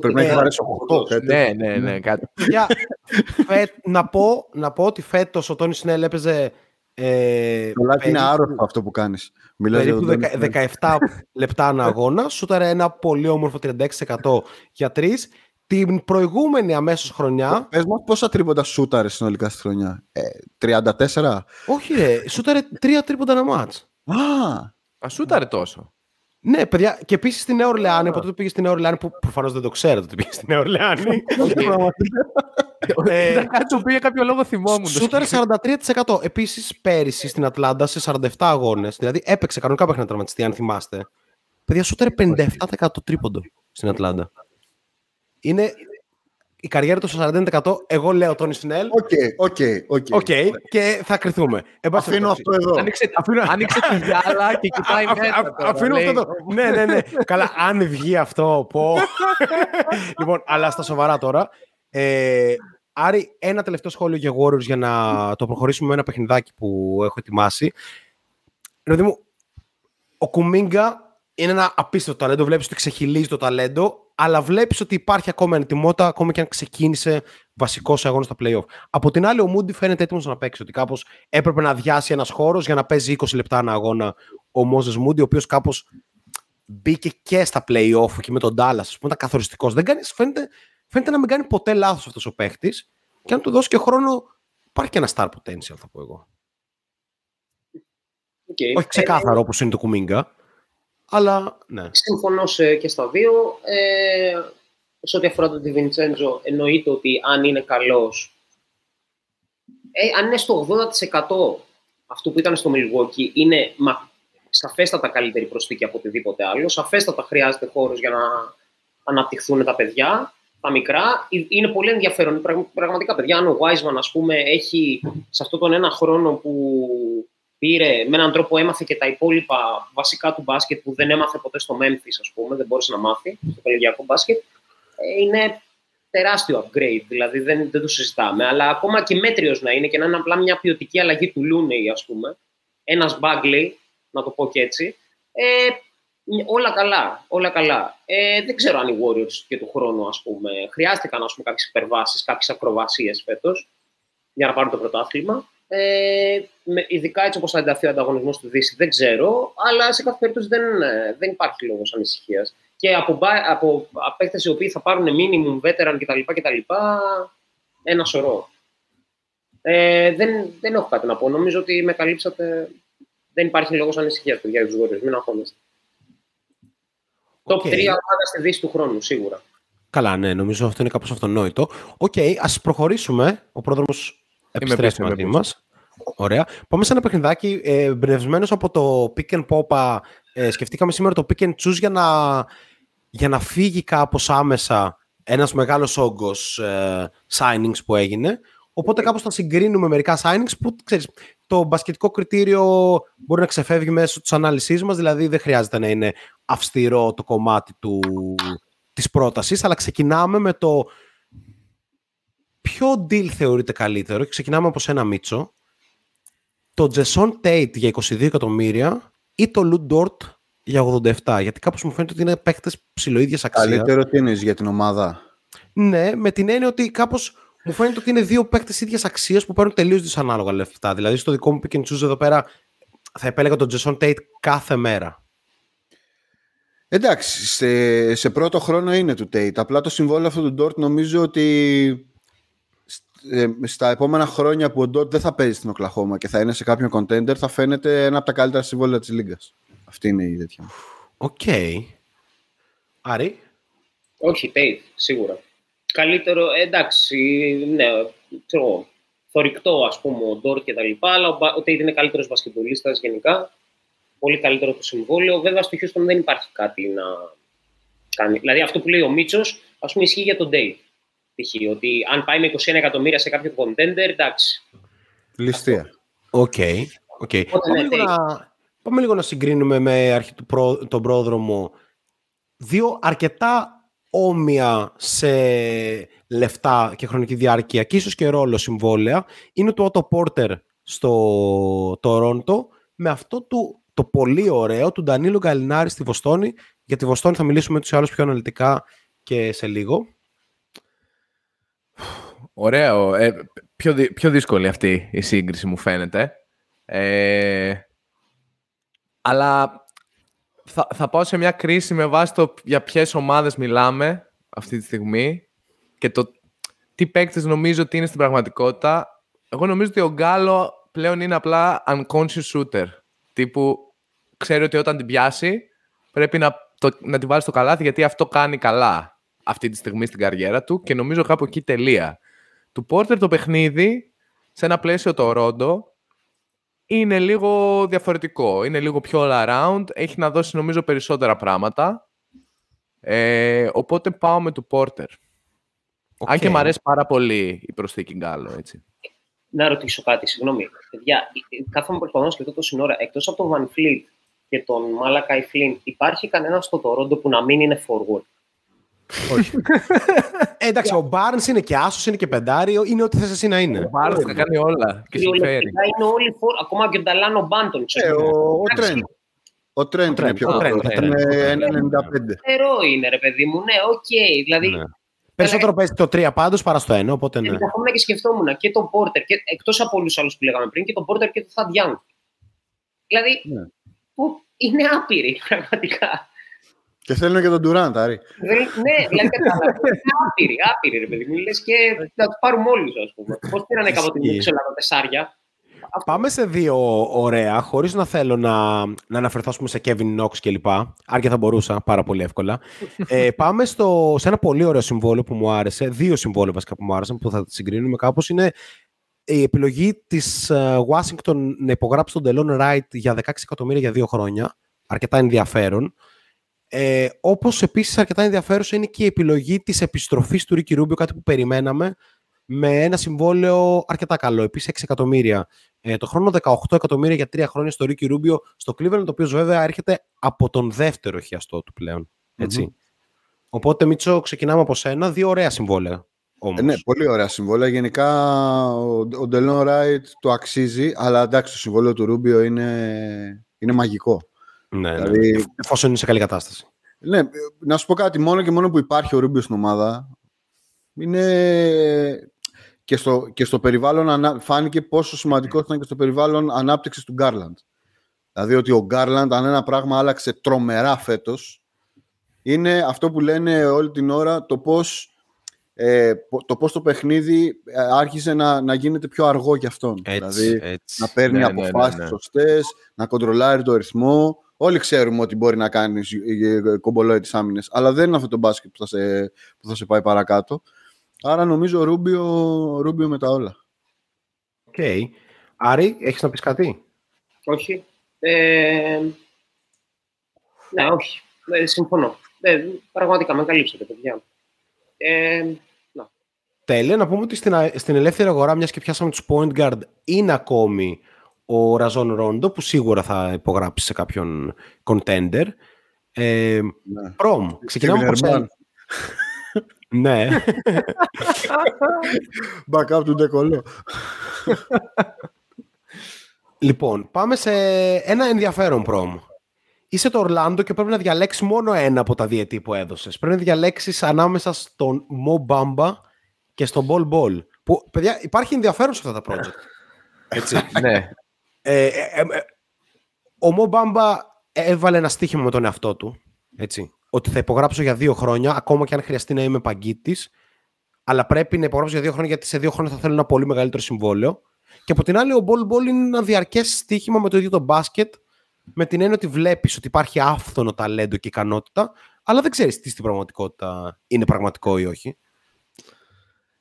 Πρέπει να έχει ε, βαρέσει 8. κάτι Ναι, τέτοιο. ναι, ναι, κάτι. Παιδιά, φε- να, πω, να πω ότι φέτος ο Τόνι Σνέλ έπαιζε. Ε, Το λάθη είναι περίπου- άρρωστο αυτό που κάνεις. Μιλάς για περίπου τον δεκα- Τόνι Σνέλ. 17 λεπτά ανά αγώνα. Σούταρε ένα πολύ όμορφο 36% για τρεις. Την προηγούμενη αμέσως χρονιά. Πες μας πόσα τρίποντα σούταρε συνολικά στη χρονιά. Ε, 34. όχι, ρε, σούταρε τρία τρίποντα ένα μάτς. Α, Α σούταρε τόσο. Ναι, παιδιά, και επίσης στη Νέα Ορλεάνη, από τότε που πήγε στη Νέα Ορλεάνη, που προφανώς δεν το ξέρετε ότι πήγε στη Νέα Ορλεάνη. ε, Ήταν κάτι το οποίο για κάποιο λόγο θυμόμουν. το Σούταρε 43%. Επίσης, πέρυσι στην Ατλάντα σε 47 αγώνες, δηλαδή έπαιξε κανονικά μέχρι να τραυματιστεί, αν θυμάστε. Παιδιά, σούταρε 57% τρίποντο στην Ατλάντα. Είναι η καριέρα του στο 40%. Εγώ λέω Τόνι Σνέλ. οκ, οκ, οκ. Οκ, και θα κριθούμε. Εν πάση Αφήνω περιπτώσει. αυτό εδώ. Άνοιξε, άνοιξε τη γυάλα και κοιτάει Α- α- μέσα. α- τώρα, Αφήνω λέει. αυτό το. Ναι, ναι, ναι. Καλά, αν βγει αυτό, πω. λοιπόν, αλλά στα σοβαρά τώρα. Ε, Άρη, ένα τελευταίο σχόλιο για Warriors για να το προχωρήσουμε με ένα παιχνιδάκι που έχω ετοιμάσει. Δηλαδή μου, ο Κουμίνγκα είναι ένα απίστευτο ταλέντο. Βλέπεις ότι ξεχειλίζει το ταλέντο, αλλά βλέπεις ότι υπάρχει ακόμα ετοιμότητα, ακόμα και αν ξεκίνησε βασικός σε αγώνας στα playoff. Από την άλλη, ο Μούντι φαίνεται έτοιμος να παίξει. Ότι κάπως έπρεπε να αδειάσει ένας χώρος για να παίζει 20 λεπτά ένα αγώνα ο Μόζες Μούντι, ο οποίος κάπως μπήκε και στα playoff εκεί με τον Dallas. Α πούμε, ήταν καθοριστικός. Φαίνεται, φαίνεται να μην κάνει ποτέ λάθος αυτός ο παίχτης. Και αν του δώσει και χρόνο, υπάρχει και ένα star potential, θα πω εγώ. οκ. Όχι ξεκάθαρο όπως είναι το Κουμίνγκα. Αλλά ναι. Συμφωνώ σε- και στα δύο. Ε, σε ό,τι αφορά τον Διβιντσέντζο, εννοείται ότι αν είναι καλός, ε, αν είναι στο 80% αυτού που ήταν στο Milwaukee, είναι μα, σαφέστατα καλύτερη προσθήκη από οτιδήποτε άλλο. Σαφέστατα χρειάζεται χώρος για να αναπτυχθούν τα παιδιά, τα μικρά. Ε, Είναι πολύ ενδιαφέρον. Πραγ- Πραγματικά, παιδιά, αν ο Wiseman, ας πούμε, έχει σε αυτόν τον ένα χρόνο που πήρε, με έναν τρόπο έμαθε και τα υπόλοιπα βασικά του μπάσκετ που δεν έμαθε ποτέ στο Memphis, ας πούμε, δεν μπόρεσε να μάθει στο κολεγιακό μπάσκετ, ε, είναι τεράστιο upgrade, δηλαδή δεν, δεν το συζητάμε. Αλλά ακόμα και μέτριος να είναι και να είναι απλά μια ποιοτική αλλαγή του Looney, ας πούμε, ένας Bagley, να το πω και έτσι, ε, όλα καλά, όλα καλά. Ε, δεν ξέρω αν οι Warriors και του χρόνου, ας πούμε, χρειάστηκαν ας πούμε, κάποιες υπερβάσεις, κάποιες ακροβασίες φέτος για να πάρουν το πρωτάθλημα. Ε, με, ειδικά έτσι όπως θα ενταθεί ο ανταγωνισμός του Δύση, δεν ξέρω, αλλά σε κάθε περίπτωση δεν, ε, δεν υπάρχει λόγος ανησυχίας. Και από, μπα- από απέκτες οι οποίοι θα πάρουν minimum, veteran κτλ. κτλ ένα σωρό. Ε, δεν, δεν έχω κάτι να πω. Νομίζω ότι με καλύψατε. Δεν υπάρχει λόγος ανησυχίας, παιδιά, για τους Warriors. Μην αγχώνεστε. Οκ. Top 3 ομάδα στη Δύση του χρόνου, σίγουρα. Καλά, ναι, νομίζω αυτό είναι κάπως αυτονόητο. Οκ, ας προχωρήσουμε. Ο πρόδρομος επιστρέφει πίσω, είμαι μαζί πίσω. μας. Ωραία. Πάμε σε ένα παιχνιδάκι ε, εμπνευσμένος από το pick and pop. Ε, σκεφτήκαμε σήμερα το pick and choose για να, για να φύγει κάπως άμεσα ένας μεγάλος όγκος ε, signings που έγινε. Οπότε κάπως θα συγκρίνουμε μερικά signings που, ξέρεις, το μπασκετικό κριτήριο μπορεί να ξεφεύγει μέσω της ανάλυσής μας, δηλαδή δεν χρειάζεται να είναι αυστηρό το κομμάτι του, της πρότασης, αλλά ξεκινάμε με το ποιο deal θεωρείται καλύτερο και ξεκινάμε από ένα Μίτσο. Το Jason Tate για 22 εκατομμύρια ή το Lou Dort για 87, γιατί κάπως μου φαίνεται ότι είναι παίκτες ψηλοίδιας αξίας. Καλύτερο τι είναι για την ομάδα; Ναι, με την έννοια ότι κάπως μου φαίνεται ότι είναι δύο παίκτες ίδιας αξίας που παίρνουν τελείως δυσανάλογα λεφτά. Δηλαδή στο δικό μου pick and choose εδώ πέρα θα επέλεγα τον Jason Tate κάθε μέρα. Εντάξει, σε, σε πρώτο χρόνο είναι του Tate. Απλά το συμβόλαιο αυτό του Ντόρτ νομίζω ότι σ- ε, στα επόμενα χρόνια που ο Ντόρτ δεν θα παίζει στην Οκλαχώμα και θα είναι σε κάποιο contender θα φαίνεται ένα από τα καλύτερα συμβόλαια της Λίγκας. Αυτή είναι η τέτοια μου. Οκ. Άρη; Όχι, Tate, σίγουρα. καλύτερο, ε, εντάξει, ναι, ξέρω, θορυκτό ας πούμε ο Ντόρ και τα λοιπά, αλλά ο, ο είναι καλύτερος βασκετμπολίστας γενικά, πολύ καλύτερο το συμβόλαιο. Βέβαια στο Houston δεν υπάρχει κάτι να κάνει. Δηλαδή αυτό που λέει ο Μίτσος, ας πούμε, ισχύει για τον Dave. Π.χ. ότι αν πάει με 21 εκατομμύρια σε κάποιο contender, εντάξει. Ληστεία. Οκ. Okay. Okay. Πάμε, λίγο να, πάμε λίγο να συγκρίνουμε με αρχή του προ, τον πρόδρομο δύο αρκετά όμοια σε λεφτά και χρονική διάρκεια και ίσως και ρόλο συμβόλαια είναι το Otto Porter στο Toronto με αυτό του, το πολύ ωραίο του Ντανίλο Γκαλινάρη στη Βοστόνη για τη Βοστόνη θα μιλήσουμε τους άλλους πιο αναλυτικά και σε λίγο Ωραίο. Ε, πιο, πιο δύσκολη αυτή η σύγκριση μου φαίνεται. Ε, αλλά θα, θα πάω σε μια κρίση με βάση το για ποιες ομάδες μιλάμε αυτή τη στιγμή και το τι παίκτες νομίζω ότι είναι στην πραγματικότητα. Εγώ νομίζω ότι ο Γκάλο πλέον είναι απλά unconscious shooter. Τύπου ξέρει ότι όταν την πιάσει πρέπει να, το, να την βάλει στο καλάθι γιατί αυτό κάνει καλά αυτή τη στιγμή στην καριέρα του και νομίζω κάπου εκεί τελεία. Του Πόρτερ το παιχνίδι σε ένα πλαίσιο το Ρόντο είναι λίγο διαφορετικό. Είναι λίγο πιο all around. Έχει να δώσει νομίζω περισσότερα πράγματα. Ε, οπότε πάω με του Πόρτερ. Okay. Αν και μου αρέσει πάρα πολύ η προσθήκη Γκάλο, έτσι. Να ρωτήσω κάτι, συγγνώμη. Παιδιά, κάθομαι προσπαθώ να σκεφτώ τόση ώρα. Εκτός από τον Van Fleet και τον Μάλακα Φλίν, υπάρχει κανένας στο Τορόντο που να μην είναι forward; Όχι. Ε, εντάξει, ο Μπάρν είναι και άσος, είναι και πεντάριο, είναι ό,τι θες εσύ να είναι. Ο Μπάρν θα κάνει όλα. Και συμφέρει. Είναι όλοι φόρ, ακόμα και ο Νταλάνο Μπάντον. Ε, ο, Τρέντ. Ο Τρέντ είναι πιο καλό. Είναι 95. Τερό είναι, ρε παιδί μου. Ναι, οκ. Δηλαδή, ναι. Περισσότερο παίζει το 3 πάντως παρά στο 1, οπότε ναι. Ενδεχόμενα και σκεφτόμουν και τον Πόρτερ, εκτός από όλους τους άλλους που λέγαμε πριν, και τον Πόρτερ και τον Θαντιάν. Δηλαδή, ναι. Που είναι άπειροι πραγματικά. Και θέλουν και τον Ντουράντ, Άρη. ναι, δηλαδή κατάλαβα. άπειροι, άπειροι, ρε παιδί μου. Λες και να τους πάρουμε όλου, ας πούμε. Πώς πήρανε κάποτε την Ελλάδα τεσσάρια. Πάμε σε δύο ωραία, χωρίς να θέλω να, να αναφερθώ πούμε, σε Kevin Knox κλπ. Αν και θα μπορούσα πάρα πολύ εύκολα. ε, πάμε στο, σε ένα πολύ ωραίο συμβόλαιο που μου άρεσε. Δύο συμβόλαια βασικά που μου άρεσαν που θα συγκρίνουμε κάπως. Είναι η επιλογή της uh, Washington να υπογράψει τον Delon Wright για 16 εκατομμύρια για δύο χρόνια. Αρκετά ενδιαφέρον. Ε, Όπως επίσης αρκετά ενδιαφέρουσα είναι και η επιλογή της επιστροφής του Ρίκη Ρούμπιο, κάτι που περιμέναμε, με ένα συμβόλαιο αρκετά καλό. Επίσης 6 εκατομμύρια ε, το χρόνο, 18 εκατομμύρια για τρία χρόνια στο Ρίκη Ρούμπιο στο Cleveland, το οποίος βέβαια έρχεται από τον δεύτερο χιαστό του πλέον. Οπότε, Μίτσο, ξεκινάμε από σένα. Δύο ωραία συμβόλαια. Όμως. Ε, ναι, πολύ ωραία συμβόλαια. Γενικά ο Ντελόν Ράιτ το αξίζει, αλλά εντάξει, το συμβόλαιο του Ρούμπιο είναι, είναι μαγικό. Ναι, ναι, δηλαδή, εφόσον είναι σε καλή κατάσταση. Ναι, να σου πω κάτι, μόνο και μόνο που υπάρχει ο Ρούμπιος στην ομάδα, είναι και στο, και στο περιβάλλον φάνηκε πόσο σημαντικός ήταν και στο περιβάλλον ανάπτυξης του Γκάρλαντ. Δηλαδή ότι ο Γκάρλαντ, αν ένα πράγμα άλλαξε τρομερά φέτος, είναι αυτό που λένε όλη την ώρα το πώς ε, το, πώς το παιχνίδι ε, άρχισε να, να γίνεται πιο αργό για αυτόν. δηλαδή να παίρνει ναι, αποφάσεις ναι, ναι, σωστές, να κοντρολάρει το ρυθμό. Όλοι ξέρουμε ότι μπορεί να κάνει κομπολόι τις άμυνες, αλλά δεν είναι αυτό το μπάσκετ που θα σε, που θα σε πάει παρακάτω. Άρα νομίζω Ρούμπιο, Ρούμπιο με τα όλα. Οκ. Okay. Άρη, έχεις να πεις κάτι; Όχι. Ε, ναι, όχι. Ε, συμφωνώ. Ε, πραγματικά με καλύψατε, παιδιά. Ε, Τέλεια. Να πούμε ότι στην, στην ελεύθερη αγορά, μιας και πιάσαμε τους point guard, είναι ακόμη ο Ραζόν Ρόντο, που σίγουρα θα υπογράψει σε κάποιον contender. Ε, ναι. Προμ, ξεκινάμε από σένα. ναι. Backup του Ντεκολό. λοιπόν, πάμε σε ένα ενδιαφέρον πρόμ. Είσαι το Ορλάντο και πρέπει να διαλέξεις μόνο ένα από τα διετή που έδωσες. Πρέπει να διαλέξεις ανάμεσα στον Mo Bamba και στον Ball Ball. Που, παιδιά, υπάρχει ενδιαφέρον σε αυτά τα project. Έτσι. ναι. Ε, ε, ε, ε, ο Mo Bamba έβαλε ένα στοίχημα με τον εαυτό του. Έτσι. Ότι θα υπογράψω για δύο χρόνια, ακόμα και αν χρειαστεί να είμαι παγκίτης. Αλλά πρέπει να υπογράψω για δύο χρόνια, γιατί σε δύο χρόνια θα θέλω ένα πολύ μεγαλύτερο συμβόλαιο. Και από την άλλη, ο Ball Ball είναι ένα διαρκές στοίχημα με το ίδιο το μπάσκετ με την έννοια ότι βλέπεις ότι υπάρχει άφθονο ταλέντο και ικανότητα, αλλά δεν ξέρεις τι στην πραγματικότητα είναι πραγματικό ή όχι.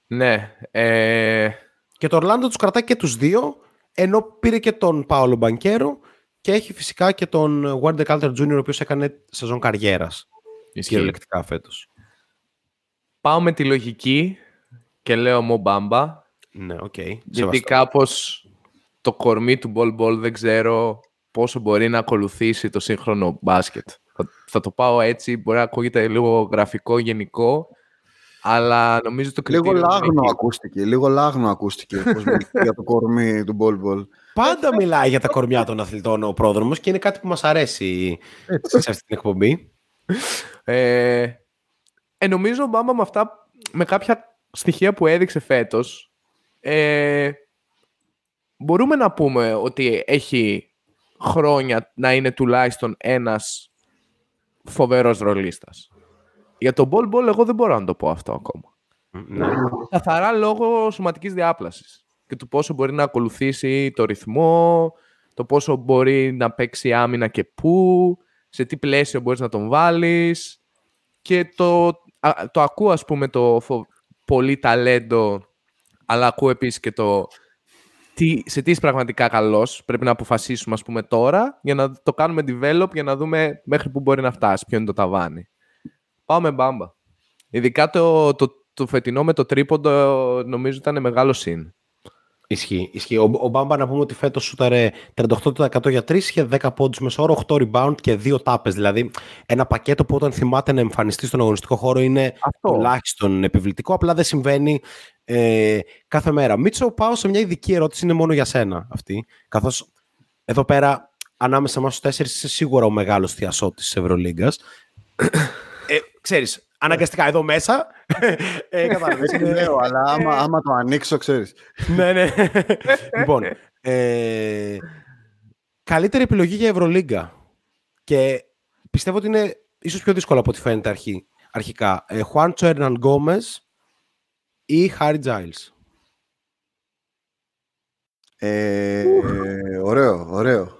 Ναι. Ε, Και το Ορλάντο τους κρατάει και τους δύο, ενώ πήρε και τον Πάολο Μπανκέρο και έχει φυσικά και τον Wendell Carter Jr. ο οποίος έκανε σεζόν καριέρας. ισχύει. Κυριολεκτικά φέτος. Πάω με τη λογική και λέω Μο Μπάμπα. Ναι, οκ. Γιατί Σεβαστό. κάπως το κορμί του Bol Bol δεν ξέρω πόσο μπορεί να ακολουθήσει το σύγχρονο μπάσκετ. Θα, θα το πάω έτσι, μπορεί να ακούγεται λίγο γραφικό, γενικό, αλλά νομίζω το Λίγο κριτήριο... είναι λάγνο εκεί. ακούστηκε. Λίγο λάγνο ακούστηκε πώς μιλάει για το κορμί του Μπολ Μπολ. Πάντα μιλάει για τα κορμιά των αθλητών ο πρόδρομος και είναι κάτι που μας αρέσει σε αυτή την εκπομπή. Ε, ε, νομίζω ο Μπάμπα με αυτά, με κάποια στοιχεία που έδειξε φέτος, ε, μπορούμε να πούμε ότι έχει χρόνια να είναι τουλάχιστον ένας φοβερός ρολίστας. Για τον Ball Ball εγώ δεν μπορώ να το πω αυτό ακόμα. ναι. Καθαρά λόγω σωματικής διάπλασης και του πόσο μπορεί να ακολουθήσει το ρυθμό, το πόσο μπορεί να παίξει άμυνα και πού, σε τι πλαίσιο μπορείς να τον βάλεις και το, α, το ακούω ας πούμε το φο- πολύ ταλέντο αλλά ακούω επίσης και το τι, σε τι είσαι πραγματικά καλός πρέπει να αποφασίσουμε ας πούμε τώρα για να το κάνουμε develop για να δούμε μέχρι που μπορεί να φτάσει, ποιο είναι το ταβάνι. Πάω με μπάμπα. Ειδικά το, το, το φετινό με το τρίποντο νομίζω ήταν μεγάλο συν. Ισχύει. ισχύει. Ο, ο Μπάμπα να πούμε ότι φέτος σούταρε 38% για 3, είχε 10 πόντους μεσόωρο, 8 rebound και 2 τάπες. Δηλαδή ένα πακέτο που όταν θυμάται να εμφανιστεί στον αγωνιστικό χώρο είναι Αυτό. τουλάχιστον επιβλητικό. Απλά δεν συμβαίνει ε, κάθε μέρα. Μίτσο, πάω σε μια ειδική ερώτηση, είναι μόνο για σένα αυτή. Καθώς εδώ πέρα ανάμεσα μας στους τέσσερις είσαι σίγουρα ο μεγάλος θειασότης της Ευρωλίγκας. ε, ξέρεις, αναγκαστικά εδώ μέσα. Ε, κατάλαβες, Έτσι είναι- λέω, αλλά άμα, άμα το ανοίξω, ξέρεις. ναι, ναι. λοιπόν, ε, καλύτερη επιλογή για Ευρωλίγκα. Και πιστεύω ότι είναι ίσως πιο δύσκολο από ό,τι φαίνεται αρχή, αρχικά. Ε, Χουάντσο Ερναν Γκόμες ή Χάρι Τζάιλς. Ε, ωραίο, ωραίο.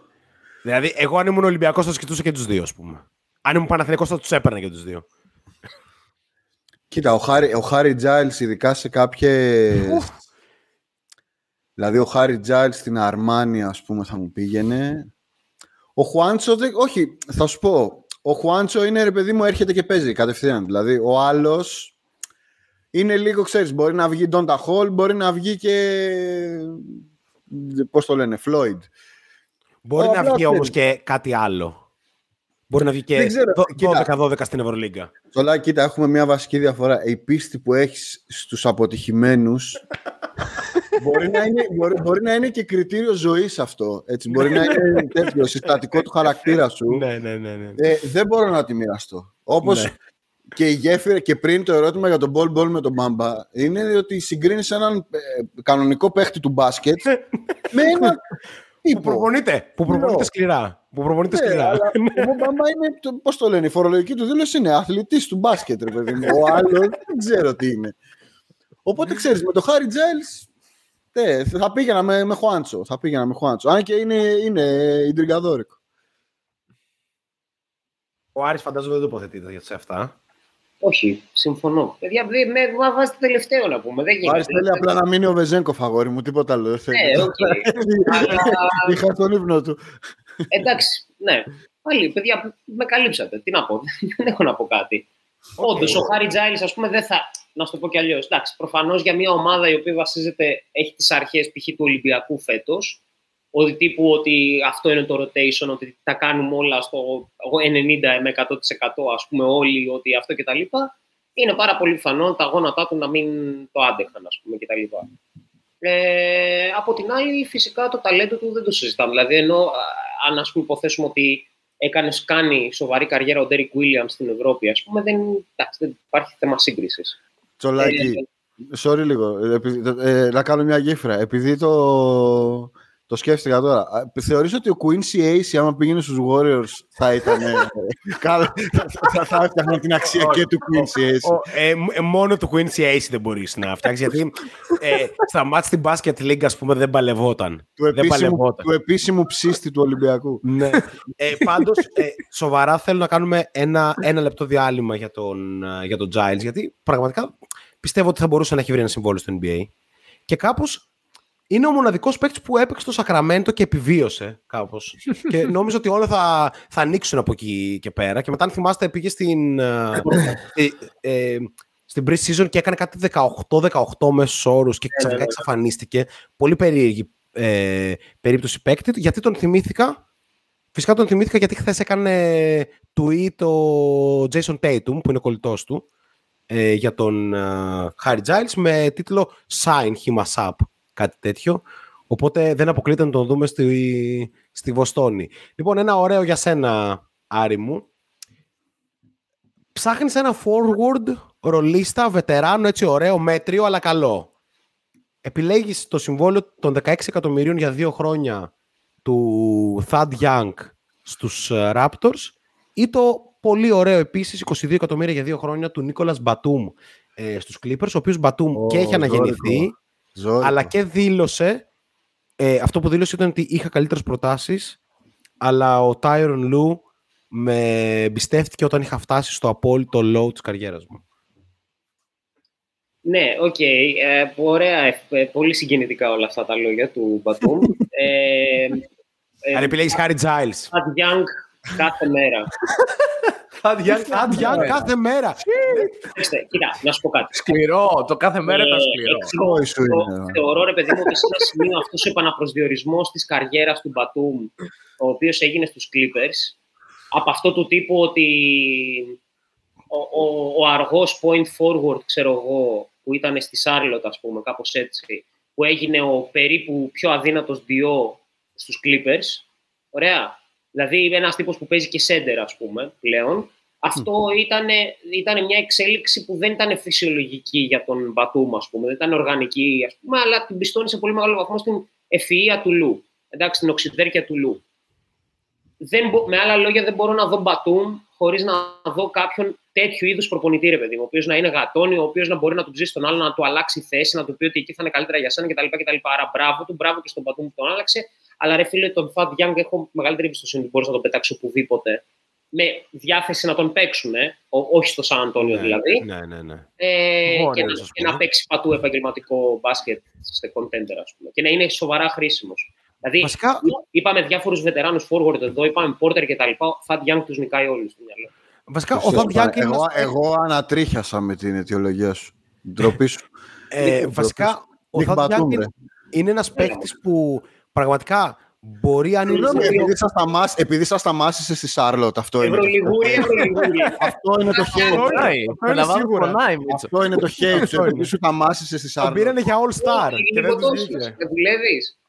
Δηλαδή, εγώ αν ήμουν Ολυμπιακός θα τους κοιτούσα και τους δύο, ας πούμε. Αν ήμουν Παναθηναϊκός θα τους έπαιρνα και τους δύο. Κοίτα, ο Χάρι, ο Χάρι Giles, ειδικά σε κάποιες... δηλαδή, ο Χάρι Giles στην Αρμάνη, ας πούμε, θα μου πήγαινε. Ο Χουάντσο, δεν... όχι, θα σου πω. Ο Χουάντσο είναι, ρε παιδί μου, έρχεται και παίζει κατευθείαν. Δηλαδή, ο άλλος είναι λίγο, ξέρεις, μπορεί να βγει Donta Hall, μπορεί να βγει και... Πώς το λένε, Floyd. Μπορεί Ω, να απλά βγει όμως ξέρεις. και κάτι άλλο. Μπορεί να βγει και Δεν ξέρω, κοίτα. 12-12 στην Ευρωλίγκα. Τώρα, κοίτα, έχουμε μια βασική διαφορά. Η πίστη που έχεις στους αποτυχημένους μπορεί, να είναι, μπορεί, μπορεί να είναι και κριτήριο ζωής αυτό. Έτσι. Μπορεί να είναι τέτοιο συστατικό του χαρακτήρα σου. ναι, ναι, ναι. ναι. Ε, δεν μπορώ να τη μοιραστώ. Όπως Ναι. και η γέφυρα και πριν το ερώτημα για τον ball ball με τον μπάμπα είναι ότι συγκρίνεις έναν ε, κανονικό παίχτη του μπάσκετ με έναν Που τύπο. προπονείται, που προπονείται Ναι. σκληρά. Που προπονείται Ναι, σκληρά. αλλά ο Μπάμπα είναι, το, πώς το λένε, η φορολογική του δήλωση είναι αθλητής του μπάσκετ, ρε παιδί μου. Ο άλλος δεν ξέρω τι είναι. Οπότε ξέρεις, με το Χάρι Τζάιλς, ναι, θα πήγαινα με, με Χουάντσο. Θα πήγαινα με Χουάντσο. Αν και είναι, είναι ιντριγκαδόρικο. Ο Άρης φαντάζομαι δεν τοποθετείται σε αυτά. Όχι, συμφωνώ. Παιδιά, δε- με μα βάζετε τελευταίο να πούμε. Δεν Ο γίνεται. Άρης θέλει απλά να μείνει ο Βεζένκοφ, αγόρι μου, τίποτα άλλο. Δεν θέλει. Ναι, οκ. Αλλά Είχα τον ύπνο του. Εντάξει, ναι. Πάλι, παιδιά, με καλύψατε. Τι να πω, δεν έχω να πω κάτι. Οκ. Όντως, ο Χάρι Τζάιλς, ας πούμε, δεν θα. Να σου το πω κι αλλιώς. Εντάξει, προφανώς για μια ομάδα η οποία βασίζεται, έχει τις αρχές π.χ. του Ολυμπιακού φέτος, ότι τύπου ότι αυτό είναι το rotation, ότι τα κάνουμε όλα στο 90 με 100% ας πούμε όλοι, ότι αυτό κτλ. Είναι πάρα πολύ πιθανό τα γόνατά του να μην το άντεχαν, ας πούμε, κτλ. Ε, από την άλλη, φυσικά το ταλέντο του δεν το συζητάμε. Δηλαδή, ενώ α, αν ας πούμε, υποθέσουμε ότι έκανες, κάνει σοβαρή καριέρα ο Ντέρικ Williams στην Ευρώπη, ας πούμε, δεν, εντάξει, δεν υπάρχει θέμα σύγκρισης. Τσολάκι. Sorry λίγο. Επειδή- ε, να κάνω μια γέφυρα. Επειδή το, το σκέφτηκα τώρα. Α, Θεωρείς ότι ο Quincy Ace, άμα πήγαινε στους Warriors, θα ήταν... ε, καλά, θα, θα έφτιαχνε την αξία και του Quincy Ace. Ο, ε, μ- ε, μόνο του Quincy Ace δεν μπορείς να φτιάξεις, γιατί ε, στα μάτια στην Basket League, ας πούμε, δεν παλευόταν. του, δεν επίσημου, παλευόταν. του επίσημου ψήστη του Ολυμπιακού. Ναι. ε, πάντως, ε, σοβαρά θέλω να κάνουμε ένα, ένα λεπτό διάλειμμα για τον, ε, για τον Giles, γιατί πραγματικά πιστεύω ότι θα μπορούσε να έχει βρει ένα συμβόλαιο στο NBA. Και κάπως είναι ο μοναδικός παίκτης που έπαιξε στο Σακραμέντο και επιβίωσε κάπως. και νόμιζα ότι όλα θα, θα ανοίξουν από εκεί και πέρα. Και μετά, αν θυμάστε, πήγε στην. ε, ε, ε, στην pre-season και έκανε κάτι 18-18 μέσους όρους και ξαφνικά εξαφανίστηκε. Πολύ περίεργη ε, περίπτωση παίκτη, γιατί τον θυμήθηκα; Φυσικά τον θυμήθηκα γιατί χθες έκανε tweet ο Jason Tatum, που είναι ο κολλητός του, ε, για τον ε, Harry Giles με τίτλο Sign him us up, κάτι τέτοιο. Οπότε δεν αποκλείται να τον δούμε στη, στη Βοστόνη. Λοιπόν, ένα ωραίο για σένα, Άρη μου. Ψάχνεις ένα forward ρολίστα, βετεράνο, έτσι ωραίο, μέτριο, αλλά καλό. Επιλέγεις το συμβόλαιο των 16 εκατομμυρίων για δύο χρόνια του Thad Young στους ε, Raptors ή το πολύ ωραίο επίσης 22 εκατομμύρια για δύο χρόνια του Νίκολας Μπατούμ ε, στους Clippers, ο οποίος Μπατούμ Ω, και έχει αναγεννηθεί, ζόρικο. Ζόρικο. αλλά και δήλωσε, ε, αυτό που δήλωσε ήταν ότι είχα καλύτερες προτάσεις, αλλά ο Tyronn Lue με εμπιστεύτηκε όταν είχα φτάσει στο απόλυτο low της καριέρας μου. Ναι, οκ. Ε, ωραία, ε, πολύ συγκινητικά όλα αυτά τα λόγια του Μπατούμ. ε, ε, Αν επιλέγεις Harry Giles. Thad Young κάθε μέρα. Thad Young κάθε μέρα. Κοιτάξτε, Κοίτα, να σου πω κάτι. Σκληρό, το κάθε μέρα ήταν Ε, σκληρό. εξηγώ, Ой, σου είναι, το- ε. Θεωρώ, ρε παιδί μου, ότι σε ένα σημείο αυτός ο επαναπροσδιορισμός της καριέρας του Μπατούμ, ο οποίος έγινε στους Clippers, από αυτό του τύπου ότι ο, ο, ο αργός point forward, ξέρω εγώ, που ήταν στη Σάρλοτ, ας πούμε, κάπως έτσι, που έγινε ο περίπου πιο αδύνατος διό στους Clippers, ωραία, δηλαδή ένας τύπος που παίζει και center, ας πούμε, πλέον, αυτό ήταν, ήταν μια εξέλιξη που δεν ήταν φυσιολογική για τον Μπατούμ, ας πούμε, δεν ήταν οργανική, ας πούμε, αλλά την πιστώνει σε πολύ μεγάλο βαθμό στην ευφυΐα του Λου, εντάξει, στην οξυδέρκεια του Λου. Δεν, μπο- με άλλα λόγια, δεν μπορώ να δω Μπατούμ χωρίς να δω κάποιον τέτοιου είδους προπονητή, ρε παιδί μου, ο οποίος να είναι γατόνι, ο οποίος να μπορεί να του ψήσει τον άλλο, να του αλλάξει θέση, να του πει ότι εκεί θα είναι καλύτερα για σένα κτλ. κτλ. Άρα μπράβο του, μπράβο και στον Μπατούμ που τον άλλαξε. Αλλά ρε φίλε, τον Φατ Young έχω μεγαλύτερη εμπιστοσύνη ότι μπορεί να τον πετάξει οπουδήποτε. Με διάθεση να τον παίξουν, ε, ο- όχι στο Σαν Αντώνιο δηλαδή. Ναι, ναι, ναι. Ε, Εγώ, και, ναι, να, σας και πω. να παίξει πατού επαγγελματικό μπάσκετ σε contender, ας πούμε. Και να είναι σοβαρά χρήσιμος. Δηλαδή, Βασικά, είπαμε διάφορους βετεράνους forward εδώ, είπαμε Porter και τα λοιπά. Ο Fat Young τους νικάει όλους στο μυαλό. βασικά ο Thad Young είναι εγώ, ένας- εγώ ανατρίχιασα με την αιτιολογία σου. Ντροπή σου. Ε, βασικά, ο Nick Thad Young Batum, είναι, ρε. είναι ένας παίκτης που πραγματικά μπορεί αν είναι... Συγγνώμη, Επειδή σας σταμάς- Επειδή σας σταμάσισε στη Σάρλοτ, αυτό είναι. το- Ευρωλιγούρι, Ευρωλιγούρι. Αυτό είναι το hate. Πονάει. Αυτό είναι Καταλαβαίνω, σίγουρα. πονάει, Μίτσο. Αυτό είναι το hate σου. Επειδή σου σταμάσισε στη Τον Σάρλοτ. πήρανε για All Star και δεν τους Λιγοτόσους. βγήκε. Δεν δουλεύεις.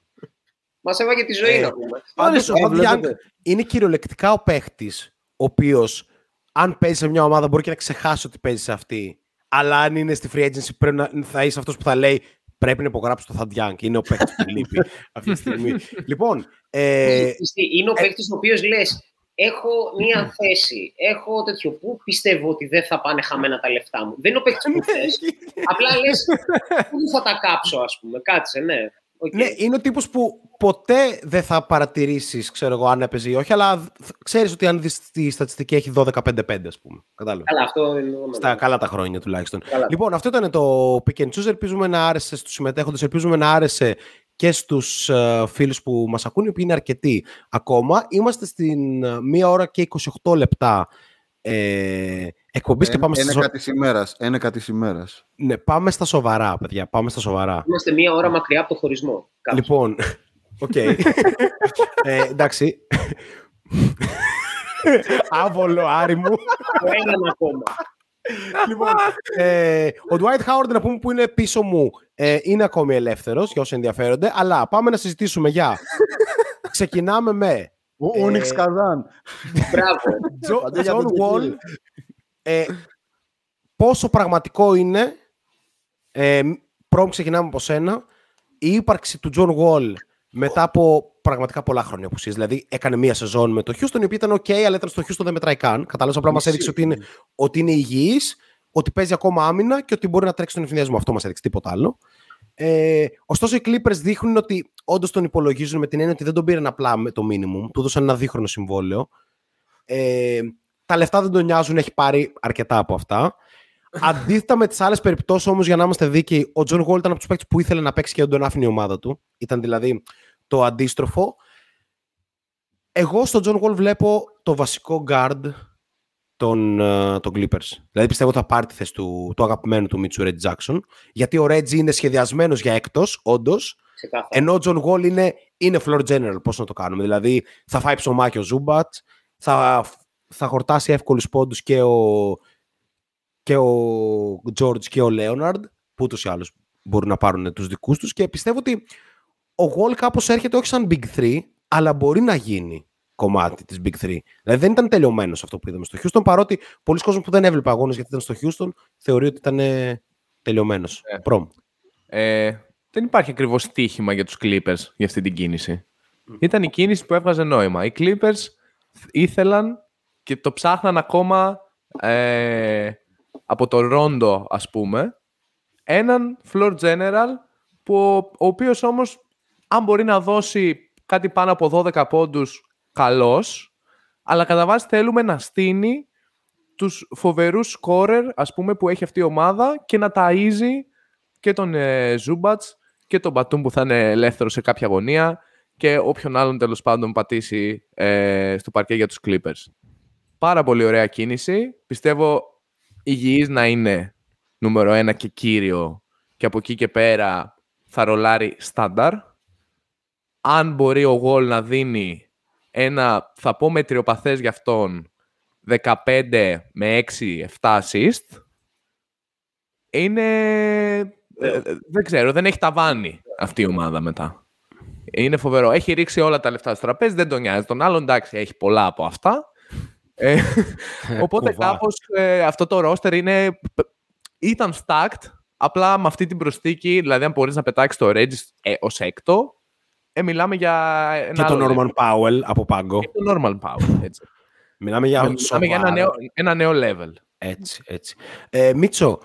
Μας έβαγε τη ζωή, Ε, να πούμε. Πάντως, ο Ε, Thad Young βλέπετε. είναι κυριολεκτικά ο παίχτης ο οποίος αν παίζει σε μια ομάδα μπορεί και να ξεχάσει ότι παίζει σε αυτή. Αλλά αν είναι στη free agency πρέπει να, θα είσαι αυτός που θα λέει πρέπει να υπογράψει το Thad Young. Είναι ο παίχτης που λείπει αυτή τη στιγμή. λοιπόν, ε, Είναι ο παίκτης ο οποίος λες: Έχω μία θέση, έχω τέτοιο. Πού πιστεύω ότι δεν θα πάνε χαμένα τα λεφτά μου. Δεν είναι ο παίκτης που θες. Απλά λες: Πού θα τα κάψω, ας πούμε. Κάτσε, ναι. Οκ. Ναι, είναι ο τύπος που ποτέ δεν θα παρατηρήσεις, ξέρω εγώ, αν έπαιζε ή όχι, αλλά θ- ξέρεις ότι αν δεις τη στατιστική έχει 12-5-5, ας πούμε. Κατάλαβες. Καλά, αυτό είναι δεδομένο. Στα καλά τα χρόνια τουλάχιστον. Καλά. Λοιπόν, αυτό ήταν το pick and choose. Ελπίζουμε να άρεσε στους συμμετέχοντες, ελπίζουμε να άρεσε και στους ε, φίλους που μας ακούν, οι οποίοι είναι αρκετοί ακόμα. Είμαστε στην ε, μία ώρα και 28 λεπτά ε, εκπομπής και πάμε στα, Ένα σο- κάτι ημέρας. Ένα κάτι ημέρας. ναι, πάμε στα σοβαρά, παιδιά. Πάμε στα σοβαρά. Είμαστε μία ώρα μακριά από το χωρισμό. Κάπως. Λοιπόν, οκ. ε, εντάξει. Άβολο, Άρη μου. Το έναν ακόμα. λοιπόν, ε, ο Dwight Howard, να πούμε που είναι πίσω μου, ε, είναι ακόμη ελεύθερος, για όσοι ενδιαφέρονται, αλλά πάμε να συζητήσουμε για... Ξεκινάμε με Ο Ε, Ούνιξ Καζάν. Μπράβο. Τζο- Αντί για John τον Wall, Τζεκίλ. Ε, πόσο πραγματικό είναι, ε, πρώτον ξεκινάμε από σένα, η ύπαρξη του John Wall μετά από πραγματικά πολλά χρόνια απουσίες. Δηλαδή έκανε μία σεζόν με το Houston, η οποία ήταν ok, αλλά ήταν στο Houston δεν μετράει καν. Κατάλαβα, απλά μας έδειξε ότι είναι, ότι είναι υγιής, ότι παίζει ακόμα άμυνα και ότι μπορεί να τρέξει τον εφηδιασμό. Αυτό μας έδειξε τίποτα άλλο. Ε, ωστόσο, οι Clippers δείχνουν ότι όντως τον υπολογίζουν με την έννοια ότι δεν τον πήραν απλά με το minimum. Του έδωσαν ένα δίχρονο συμβόλαιο. Ε, τα λεφτά δεν τον νοιάζουν, έχει πάρει αρκετά από αυτά. Αντίθετα με τις άλλες περιπτώσεις όμως, για να είμαστε δίκαιοι, ο Τζον Γουόλ ήταν από τους παίκτες που ήθελε να παίξει και δεν τον άφηνε η ομάδα του. Ήταν δηλαδή το αντίστροφο. Εγώ στον Τζον Γουόλ βλέπω το βασικό guard των, uh, των Clippers. Δηλαδή πιστεύω ότι θα πάρει τη θέση του, του αγαπημένου του Μίτσου Ρέτζι Τζάκσον. Γιατί ο Ρέτζι είναι σχεδιασμένος για έκτος, όντως. Ενώ ο Τζον Γουόλ είναι, είναι floor general. Πώς να το κάνουμε. Δηλαδή θα φάει ψωμάκι ο Ζούμπατς, θα, θα χορτάσει εύκολους πόντους και ο, και ο George και ο Λέοναρντ, που ούτως ή άλλως μπορούν να πάρουν τους δικούς τους και πιστεύω ότι ο Wall κάπως έρχεται όχι σαν Big 3, αλλά μπορεί να γίνει κομμάτι της Big 3. Δηλαδή δεν ήταν τελειωμένος αυτό που είδαμε στο Houston, παρότι πολύς κόσμος που δεν έβλεπε αγώνες γιατί ήταν στο Houston, θεωρεί ότι ήταν τελειωμένος. Ε, Ε, δεν υπάρχει ακριβώς στοίχημα για τους Clippers για αυτή την κίνηση. Ήταν η κίνηση που έβγαζε νόημα. Οι Clippers ήθελαν και το ψάχναν ακόμα ε, από το Ρόντο, ας πούμε, έναν floor general που, ο οποίος όμως, αν μπορεί να δώσει κάτι πάνω από 12 πόντους, καλός, αλλά κατά βάση θέλουμε να στείνει τους φοβερούς scorer, ας πούμε, που έχει αυτή η ομάδα και να ταΐζει και τον ε, Ζούμπατς και τον Μπατούμ που θα είναι ελεύθερος σε κάποια γωνία και όποιον άλλον τέλος πάντων πατήσει ε, στο παρκέ για τους Clippers. Πάρα πολύ ωραία κίνηση. Πιστεύω υγιής να είναι νούμερο ένα και κύριο και από εκεί και πέρα θα ρολάρει στάνταρ. Αν μπορεί ο Γολ να δίνει ένα, θα πω μετριοπαθές για αυτόν, 15 με 6-7 assist, είναι... Ε, δεν ξέρω, δεν έχει ταβάνι αυτή η ομάδα μετά. Είναι φοβερό. Έχει ρίξει όλα τα λεφτά στο τραπέζι, δεν τον νοιάζει. Τον άλλον εντάξει, έχει πολλά από αυτά. Ε, οπότε κάπως ε, αυτό το roster είναι, ήταν stacked, απλά με αυτή την προσθήκη, δηλαδή αν μπορείς να πετάξεις το Regis ε, ως έκτο, ε, μιλάμε για ένα Και το Norman Powell από πάγκο. Και το Norman Powell, έτσι. μιλάμε για, μιλάμε για ένα, νέο, ένα νέο level. Έτσι, έτσι. Ε, Μίτσο,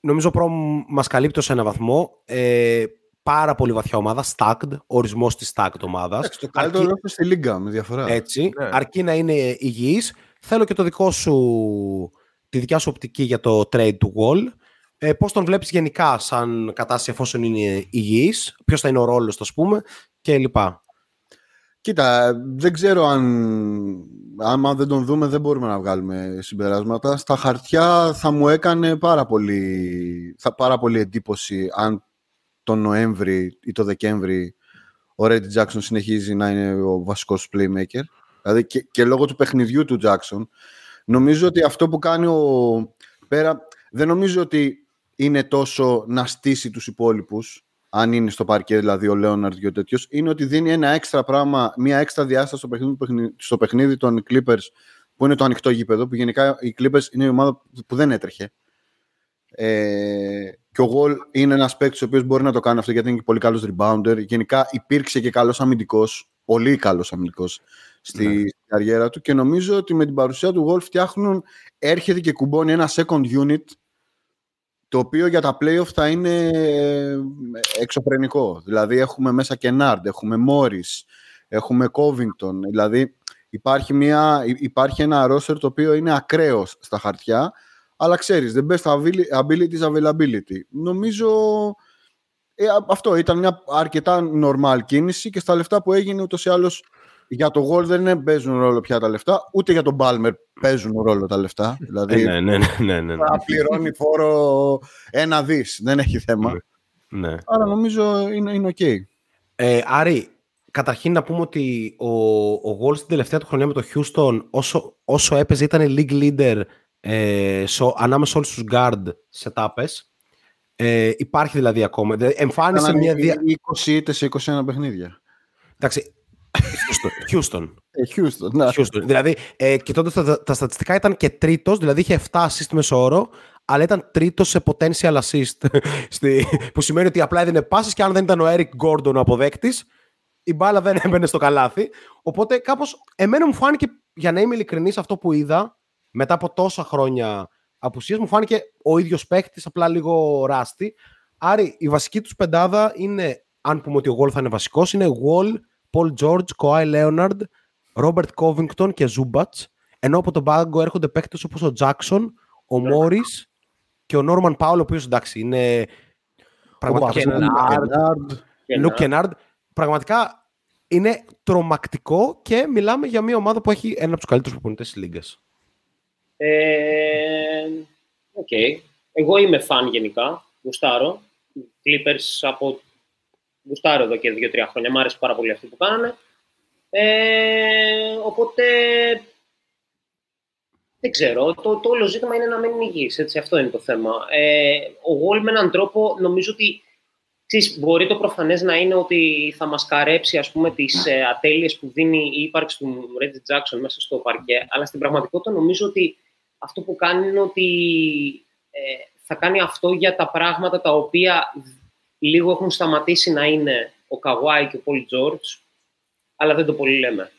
νομίζω προ μας καλύπτω σε ένα βαθμό. Ε, πάρα πολύ βαθιά ομάδα, stacked, ορισμός της stacked ομάδας. Το καλύτερο Αρκεί... στη Λίγκα, με διαφορά. Έτσι, ναι. αρκεί να είναι υγιής. Θέλω και το δικό σου, τη δικιά σου οπτική για το trade του Wall. Ε, πώς τον βλέπεις γενικά σαν κατάσταση εφόσον είναι υγιής, ποιος θα είναι ο ρόλος, το πούμε, και λοιπά. Κοίτα, δεν ξέρω αν άμα δεν τον δούμε δεν μπορούμε να βγάλουμε συμπεράσματα. Στα χαρτιά θα μου έκανε πάρα πολύ, θα, πάρα πολύ εντύπωση αν τον Νοέμβρη ή το Δεκέμβρη ο Ρέντι Τζάξον συνεχίζει να είναι ο βασικός playmaker. Δηλαδή και, και λόγω του παιχνιδιού του Τζάξον. Νομίζω ότι αυτό που κάνει ο... Πέρα, δεν νομίζω ότι είναι τόσο να στήσει τους υπόλοιπους, αν είναι στο παρκέ δηλαδή ο Λέοναρντ και ο τέτοιος, είναι ότι δίνει ένα έξτρα πράγμα, μια έξτρα διάσταση στο παιχνίδι, στο παιχνίδι των Clippers, που είναι το ανοιχτό γήπεδο, που γενικά οι Clippers είναι η ομάδα που δεν έτρεχε. Ε, και ο Γολ είναι ένας παίκτης ο οποίος μπορεί να το κάνει αυτό γιατί είναι πολύ καλός rebounder. Γενικά υπήρξε και καλός αμυντικός, πολύ καλός αμυντικός στη ναι. καριέρα του και νομίζω ότι με την παρουσία του Γολ φτιάχνουν, έρχεται και κουμπώνει ένα second unit το οποίο για τα playoff θα είναι ε, εξωπρενικό. Δηλαδή έχουμε μέσα και Nard, έχουμε Morris, έχουμε Covington. Δηλαδή υπάρχει, μια, υπάρχει ένα roster το οποίο είναι ακραίος στα χαρτιά αλλά ξέρεις, the best ability is availability. Νομίζω ε, αυτό ήταν μια αρκετά normal κίνηση και στα λεφτά που έγινε ούτως ή άλλως για το Gol δεν παίζουν ρόλο πια τα λεφτά, ούτε για τον Balmer παίζουν ρόλο τα λεφτά. Δηλαδή, ναι, ναι, ναι, ναι, θα πληρώνει φόρο ένα δις, δεν έχει θέμα. Ναι. Άρα νομίζω είναι, είναι ok. Ε, Άρη, καταρχήν να πούμε ότι ο, ο Gol στην τελευταία του χρονιά με το Houston όσο, όσο έπαιζε ήταν league leader ε, so, ανάμεσα όλους τους guard setups. Ε, υπάρχει δηλαδή ακόμα. Εμφάνισε μια... Δια... 20 είτε σε 21 παιχνίδια. Εντάξει, Houston. Ε, Houston, ναι. Houston. Δηλαδή, ε, κοιτώντας τα, τα, στατιστικά, ήταν και τρίτος, δηλαδή είχε 7 assist μεσόωρο, αλλά ήταν τρίτος σε potential assist. Στη, που σημαίνει ότι απλά έδινε πάσει και αν δεν ήταν ο Eric Gordon ο αποδέκτης, η μπάλα δεν έμπαινε στο καλάθι. Οπότε κάπως, εμένα μου φάνηκε, για να είμαι ειλικρινής, αυτό που είδα, μετά από τόσα χρόνια απουσίας μου φάνηκε ο ίδιος παίκτης, απλά λίγο ράστη. Άρα η βασική τους πεντάδα είναι, αν πούμε ότι ο Γόλ θα είναι βασικός, είναι Wall, Paul George, Kawhi Leonard, Robert Covington και Zubats. Ενώ από τον πάγκο έρχονται παίκτες όπως ο Jackson, ο Morris και ο Νόρμαν Πάουλ, ο οποίος εντάξει είναι πραγματικά Λουκ Κενάρντ, πραγματικά είναι τρομακτικό και μιλάμε για μια ομάδα που έχει ένα από τους καλύτερους προπονητές της Λίγκας. Ε, Οκ. Okay. Εγώ είμαι φαν γενικά. Γουστάρω. Clippers από... Γουστάρω εδώ και δύο-τρία χρόνια. Μ' άρεσε πάρα πολύ αυτό που κάνανε. Ε, οπότε δεν ξέρω. Το, το όλο ζήτημα είναι να μένει υγιής. Έτσι, αυτό είναι το θέμα. Ε, ο Γουόλ με έναν τρόπο νομίζω ότι ξέρεις, μπορεί το προφανές να είναι ότι θα μασκαρέψει ας πούμε, τις ε, ατέλειες που δίνει η ύπαρξη του Reggie Jackson μέσα στο παρκέ, αλλά στην πραγματικότητα νομίζω ότι αυτό που κάνει είναι ότι ε, θα κάνει αυτό για τα πράγματα τα οποία λίγο έχουν σταματήσει να είναι ο Καβάη και ο Πολ Τζόρτζ, αλλά δεν το πολύ λέμε.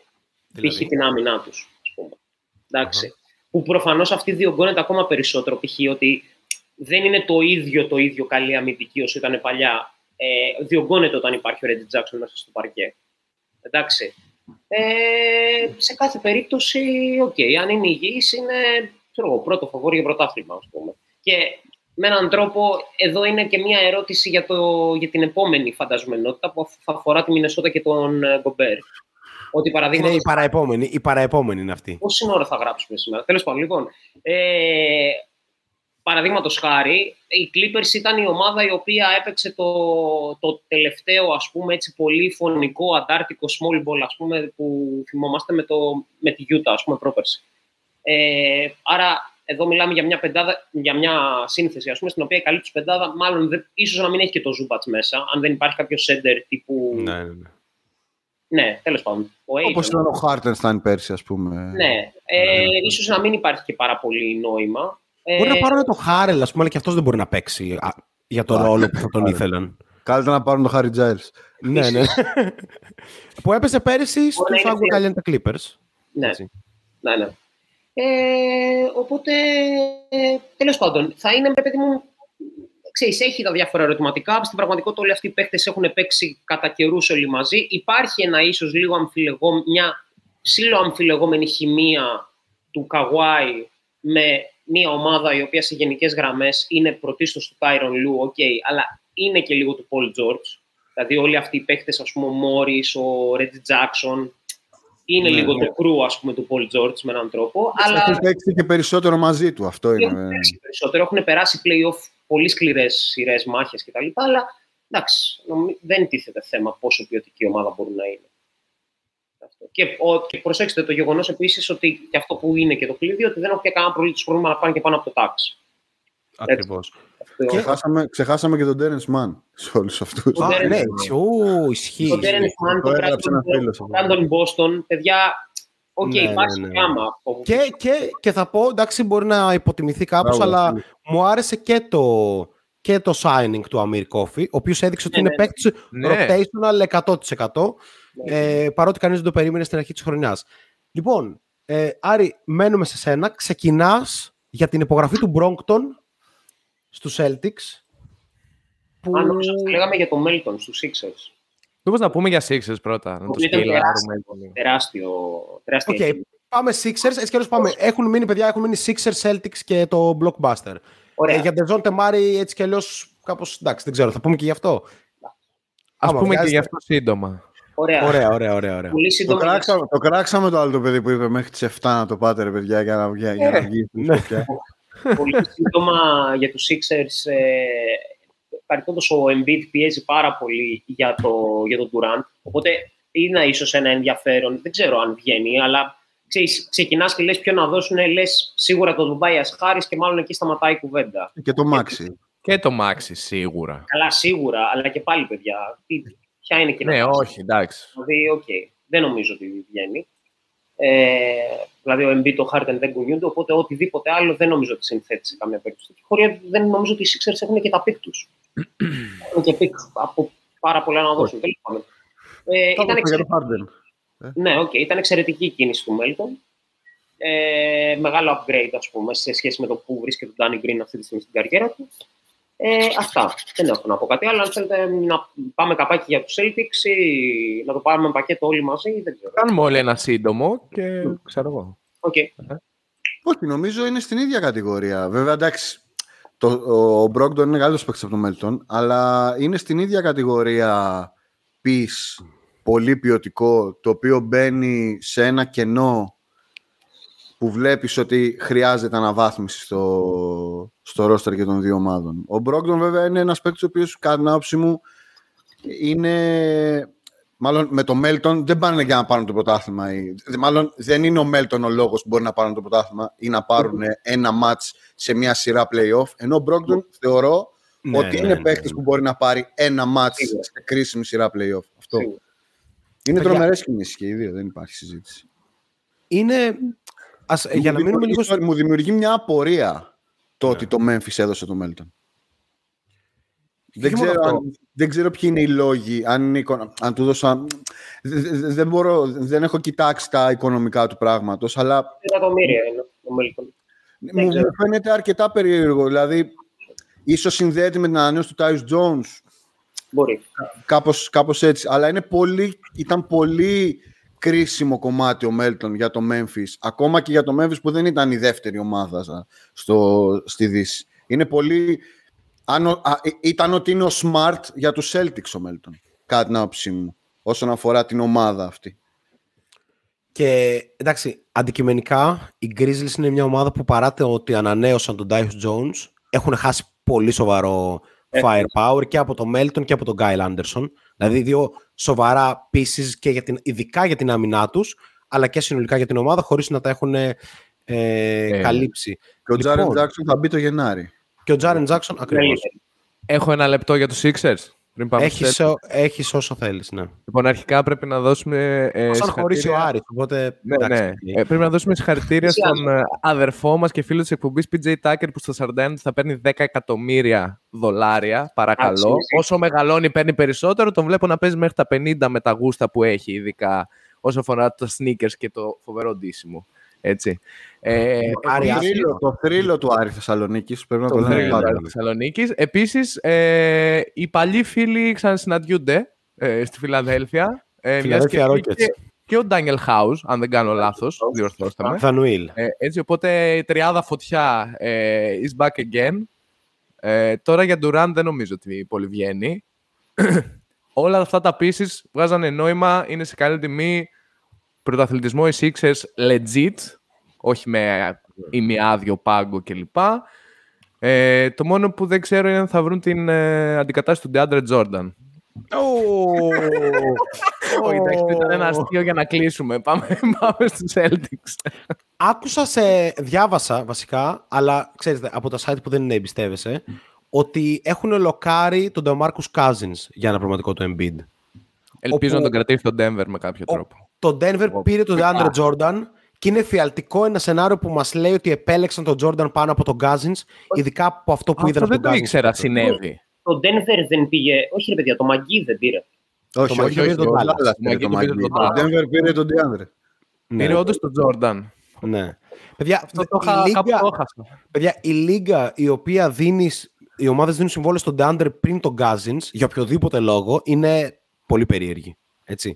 Δηλαδή; Π.χ. την άμυνά τους, ας πούμε. ενταξει Που προφανώς αυτή διωγγώνεται ακόμα περισσότερο. Π.χ. ότι δεν είναι το ίδιο το ίδιο καλή αμυντική όσο ήταν παλιά. Ε, διωγγώνεται όταν υπάρχει ο Ρέντι Τζάξον μέσα στο παρκέ. Εντάξει. Ε, σε κάθε περίπτωση, οκ, okay, αν είναι υγιής, είναι ξέρω, πρώτο φαβόρι για πρωτάθλημα, ας πούμε. Και με έναν τρόπο, εδώ είναι και μια ερώτηση για, το, για την επόμενη φαντασμενότητα που θα αφορά τη Μινεσότα και τον ε, Γκομπέρ. Ότι παραδείγματος... Είναι η παραεπόμενη, η παραεπόμενη είναι αυτή. Πόση ώρα θα γράψουμε σήμερα; Τέλος πάντων, λοιπόν. Ε, Παραδείγματος χάρη, οι Clippers ήταν η ομάδα η οποία έπαιξε το, το τελευταίο ας πούμε, έτσι, πολύ φωνικό αντάρτικο small ball ας πούμε, που θυμόμαστε με, το, με τη Utah ας πούμε, πρόπερση. Ε, άρα εδώ μιλάμε για μια, πεντάδα, για μια σύνθεση ας πούμε, στην οποία η καλή τους πεντάδα μάλλον δεν, ίσως να μην έχει και το Ζούμπατς μέσα, αν δεν υπάρχει κάποιο σέντερ τύπου... Ναι, ναι, ναι. Ναι, τέλος πάντων. Όπως ήταν ο Χάρτενστάιν πέρσι, ας πούμε. Ναι. Ε, ναι. ίσως να μην υπάρχει και πάρα πολύ νόημα. Μπορεί ε, να πάρουν το Χάρελ, ας πούμε, αλλά και αυτός δεν μπορεί να παίξει για το ρόλο που θα τον ήθελαν. Καλύτερα να πάρουν το Χάρι Τζάιλ. ναι, ναι. που έπεσε πέρυσι στους Άγγλου Καλιέντα Clippers. Ναι. ναι, ναι. Ε, οπότε, ε, τέλος πάντων, θα είναι, παιδί μου, ξέρεις, έχει τα διάφορα ερωτηματικά. Στην πραγματικότητα όλοι αυτοί οι παίκτες έχουν παίξει κατά καιρούς όλοι μαζί. Υπάρχει ένα ίσως λίγο αμφιλεγό, μια ψήλο αμφιλεγόμενη χημεία του Καβάη με μια ομάδα η οποία σε γενικές γραμμές είναι πρωτίστως του Tyron Λου, okay, αλλά είναι και λίγο του Paul George. Δηλαδή, όλοι αυτοί οι παίχτε, ας πούμε, ο Μόρι, ο Reggie Jackson, είναι ναι, λίγο ναι. το κρού, ας πούμε, του Paul George με έναν τρόπο. Αλλά... Έχουν παίξει και περισσότερο μαζί του, αυτό είναι. Έχουν παίξει περισσότερο, έχουν περάσει play-off πολύ σκληρές σειρές, μάχες κτλ. Αλλά εντάξει, δεν τίθεται θέμα πόσο ποιοτική ομάδα μπορεί να είναι. Και, ο, και προσέξτε το γεγονός επίσης ότι και αυτό που είναι και το κλειδί, ότι δεν έχουν και κανένα πρόβλημα να πάνε και πάνω από το tax. Ακριβώς. Και ξεχάσαμε, ξεχάσαμε και τον Τέρανς Μαν σε όλους αυτούς. Ναι, ου, ισχύει. Τον Τέρανς Μαν, τον Brandon Boston, παιδιά. Οκ, okay, ναι, υπάρχει ναι, ναι. Και, και, και θα πω, εντάξει, μπορεί να υποτιμηθεί κάπως, αλλά μου άρεσε και το, και το signing του Amir Coffey, ο οποίος έδειξε ότι είναι παίκτης rotational 100%. Ε, παρότι κανείς δεν το περίμενε στην αρχή της χρονιάς. Λοιπόν, ε, Άρη, μένουμε σε σένα. Ξεκινάς για την υπογραφή του Μπρόγκτον στους Celtics. Που... Αν λέγαμε για το Μέλτον στους Sixers. Μήπως να πούμε για Sixers πρώτα. Να το σκελάρουμε. Τεράστιο. τεράστιο okay, πάμε Sixers. Έτσι κι πάμε. Έχουν μείνει, παιδιά, έχουν μείνει Sixers, Celtics και το Blockbuster. Ωραία. Ε, για Ντεζόν Τεμάρι, έτσι κι αλλιώς, κάπως, εντάξει, δεν ξέρω. Θα πούμε και γι' αυτό. Ας πούμε και γι' αυτό σύντομα. Ωραία, ωραία, ωραία. ωραία, ωραία. Πολύ το, κράξαμε, το κράξαμε το άλλο το παιδί που είπε μέχρι τις 7 να το πάτε, ρε παιδιά, για να, για, για να βγει. Ναι. Πολύ σύντομα για τους Sixers, ε, παρικόντως ο Embiid πιέζει πάρα πολύ για, το, για τον Durant, οπότε είναι ίσως ένα ενδιαφέρον, δεν ξέρω αν βγαίνει, αλλά ξέρεις, ξεκινάς και λες ποιο να δώσουν, λες σίγουρα το Dubai Ασχάρης και μάλλον εκεί σταματάει η κουβέντα. Και το Maxey. Και το Maxey, σίγουρα. Καλά, σίγουρα, αλλά και πάλι, παιδιά, ποια είναι και Ναι, όχι, εντάξει. Δηλαδή, οκ, okay, δεν νομίζω ότι βγαίνει. Ε, δηλαδή, ο Embiid, ο Harden δεν κουνιούνται, οπότε οτιδήποτε άλλο δεν νομίζω ότι συνθέτει σε καμία περίπτωση. Χώρια δεν νομίζω ότι οι Sixers έχουν και τα pick τους. έχουν και pick από πάρα πολλά να δώσουν. Τέλος πάντων. Ε, ήταν εξαιρετική. Ναι, okay, ήταν εξαιρετική η κίνηση του Μέλτον. Ε, μεγάλο upgrade, ας πούμε, σε σχέση με το που βρίσκεται ο Danny Green αυτή τη στιγμή στην καριέρα του. Ε, αυτά. Δεν έχω να πω κάτι άλλο. Αν θέλετε να πάμε καπάκι για τους Celtics ή να το πάρουμε με πακέτο όλοι μαζί, δεν ξέρω. Κάνουμε όλοι ένα σύντομο και ξέρω εγώ. Okay. Όχι, νομίζω είναι στην ίδια κατηγορία. Βέβαια, εντάξει, το, ο Μπρόγκτον είναι καλύτερος παίκτης από τον Μέλτον, αλλά είναι στην ίδια κατηγορία peace, πολύ ποιοτικό, το οποίο μπαίνει σε ένα κενό που βλέπεις ότι χρειάζεται αναβάθμιση στο, στο ρόστερ και των δύο ομάδων. Ο Μπρόγκτον βέβαια είναι ένας παίκτης ο οποίος κατά την άποψή μου είναι... Μάλλον με το Μέλτον δεν πάνε για να πάρουν το πρωτάθλημα. Μάλλον δεν είναι ο Μέλτον ο λόγος που μπορεί να πάρουν το πρωτάθλημα ή να πάρουν ένα μάτς σε μια σειρά playoff. Ενώ ο Μπρόγκτον θεωρώ Ναι, ότι ναι, είναι ναι, παίκτης ναι. που μπορεί να πάρει ένα μάτς σε κρίσιμη σειρά playoff. Αυτό. Σίγουρα. Είναι Παιδιά. τρομερές κινήσεις και οι δύο, δεν υπάρχει συζήτηση. Είναι... Ας, για να Μου μείνουμε λίγο... δημιουργεί- Μου δημιουργεί μια απορία το ότι το Memphis έδωσε το Μέλτον. Δεν μόνο ξέρω, αυτό; αν, δεν ξέρω ποιοι είναι οι λόγοι, αν, είναι, οικονο- αν του δώσα... δε- δε- Δεν, μπορώ, δεν έχω κοιτάξει τα οικονομικά του πράγματος, αλλά εκατομμύρια είναι ο Μέλτον. μου, μου φαίνεται αρκετά περίεργο. Δηλαδή, ίσως συνδέεται με την ανανέωση του Tyus Jones, Μπορεί. κάπως, κάπως έτσι. Αλλά είναι πολύ, ήταν πολύ κρίσιμο κομμάτι ο Μέλτον για το Memphis. Ακόμα και για το Memphis που δεν ήταν η δεύτερη ομάδα σα- στο, στη Δύση. Είναι πολύ... Αν, ο- α, ε, ήταν ότι είναι ο Smart για τους Celtics ο Μέλτον. Κατά την άποψή μου. Όσον αφορά την ομάδα αυτή. Και εντάξει, αντικειμενικά οι Grizzlies είναι μια ομάδα που παρά το ότι ανανέωσαν τον Tyus Jones έχουν χάσει πολύ σοβαρό firepower και από τον Melton και από τον Kyle Anderson. Δηλαδή δύο σοβαρά pieces και για την, ειδικά για την άμυνά τους αλλά και συνολικά για την ομάδα χωρίς να τα έχουν ε, καλύψει. Και ο Λοιπόν, Jaren Jackson θα μπει το Γενάρη. Και ο Jaren Jackson ακριβώς. Καλύτερη. Έχω ένα λεπτό για τους Sixers. Πριν πάμε στους Έχεις, Celtics. ο- έχεις όσο θέλεις, ναι. Λοιπόν, αρχικά πρέπει να δώσουμε. Ε, Σαν χωρίσει ο συγχαρητήρια- Άρης, οπότε... Ναι, εντάξει, ναι. οκ. Ε, πρέπει να δώσουμε συγχαρητήρια Ενθουσιάζω. στον ε, αδερφό μας και φίλο της εκπομπής PJ Tucker που στα 41 θα παίρνει 10 εκατομμύρια δολάρια. Παρακαλώ. Άξιζε. Όσο μεγαλώνει, παίρνει περισσότερο. Τον βλέπω να παίζει μέχρι τα 50 με τα γούστα που έχει, ειδικά όσο αφορά τα sneakers και το φοβερό ντύσιμο. Έτσι. Ε, Άρη, επίσης- άσχημα. θρύλο, το θρύλο του Άρη Θεσσαλονίκης πρέπει να το, το λέμε θρύλο πάντα. της Θεσσαλονίκης. Επίσης, ε, οι παλιοί φίλοι ξανασυναντιούνται ε, στη Φιλαδέλφια. Ε, μιας Φιλαδέλφια και- Rockets. Και, και ο Ντάνιελ Χάους, αν δεν κάνω λάθος, διορθώστε με. Θανουήλ. Ε, έτσι, οπότε η τριάδα φωτιά ε, is back again. Ε, τώρα για Durant δεν νομίζω ότι πολύ βγαίνει. Όλα αυτά τα pieces βγάζανε νόημα, είναι σε καλή τιμή. Πρωταθλητισμό οι Sixers legit, όχι με ημιάδιο πάγκο κλπ. Ε, το μόνο που δεν ξέρω είναι αν θα βρουν την ε, αντικατάσταση του DeAndre Jordan. Όχι, εντάξει, ήταν ένα αστείο για να κλείσουμε. Πάμε, πάμε στους Celtics. Άκουσα σε. Διάβασα βασικά, αλλά ξέρετε, από τα site που δεν είναι εμπιστεύεσαι, ότι έχουν λοκάρει τον DeMarcus Cousins για ένα πραγματικό του Embiid. Ελπίζω Όπου- να τον κρατήσει τον Denver με κάποιο Ο- τρόπο. Το Denver πήρε τον DeAndre Jordan και είναι φιαλτικό ένα σενάριο που μας λέει ότι επέλεξαν τον Jordan πάνω από τον Cousins, ειδικά από αυτό που είδαν Αυτό από δεν τον το Cousins. ήξερα, συνέβη. Το Denver δεν πήγε. Όχι, ρε παιδιά, το Μαγκί δεν πήρε. Όχι, Το όχι, Μαγκί όχι, πήρε τον ο Dallas. Dallas Το πήρε Μαγκί το το πήρε Μαγκί. τον Το Denver πήρε τον Diandre. Ναι, Πήρε όντως τον Jordan. ναι. Παιδιά, Αυτό το η είχα, λίγα- κάπου το έχασα. Παιδιά, η λίγα η οποία δίνει. Οι ομάδες δίνουν συμβόλαιο στον Ντάντερ πριν τον Cousins για οποιοδήποτε λόγο είναι πολύ περίεργη. Έτσι.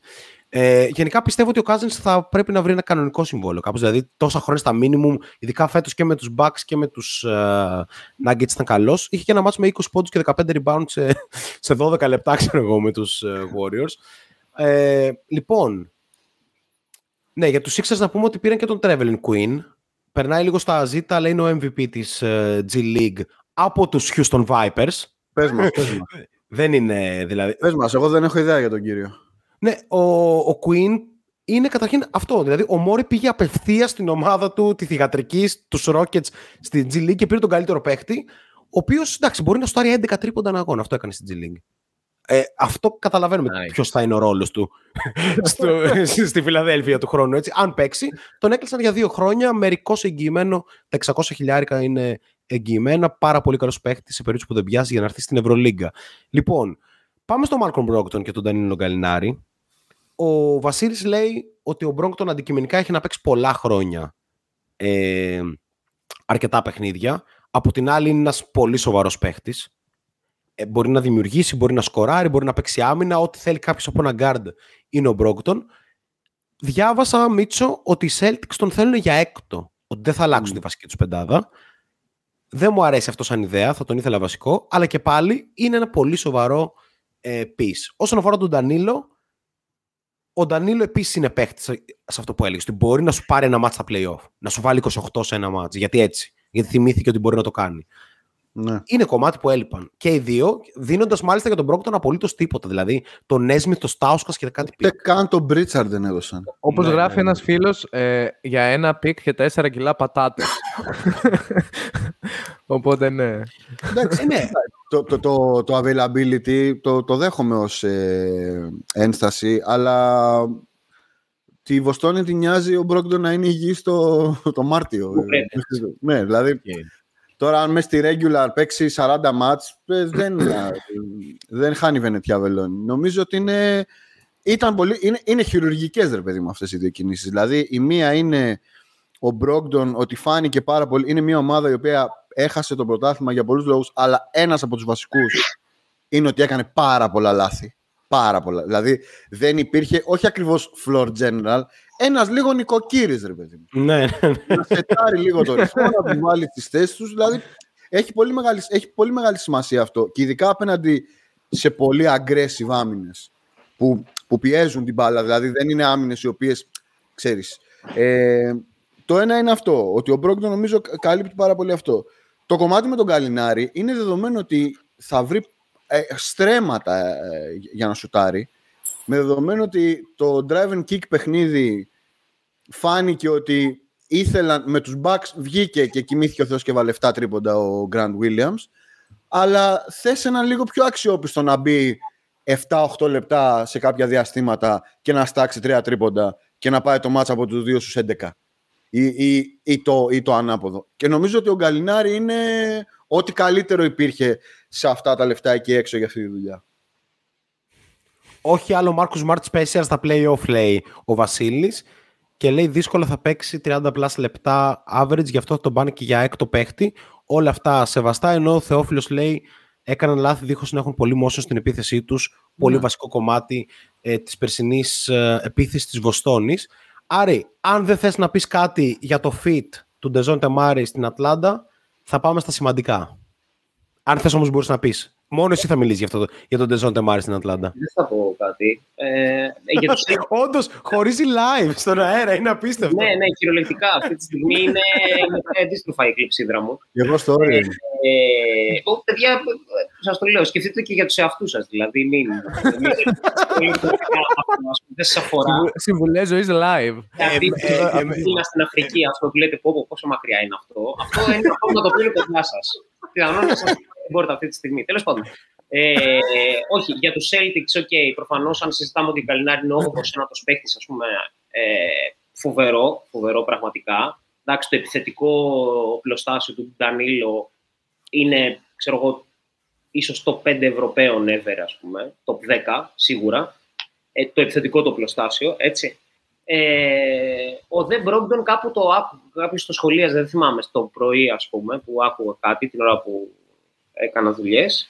Ε, γενικά πιστεύω ότι ο Cousins θα πρέπει να βρει ένα κανονικό συμβόλαιο. Κάπως, δηλαδή τόσα χρόνια στα minimum, ειδικά φέτος και με τους Bucks και με τους uh, Nuggets ήταν καλός. Είχε και ένα μάτσο με 20 πόντους και 15 rebounds σε, σε 12 λεπτά, ξέρω εγώ, με τους Warriors. Ε, λοιπόν, ναι, για τους Sixers να πούμε ότι πήραν και τον Trevelin Queen. Περνάει λίγο στα ζήτα, αλλά είναι ο MVP της ε, G League από τους Houston Vipers. Πες μας, πες μας. Δεν είναι δηλαδή... Πες μας, εγώ δεν έχω ιδέα για τον κύριο. Ναι, ο, ο Queen είναι καταρχήν αυτό. Δηλαδή, ο Μόρι πήγε απευθείας στην ομάδα του, τη θηγατρική, τους Rockets στη G League και πήρε τον καλύτερο παίχτη. Ο οποίος εντάξει, μπορεί να στάρει 11 τρίποντα ένα αγώνα. Αυτό έκανε στη G League. Ε, αυτό καταλαβαίνουμε Nice. ποιος θα είναι ο ρόλος του στο, στη Φιλαδέλφια του χρόνου. Έτσι. Αν παίξει, τον έκλεισαν για δύο χρόνια. Μερικώ εγγυημένο. Τα 600 χιλιάρικα είναι εγγυημένα. Πάρα πολύ καλός παίχτης σε περίπτωση που δεν πιάσει για να έρθει στην Ευρωλίγκα. Λοιπόν, πάμε στο Μάρκον Μπρόκτον και τον Ντανίλο Γκαλινάρη. Ο Βασίλης λέει ότι ο Μπρόκτον αντικειμενικά έχει να παίξει πολλά χρόνια ε, αρκετά παιχνίδια. Από την άλλη είναι ένας πολύ σοβαρός παίχτης. Ε, μπορεί να δημιουργήσει, μπορεί να σκοράρει, μπορεί να παίξει άμυνα. Ό,τι θέλει κάποιος από ένα guard είναι ο Μπρόκτον. Διάβασα, Μίτσο, ότι οι Celtics τον θέλουν για έκτο. Ότι δεν θα αλλάξουν τη βασική τους πεντάδα. δεν μου αρέσει αυτό σαν ιδέα, θα τον ήθελα βασικό, αλλά και πάλι είναι ένα πολύ σοβαρό ε, piece. Όσον αφορά τον Ντανίλο, ο Ντανίλο επίσης είναι παίχτης σε αυτό που έλεγες. Ότι μπορεί να σου πάρει ένα μάτς στα playoff. Να σου βάλει 28 σε ένα μάτς. Γιατί έτσι. Γιατί θυμήθηκε ότι μπορεί να το κάνει. Ναι. Είναι κομμάτι που έλειπαν. Και οι δύο, δίνοντας μάλιστα για τον Μπρόγκντον απολύτως τίποτα. Δηλαδή, τον Νέσμιθ, τον Στάουσκας και κάτι Ούτε πίσω. καν τον Μπρίτσαρντ δεν έδωσαν. Όπως Ναι, γράφει ναι, ναι. ένας φίλος, ε, για ένα pick και 4 κιλά πατάτες. Οπότε ναι. Εντάξει, ναι. το, το, το, το availability το, το δέχομαι ως ε, ένσταση, αλλά τη Βοστόνη τη νοιάζει ο Μπρόκτον να είναι υγιής το, το Μάρτιο. Που πρέπει. ναι, δηλαδή τώρα αν μέσα στη regular παίξει 40 μάτς ε, δεν, ε, δεν χάνει Βενετιά Βελόνι. Νομίζω ότι είναι, ήταν πολύ, είναι, είναι χειρουργικές ρε παιδί μου αυτές οι δύο κινήσεις. Δηλαδή η μία είναι ο Μπρόγκτον ότι φάνηκε πάρα πολύ. Είναι μια ομάδα η οποία έχασε το πρωτάθλημα για πολλούς λόγους, αλλά ένας από τους βασικούς είναι ότι έκανε πάρα πολλά λάθη. Πάρα πολλά. Δηλαδή δεν υπήρχε, όχι ακριβώς floor general, ένας λίγο νοικοκύρης ρε παιδί μου. ναι, ναι, ναι. να σετάρει λίγο το ρυθμό, να του βάλει τις θέσεις τους. Δηλαδή έχει πολύ, μεγάλη, έχει πολύ μεγάλη σημασία αυτό. Και ειδικά απέναντι σε πολύ aggressive άμυνες που, που πιέζουν την μπάλα. Δηλαδή δεν είναι άμυνες οι οποίες, ξέρεις, ε, το ένα είναι αυτό, ότι ο Μπρόγκτον νομίζω καλύπτει πάρα πολύ αυτό. Το κομμάτι με τον Καλινάρη είναι δεδομένο ότι θα βρει ε, στρέμματα ε, για να σουτάρει. Με δεδομένο ότι το drive and kick παιχνίδι φάνηκε ότι ήθελαν με τους Bucks βγήκε και κοιμήθηκε ο Θεός και βάλε 7 τρίποντα ο Grant Williams αλλά θες έναν λίγο πιο αξιόπιστο να μπει 7-8 λεπτά σε κάποια διαστήματα και να στάξει 3 τρίποντα και να πάει το μάτς από τους 2 στους 11 ή, ή, ή, το, ή το ανάποδο. Και νομίζω ότι ο Γκαλινάρη είναι ό,τι καλύτερο υπήρχε σε αυτά τα λεφτά εκεί έξω για αυτή τη δουλειά. Όχι άλλο Marcus Smart Special στα playoff, λέει ο Βασίλης. Και λέει δύσκολα θα παίξει 30 plus λεπτά average, γι' αυτό θα τον πάνε και για έκτο παίχτη. Όλα αυτά σεβαστά, ενώ ο Θεόφιλος λέει έκαναν λάθη δίχως να έχουν πολύ motion στην επίθεσή τους. Πολύ βασικό κομμάτι ε, της περσινής ε, επίθεσης της Βοστόνης. Άρη, αν δεν θες να πεις κάτι για το fit του Ντεζόν Τεμάρη στην Ατλάντα, θα πάμε στα σημαντικά. Αν θες όμως μπορείς να πεις. Μόνο εσύ θα μιλήσει για, αυτό, το- για τον Ντεζόν Τεμάρη στην Ατλάντα. Δεν θα πω κάτι. Ε, για τους Όντω, χωρίζει live στον αέρα, είναι απίστευτο. ναι, ναι, κυριολεκτικά. Αυτή τη στιγμή είναι είναι αντίστροφα η κλειψίδρα μου. Εγώ στο όριο είμαι. Ε, ο, παιδιά, σα το λέω, σκεφτείτε και για του εαυτού σα. Δηλαδή, μην. μην δεν σα αφορά. Συμβουλέ ζωή live. Δηλαδή, ε, ε, ε, ε, ήμουν στην Αφρική, αυτό που λέτε, πω, πω, πόσο μακριά είναι αυτό. Αυτό είναι αυτό να το πει κοντά σα. Πιθανόν να σα δεν μπορείτε αυτή τη στιγμή. Τέλος πάντων. Ε, όχι, για τους Celtics, ok, προφανώς αν συζητάμε ότι η Καλινάρη είναι όγκο ένα το παίχτη, ας πούμε, ε, φοβερό, φοβερό πραγματικά. Εντάξει, το επιθετικό πλωστάσιο του Ντανίλο είναι, ξέρω εγώ, ίσως top 5 Ευρωπαίων ever, ας πούμε, top 10 σίγουρα, ε, το επιθετικό το πλωστάσιο, έτσι. Ε, ο Δε Μπρόγκτον κάπου το άκου, κάποιος το σχολείο, δεν θυμάμαι, στο πρωί, ας πούμε, που άκουγα κάτι την ώρα που έκανα δουλειές,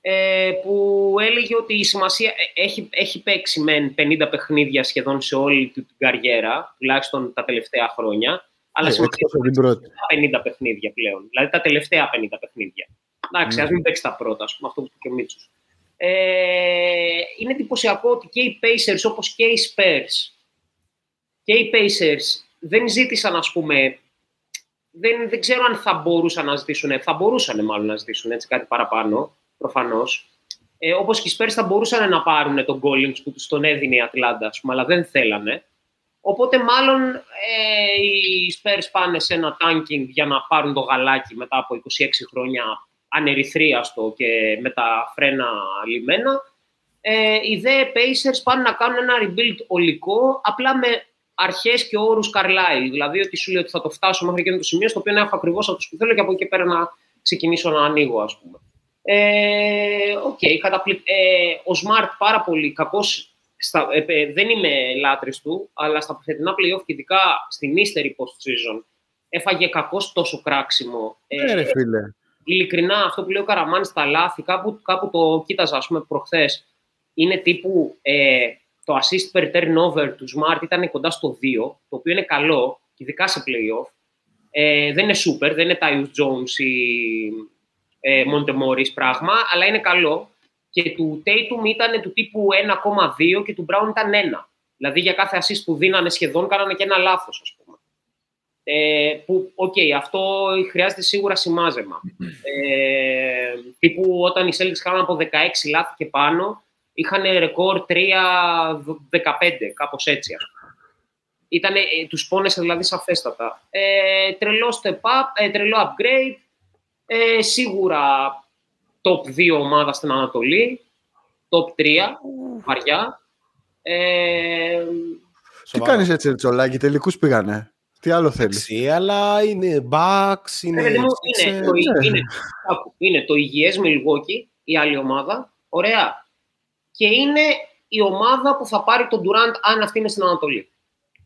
ε, που έλεγε ότι η σημασία ε, έχει, έχει παίξει με 50 παιχνίδια σχεδόν σε όλη του την καριέρα, τουλάχιστον τα τελευταία χρόνια, αλλά Ε, σημασία εκτός από την πρώτη. τα 50 παιχνίδια πλέον. Δηλαδή τα τελευταία 50 παιχνίδια. Εντάξει, Ναι. ας μην παίξει τα πρώτα, ας πούμε, αυτό που είπε και ο Μίτσος. Ε, είναι εντυπωσιακό ότι και οι Pacers όπως και οι Spurs και οι Pacers δεν ζήτησαν, ας πούμε, δεν, δεν ξέρω αν θα μπορούσαν να ζητήσουν, θα μπορούσαν μάλλον να ζητήσουν έτσι κάτι παραπάνω, προφανώς. Ε, όπως και οι Spurs θα μπορούσαν να πάρουν τον Collins που τους τον έδινε η Ατλάντα, ας πούμε, αλλά δεν θέλανε. Οπότε μάλλον ε, οι Spurs πάνε σε ένα tanking για να πάρουν το Γαλλάκι μετά από 26 χρόνια ανερυθρίαστα και με τα φρένα λυμένα. Ε, οι δε Pacers πάνε να κάνουν ένα rebuild ολικό, απλά με αρχές και όρους Carlisle. Δηλαδή ότι σου λέει ότι θα το φτάσω μέχρι εκείνο το σημείο στο οποίο να έχω ακριβώς αυτό που θέλω και από εκεί και πέρα να ξεκινήσω να ανοίγω, ας πούμε. Ε, Οκ, καταπληκ... ε, ο Smart πάρα πολύ κακός στα, ε, ε, δεν είμαι λάτρης του, αλλά στα φετινά playoff και ειδικά στην ύστερη post-season έφαγε κακώς τόσο κράξιμο. Ε, Ναι, ρε φίλε. ειλικρινά, αυτό που λέει ο Καραμάνης στα λάθη, κάπου, κάπου το κοίταζα, ας πούμε, προχθές, είναι τύπου ε, το assist per turnover του Smart ήταν κοντά στο 2, το οποίο είναι καλό, ειδικά σε playoff. Ε, δεν είναι super, δεν είναι Tyus Jones ή ε, Monte Morris πράγμα, αλλά είναι καλό. Και του Tatum ήταν του τύπου 1,2 και του Brown ήταν 1. Δηλαδή για κάθε assist που δίνανε σχεδόν κάνανε και ένα λάθος, ας πούμε. Ε, που, OK, okay, αυτό χρειάζεται σίγουρα σημάζεμα. Ε, τύπου όταν οι Celtics κάνουν από 16 λάθη και πάνω, είχαν ρεκόρ 3-15, κάπως έτσι. Ήτανε, ε, τους πόνεσε δηλαδή σαφέστατα. Ε, τρελό step up, ε, τρελό upgrade, ε, σίγουρα top 2 ομάδα στην Ανατολή, top 3, βαριά. Ε, Τι κάνεις έτσι, Τσολάκη, τελικούς πήγανε. Τι άλλο θέλεις; αλλά είναι Bucks, είναι... είναι, είναι, το, είναι, είναι το υγιές Milwaukee, η άλλη ομάδα, ωραία. Και είναι η ομάδα που θα πάρει τον Durant αν αυτή είναι στην Ανατολή.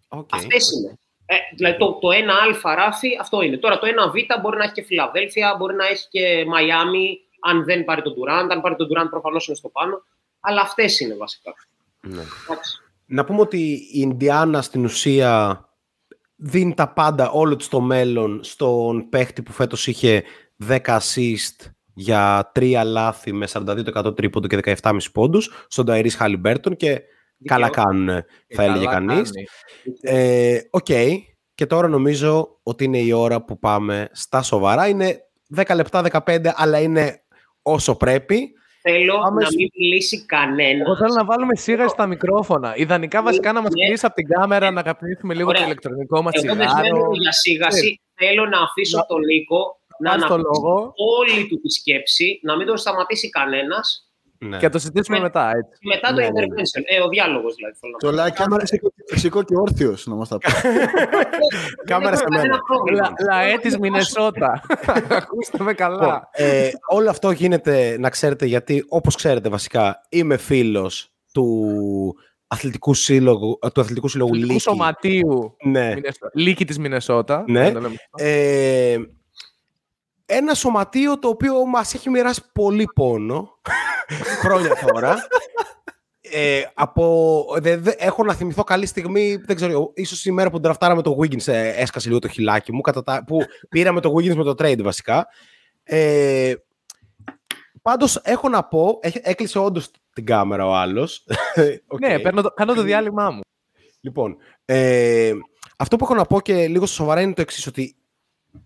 Okay. Αυτές είναι. Ε, δηλαδή το, το 1α ράφι αυτό είναι. Τώρα το 1β μπορεί να έχει και Φιλαδέλφια, μπορεί να έχει και Μαϊάμι, αν δεν πάρει τον Durant. Αν πάρει τον Durant προφανώς είναι στο πάνω. Αλλά αυτές είναι βασικά. Ναι. Να πούμε ότι η Ινδιάνα στην ουσία δίνει τα πάντα όλο της το μέλλον στον παίχτη που φέτος είχε 10 assist για 3 λάθη με 42% τρίποντο και 17,5 πόντους στον Ταϊρίς Χαλιμπάρτον και καλά κάνουν θα έλεγε κανείς. Ε, οκ. Ε, okay. Και τώρα νομίζω ότι είναι η ώρα που πάμε στα σοβαρά. Είναι 10 λεπτά, 15, αλλά είναι όσο πρέπει. Θέλω Πάμε να μην μιλήσει κανένας. Εγώ θέλω να βάλουμε σίγα στα μικρόφωνα. Ιδανικά βασικά να μας ναι. κλείσει από την κάμερα να καπνίσουμε λίγο Ωραία. το ηλεκτρονικό μας τσιγάρο. Εγώ δεν για σίγαση. Θέλω να αφήσω τον Νίκο να αναπτύξεις όλη του τη σκέψη, να μην τον σταματήσει κανένας ναι. Και θα το συζητήσουμε μετά. Έτσι. Μετά το ναι, intervention. Ναι. Ε, ο διάλογος δηλαδή. Το like κάμερα φυσικό και όρθιο να μας τα πεις. Κάμερα σε μένα. Λαέ της Μινεσότα. Ακούστε με καλά. Ε, όλο αυτό γίνεται, να ξέρετε, γιατί όπως ξέρετε βασικά, είμαι φίλος του αθλητικού σύλλογου, του αθλητικού σύλλογου Λίκη. σωματείου ναι. Λίκη της Μινεσότα. Ναι. Ε, ένα σωματείο το οποίο μας έχει μοιράσει πολύ πόνο χρόνια τώρα. Ε, από, δε, δε, έχω να θυμηθώ καλή στιγμή, δεν ξέρω, ίσως η μέρα που τραφτάραμε το Wiggins ε, έσκασε λίγο το χιλάκι μου, κατά που πήραμε το Wiggins με το trade βασικά. Ε, πάντως έχω να πω, έκλεισε όντως την κάμερα ο άλλος. okay. Ναι, παίρνω το, κάνω το διάλειμμά μου. Λοιπόν, ε, αυτό που έχω να πω και λίγο στο σοβαρά είναι το εξής ότι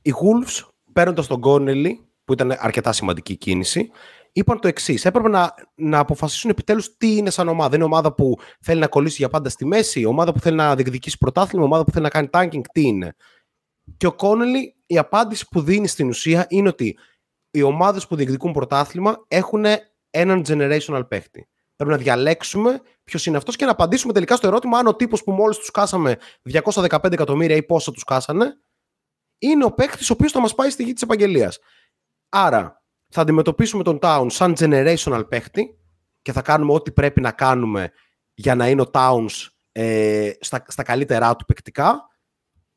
οι Wolves παίρνοντας τον Κόνελι, που ήταν αρκετά σημαντική κίνηση, είπαν το εξής. Έπρεπε να, να αποφασίσουν επιτέλους τι είναι σαν ομάδα. Είναι ομάδα που θέλει να κολλήσει για πάντα στη μέση, ομάδα που θέλει να διεκδικήσει πρωτάθλημα, ομάδα που θέλει να κάνει tanking, τι είναι; Και ο Κόνελι, η απάντηση που δίνει στην ουσία είναι ότι οι ομάδες που διεκδικούν πρωτάθλημα έχουν έναν generational παίχτη. Πρέπει να διαλέξουμε ποιος είναι αυτός και να απαντήσουμε τελικά στο ερώτημα αν ο τύπος που μόλις τους κάσαμε 215 εκατομμύρια ή πόσα τους κάσανε, είναι ο παίκτης ο οποίος θα μας πάει στη γη της επαγγελίας. Άρα, θα αντιμετωπίσουμε τον Towns σαν generational παίκτη και θα κάνουμε ό,τι πρέπει να κάνουμε για να είναι ο Towns ε, στα, στα καλύτερά του παικτικά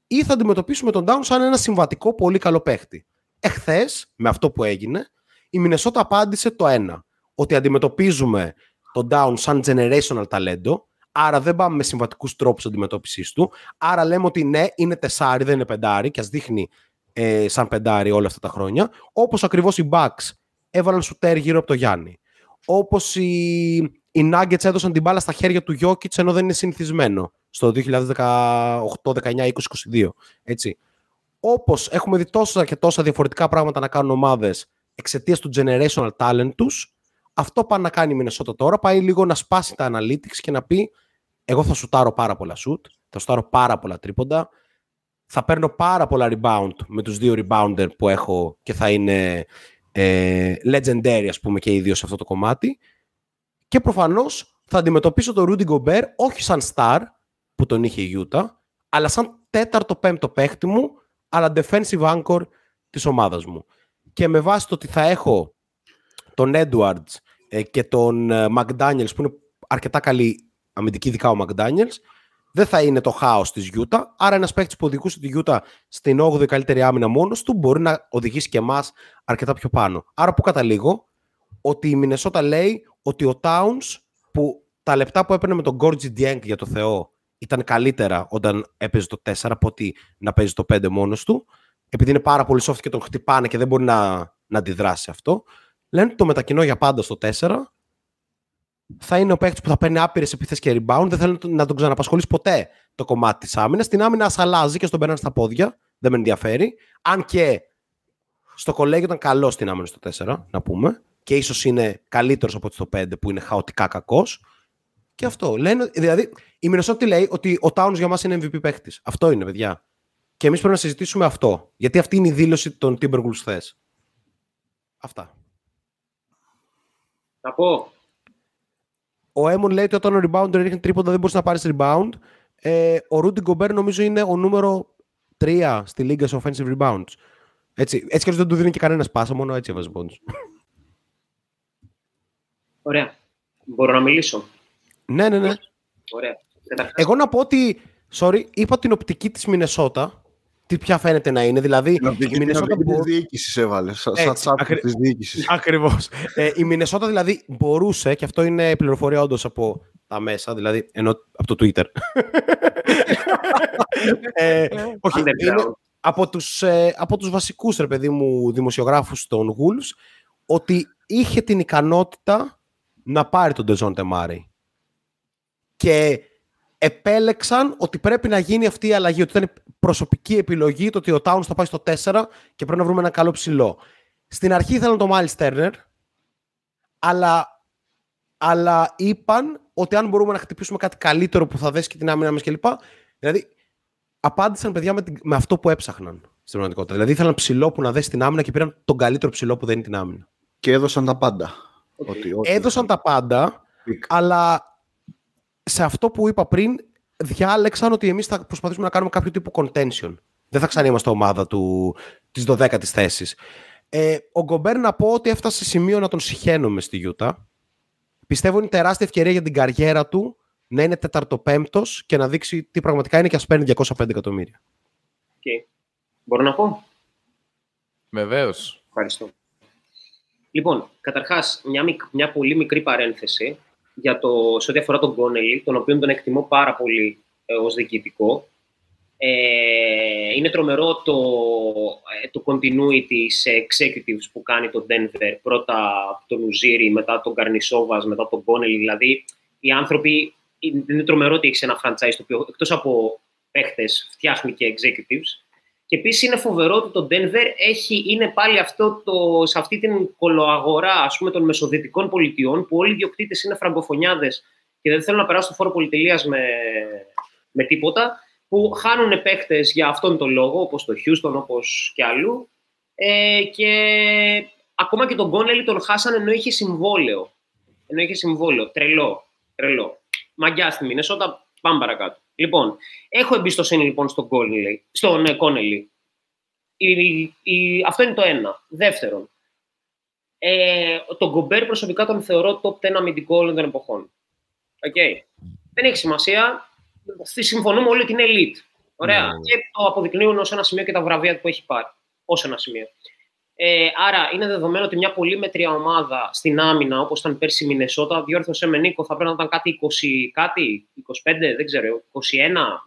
ή θα αντιμετωπίσουμε τον Towns σαν ένα συμβατικό πολύ καλό παίκτη. Εχθές, με αυτό που έγινε, η Μινεσότα απάντησε το ένα. Ότι αντιμετωπίζουμε τον Down σαν generational ταλέντο Άρα δεν πάμε με συμβατικούς τρόπους αντιμετώπισης του. Άρα λέμε ότι ναι, είναι τεσάρι, δεν είναι πεντάρι και ας δείχνει ε, σαν πεντάρι όλα αυτά τα χρόνια. Όπως ακριβώς οι Bucks έβαλαν σουτέρ γύρω από το Γιάννη. Όπως οι, οι Nuggets έδωσαν την μπάλα στα χέρια του Jokic ενώ δεν είναι συνηθισμένο στο 2018, 19, 20, 22. Έτσι. Όπως έχουμε δει τόσα και τόσα διαφορετικά πράγματα να κάνουν ομάδες εξαιτίας του generational talent τους, αυτό πάει να κάνει η Μινεσότα τώρα. Πάει λίγο να σπάσει τα analytics και να πει εγώ θα σουτάρω πάρα πολλά shoot, θα σουτάρω πάρα πολλά τρίποντα, θα παίρνω πάρα πολλά rebound με τους δύο rebounder που έχω και θα είναι ε, legendary ας πούμε και οι δύο σε αυτό το κομμάτι. Και προφανώς θα αντιμετωπίσω τον Rudy Gobert όχι σαν star που τον είχε η Utah αλλά σαν τέταρτο πέμπτο παίχτη μου αλλά defensive anchor της ομάδας μου. Και με βάση το ότι θα έχω τον Edwards ε, και τον ε, McDaniels που είναι αρκετά καλή αμυντική ειδικά ο McDaniels, δεν θα είναι το χάος της Utah. Άρα, ένας παίκτης που οδηγούσε τη Utah στην 8η καλύτερη άμυνα μόνος του μπορεί να οδηγήσει και εμάς αρκετά πιο πάνω. Άρα, που καταλήγω, ότι η Μινεσότα λέει ότι ο Towns που τα λεπτά που έπαιρνε με τον Γκόρτζι Dieng για το Θεό ήταν καλύτερα όταν έπαιζε το 4 από ότι να παίζει το 5 μόνος του. επειδή είναι πάρα πολύ soft και τον χτυπάνε και δεν μπορεί να, να αντιδράσει αυτό, λένε ότι το μετακινώ για πάντα στο 4 θα είναι ο παίκτης που θα παίρνει άπειρες επιθέσει και rebound. Δεν θέλω να τον ξαναπασχολήσει ποτέ το κομμάτι της άμυνας. Την άμυνα αλλάζει και στον παίρνει στα πόδια. Δεν με ενδιαφέρει. Αν και στο κολέγιο ήταν καλό στην άμυνα στο 4, να πούμε. Και ίσως είναι καλύτερος από το 5 που είναι χαοτικά κακός. Και αυτό. Λένε, δηλαδή, η Μινεσότη λέει ότι ο Towns για μας είναι MVP παίκτης. Αυτό είναι, παιδιά. Και εμείς πρέπει να συζητήσουμε αυτό. Γιατί αυτή είναι η δήλωση των Timberwolves χθες. Αυτά. Να πω. Ο Έμον λέει ότι όταν ο rebounder ρίχνει τρίποντα δεν μπορείς να πάρεις rebound. Ε, ο Rudy Gobert νομίζω είναι ο νούμερο 3 στη λίγα σε offensive rebounds. Έτσι, έτσι και δεν του δίνει και κανένας πάσα, μόνο έτσι έβαζε πόντους. Ωραία. Μπορώ να μιλήσω; Ναι, ναι, ναι. Ωραία. Εγώ να πω ότι, sorry, είπα την οπτική της Μινεσότα, τι πια φαίνεται να είναι. Δηλαδή, η Μινεσότα μπορεί... της διοίκησης έβαλε, σαν τσάπ ακρι... της διοίκησης. Ακριβώς. Ε, η Μινεσότα δηλαδή μπορούσε, και αυτό είναι πληροφορία όντως από τα μέσα, δηλαδή ενώ από το Twitter. ε, όχι, είναι από τους, ε, από τους βασικούς, ρε παιδί μου, δημοσιογράφους των Wolves, ότι είχε την ικανότητα να πάρει τον Ντεζόν Τεμάρη. Και επέλεξαν ότι πρέπει να γίνει αυτή η αλλαγή, ότι ήταν προσωπική επιλογή το ότι ο Towns θα πάει στο 4 και πρέπει να βρούμε ένα καλό ψηλό. Στην αρχή ήθελαν το Miles Turner, αλλά, αλλά είπαν ότι αν μπορούμε να χτυπήσουμε κάτι καλύτερο που θα δέσει και την άμυνα μας κλπ. Δηλαδή, απάντησαν παιδιά με, με αυτό που έψαχναν στην πραγματικότητα. Δηλαδή, ήθελαν ψηλό που να δέσει την άμυνα και πήραν τον καλύτερο ψηλό που δεν είναι την άμυνα. Και έδωσαν τα πάντα. Ότι, έδωσαν τα πάντα, αλλά σε αυτό που είπα πριν, διάλεξαν ότι εμείς θα προσπαθήσουμε να κάνουμε κάποιο τύπο contention. Δεν θα ξανά είμαστε ομάδα του, της 12ης θέσης. Ε, ο Γκομπέρ να πω ότι έφτασε σε σημείο να τον συχαίνομαι στη Γιούτα. Πιστεύω είναι τεράστια ευκαιρία για την καριέρα του να είναι τεταρτοπέμπτος και να δείξει τι πραγματικά είναι και ας παίρνει 205 εκατομμύρια. Okay. Μπορώ να πω; Βεβαίως. Ευχαριστώ. Λοιπόν, καταρχάς, μια, μια πολύ μικρή παρένθεση για το, σε ό,τι αφορά τον Κόνελι, τον οποίο τον εκτιμώ πάρα πολύ ε, ως διοικητικό. Ε, είναι τρομερό το, ε, το continuity σε executives που κάνει το Denver. Πρώτα τον Ουζίρι, μετά τον Καρνισόβας, μετά τον Κόνελι. Δηλαδή, οι άνθρωποι, είναι τρομερό ότι έχεις ένα franchise το οποίο εκτός από παίχτες φτιάχνει και executives. Και επίσης είναι φοβερό ότι το Denver έχει, είναι πάλι αυτό το, σε αυτή την κολοαγορά ας πούμε, των μεσοδυτικών πολιτιών που όλοι οι ιδιοκτήτε είναι φραγκοφωνιάδες και δεν θέλουν να περάσουν το φόρο πολυτελείας με, με τίποτα, που χάνουν παίχτε για αυτόν τον λόγο, όπως το Houston, όπως και αλλού. Ε, και ακόμα και τον Κόνελι τον χάσαν ενώ είχε συμβόλαιο. Ενώ είχε συμβόλαιο. Τρελό. Τρελό. Μαγκιά στη Μινεσότα. Πάμε παρακάτω. Λοιπόν, έχω εμπιστοσύνη λοιπόν στον, Κόνελι, στον Κόνελι. Η, αυτό είναι το ένα. Δεύτερον, ε, τον Γκομπέρ προσωπικά τον θεωρώ top 10 αμυντικό όλων των εποχών. Okay. Δεν έχει σημασία. Συμφωνούμε όλοι ότι είναι elite. Ωραία. Ναι. Και το αποδεικνύουν ως ένα σημείο και τα βραβεία που έχει πάρει. Ω ένα σημείο. Ε, άρα είναι δεδομένο ότι μια πολύ μετριά ομάδα στην άμυνα, όπως ήταν πέρσι η Μινεσότα, διόρθωσε με Νίκο, θα πρέπει να ήταν κάτι 20, κάτι, 25, δεν ξέρω, 21,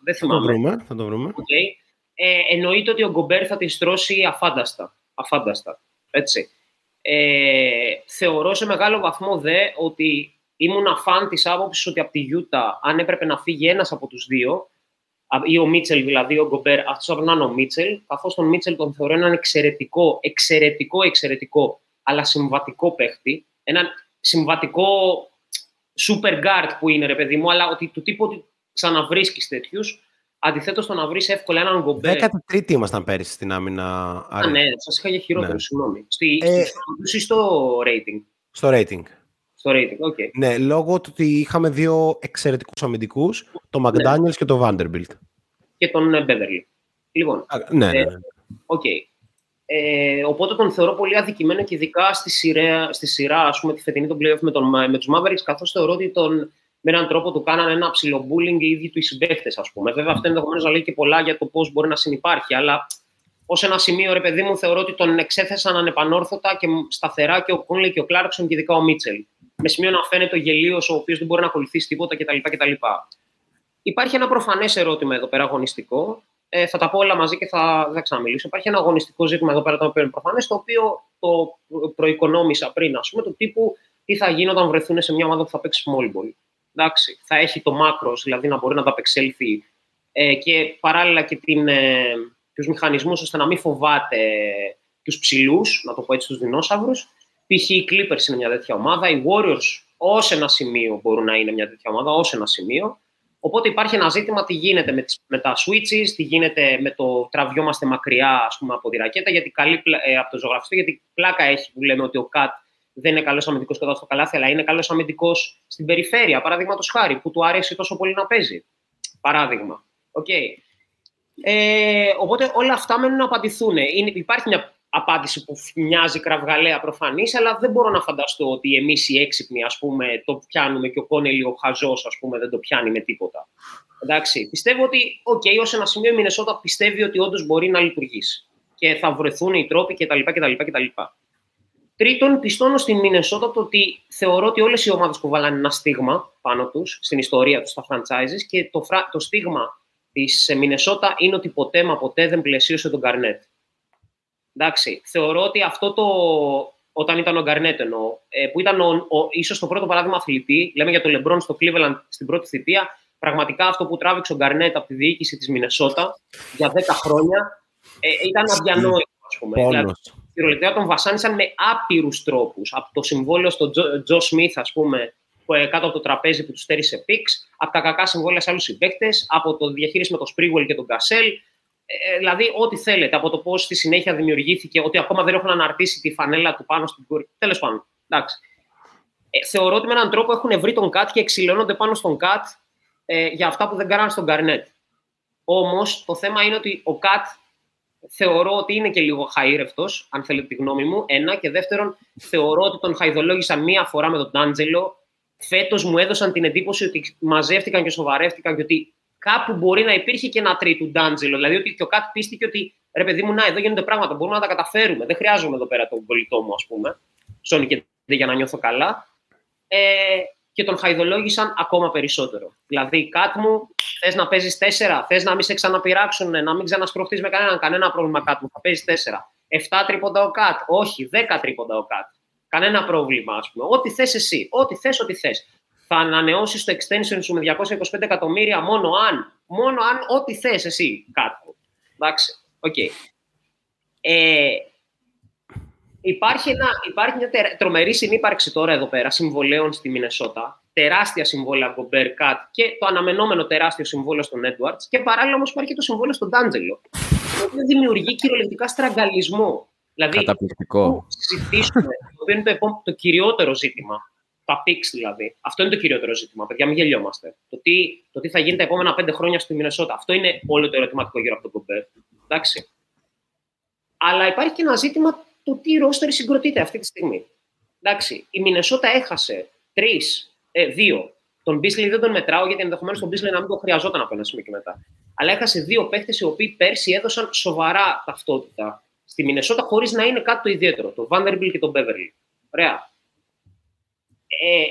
δεν θυμάμαι. Θα το βρούμε. Θα το βρούμε. Okay. Ε, εννοείται ότι ο Γκομπέρ θα τη στρώσει αφάνταστα. αφάνταστα έτσι. Ε, θεωρώ σε μεγάλο βαθμό δε ότι ήμουν αφάν τη άποψης ότι από τη Γιούτα, αν έπρεπε να φύγει ένας από τους δύο, ή ο Μίτσελ δηλαδή, ο Γκομπέρ, αυτός πρέπει να είναι ο Μίτσελ, καθώς τον Μίτσελ τον θεωρώ έναν εξαιρετικό, εξαιρετικό, εξαιρετικό, αλλά συμβατικό παίχτη. Έναν συμβατικό super guard που είναι, ρε παιδί μου, αλλά ότι του τύπου ότι ξαναβρίσκεις τέτοιους. Αντιθέτως, το να βρεις εύκολα έναν Γκομπέρ. 13η ήμασταν πέρυσι στην άμυνα. Α, ναι, σας είχα για χειρότερο, ναι. συγγνώμη. Στη, ε, στο rating. Στο rating. Στο rating, okay. Ναι, λόγω του ότι είχαμε δύο εξαιρετικούς αμυντικούς, τον McDaniels ναι. και τον Vanderbilt. Και τον ε, Beverly. Λοιπόν. Α, ναι, ναι. Ε, ναι. Okay. Ε, οπότε τον θεωρώ πολύ αδικημένο και ειδικά στη σειρά, στη σειρά ας πούμε, τη φετινή των playoff με, τον, με τους Mavericks, καθώς θεωρώ ότι τον, με έναν τρόπο του κάνανε ένα ψηλό bullying οι ίδιοι τους οι συμπαίχτε, ας πούμε. Βέβαια, αυτό ενδεχομένως να λέει και πολλά για το πώς μπορεί να συνεπάρχει, αλλά ως ένα σημείο, ρε παιδί μου, θεωρώ ότι τον εξέθεσαν ανεπανόρθωτα και σταθερά και ο Κόνλε και ο Κλάρκσον και ειδικά ο Μίτσελ με σημείο να φαίνεται ο γελίος ο οποίος δεν μπορεί να ακολουθήσει τίποτα κτλ. κτλ. Υπάρχει ένα προφανές ερώτημα εδώ πέρα αγωνιστικό. Ε, θα τα πω όλα μαζί και θα, θα ξαναμιλήσω. Υπάρχει ένα αγωνιστικό ζήτημα εδώ πέρα το οποίο είναι προφανές, το οποίο το προοικονόμησα πριν, ας πούμε, του τύπου τι θα γίνει όταν βρεθούν σε μια ομάδα που θα παίξει small ball. Εντάξει, θα έχει το μάκρος, δηλαδή να μπορεί να τα απεξέλθει ε, και παράλληλα και την, ε, τους μηχανισμούς ώστε να μην φοβάται τους ψηλούς, να το πω έτσι, τους δεινόσαυρους. Π.χ. οι Clippers είναι μια τέτοια ομάδα, οι Warriors ως ένα σημείο μπορούν να είναι μια τέτοια ομάδα, ως ένα σημείο. Οπότε υπάρχει ένα ζήτημα τι γίνεται με, τις, με τα switches, τι γίνεται με το τραβιόμαστε μακριά ας πούμε, από τη ρακέτα, γιατί καλή, ε, από το ζωγραφιστό, γιατί πλάκα έχει που λέμε ότι ο Κατ δεν είναι καλός αμυντικός κοντά στο καλάθι, αλλά είναι καλός αμυντικός στην περιφέρεια. Παραδείγματος χάρη, που του αρέσει τόσο πολύ να παίζει. Παράδειγμα. Okay. Ε, οπότε όλα αυτά μένουν να απαντηθούν. Είναι, υπάρχει μια απάντηση που μοιάζει κραυγαλαία προφανής, αλλά δεν μπορώ να φανταστώ ότι εμείς οι έξυπνοι ας πούμε, το πιάνουμε και ο Κόνελι ο χαζός δεν το πιάνει με τίποτα. Εντάξει, πιστεύω ότι, OK, okay, ως ένα σημείο η Μινεσότα πιστεύει ότι όντως μπορεί να λειτουργήσει και θα βρεθούν οι τρόποι κτλ. κτλ, κτλ. Τρίτον, πιστώνω στην Μινεσότα το ότι θεωρώ ότι όλες οι ομάδες που βάλανε ένα στίγμα πάνω τους στην ιστορία τους, στα franchises και το, το στίγμα της Μινεσότα είναι ότι ποτέ μα ποτέ δεν πλαισίωσε τον Καρνέτ. Εντάξει, θεωρώ ότι αυτό το. Όταν ήταν ο Γκαρνέτ εννοώ, ε, που ήταν ο, ο, ίσως το πρώτο παράδειγμα αθλητή, λέμε για τον Λεμπρόν στο Cleveland στην πρώτη θητεία, πραγματικά αυτό που τράβηξε ο Γκαρνέτ από τη διοίκηση της Μινεσότα για 10 χρόνια ε, ήταν αδιανόητο, ας πούμε. Δηλαδή, κυριολεκτικά τον βασάνισαν με άπειρους τρόπους. Από το συμβόλαιο στον Τζο Σμιθ, ας πούμε, που, ε, κάτω από το τραπέζι που τους στέρισε πίξ, από τα κακά συμβόλαια σε άλλους συμπαίκτες, από το διαχείριση με τον Σπρίγουελ και τον Κασέλ, ε, δηλαδή, ό,τι θέλετε από το πώς στη συνέχεια δημιουργήθηκε, ότι ακόμα δεν έχουν αναρτήσει τη φανέλα του πάνω στην κούρη. Τέλος πάντων. Εντάξει. Ε, θεωρώ ότι με έναν τρόπο έχουν βρει τον Κατ και εξηλώνονται πάνω στον Κατ ε, για αυτά που δεν κάνανε στον Καρνέτ. Όμως, το θέμα είναι ότι ο Κατ θεωρώ ότι είναι και λίγο χαήρευτο, αν θέλετε τη γνώμη μου. Ένα. Και δεύτερον, θεωρώ ότι τον χαϊδολόγησαν μία φορά με τον Τάντζελο. Φέτος μου έδωσαν την εντύπωση ότι μαζεύτηκαν και σοβαρεύτηκαν και ότι κάπου μπορεί να υπήρχε και ένα τρίτο Ντάντζελο. Δηλαδή ότι και ο Κάτ πίστηκε ότι ρε παιδί μου, να εδώ γίνονται πράγματα, μπορούμε να τα καταφέρουμε. Δεν χρειάζομαι εδώ πέρα τον κολλητό μου, ας πούμε, Σόνι και για να νιώθω καλά. Ε, και τον χαϊδολόγησαν ακόμα περισσότερο. Δηλαδή, Κατ μου, θες να παίζεις τέσσερα, θες να μην σε ξαναπειράξουν, να μην ξανασπροχτεί με κανέναν, κανένα πρόβλημα Κατ μου, θα παίζεις τέσσερα. Εφτά τρίποντα ο Κατ, όχι, δέκα τρίποντα ο Κατ. Κανένα πρόβλημα, ας πούμε. Ό,τι θες εσύ, ό,τι θες, ό,τι θες θα ανανεώσεις το extension σου με 225 εκατομμύρια μόνο αν, μόνο αν ό,τι θες εσύ Κατ. Εντάξει, OK. Okay. Ε, υπάρχει, ένα, υπάρχει μια τρομερή συνύπαρξη τώρα εδώ πέρα συμβολέων στη Μινεσότα. Τεράστια συμβόλαια από Κάτ και το αναμενόμενο τεράστιο συμβόλαιο στον Edwards. Και παράλληλα όμως υπάρχει και το συμβόλαιο στον Τάντζελο. Το οποίο δημιουργεί κυριολεκτικά στραγγαλισμό. Δηλαδή, Καταπληκτικό. συζητήσουμε, το οποίο είναι το, το κυριότερο ζήτημα τα picks δηλαδή. Αυτό είναι το κυριότερο ζήτημα. Παιδιά, μην γελιόμαστε. Το τι, το τι θα γίνει τα επόμενα πέντε χρόνια στη Μινεσότα. Αυτό είναι όλο το ερωτηματικό γύρω από τον Κομπέρ. Εντάξει. Αλλά υπάρχει και ένα ζήτημα το τι ρόστερ συγκροτείται αυτή τη στιγμή. Εντάξει. Η Μινεσότα έχασε τρεις, ε, δύο. Τον Μπίσλι δεν τον μετράω γιατί ενδεχομένως τον Μπίσλι να μην το χρειαζόταν από ένα σημείο και μετά. Αλλά έχασε δύο παίχτε οι οποίοι πέρσι έδωσαν σοβαρά ταυτότητα στη Μινεσότα χωρίς να είναι κάτι το ιδιαίτερο. Το Vanderbilt και τον Beverly. Ωραία ε,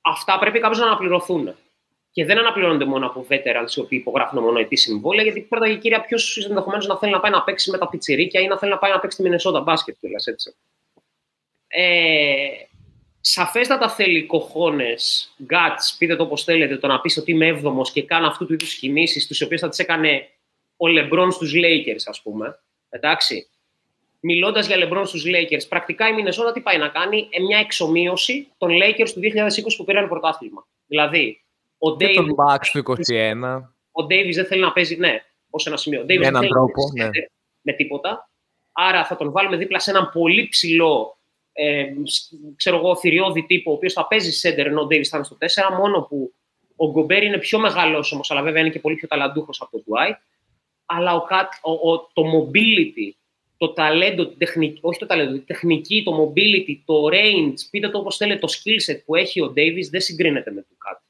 αυτά πρέπει κάποιο να αναπληρωθούν. Και δεν αναπληρώνονται μόνο από veterans οι οποίοι υπογράφουν μονοετή συμβόλαια, γιατί πρώτα και κύρια, ποιος ενδεχομένως να θέλει να πάει να παίξει με τα πιτσιρίκια ή να θέλει να πάει να παίξει τη Μινεσότα μπάσκετ κιόλας έτσι. Ε, σαφέστατα θέλει cojones, guts, πείτε το όπως θέλετε, το να πεις ότι είμαι έβδομος και κάνω αυτού του είδους κινήσεις, τις οποίες θα τις έκανε ο Λεμπρόν στους Lakers, ας πούμε. Εντάξει μιλώντας για LeBron στους Lakers, πρακτικά η Μινεσότα τι πάει να κάνει, ε, μια εξομοίωση των Lakers του 2020 που πήραν πρωτάθλημα. Δηλαδή, ο Davis. τον Bucks του 2021. Ο Davis δεν θέλει να παίζει, ναι, ως ένα σημείο. Ο Davis με έναν τρόπο, ναι. με τίποτα. Άρα θα τον βάλουμε δίπλα σε έναν πολύ ψηλό, ε, ξέρω εγώ, θηριώδη τύπο, ο οποίος θα παίζει σέντερ ενώ ο Davis θα είναι στο 4, μόνο που ο Γκομπέρ είναι πιο μεγάλο όμως, αλλά βέβαια είναι και πολύ πιο ταλαντούχος από τον Dwight. Αλλά ο, ο, ο, το mobility το ταλέντο, τεχνική, όχι το ταλέντο, τη τεχνική, το mobility, το range, πείτε το όπως θέλετε, το skill set που έχει ο Davis δεν συγκρίνεται με το κάτι.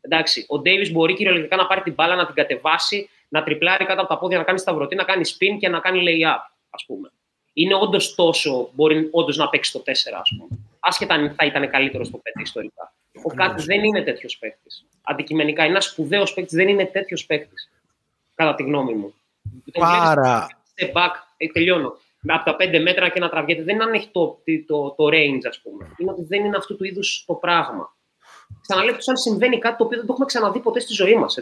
Εντάξει, ο Davis μπορεί κυριολεκτικά να πάρει την μπάλα, να την κατεβάσει, να τριπλάρει κάτω από τα πόδια, να κάνει σταυρωτή, να κάνει spin και να κάνει lay-up, ας πούμε. Είναι όντως τόσο, μπορεί όντως να παίξει το 4, ας πούμε. Άσχετα αν θα ήταν καλύτερος στο 5 ιστορικά. Ο Κάτ δεν είναι τέτοιος παίκτης. Αντικειμενικά είναι ένας σπουδαίος παίκτης, δεν είναι τέτοιος παίκτης. Κατά τη γνώμη μου. Πάρα. Step back, ε, τελειώνω. Από τα πέντε μέτρα και να τραβιέται. Δεν είναι αν έχει το, το, το range, ας πούμε. Είναι ότι δεν είναι αυτού του είδους το πράγμα. Ξαναλέω, σαν συμβαίνει κάτι το οποίο δεν το έχουμε ξαναδεί ποτέ στη ζωή μας.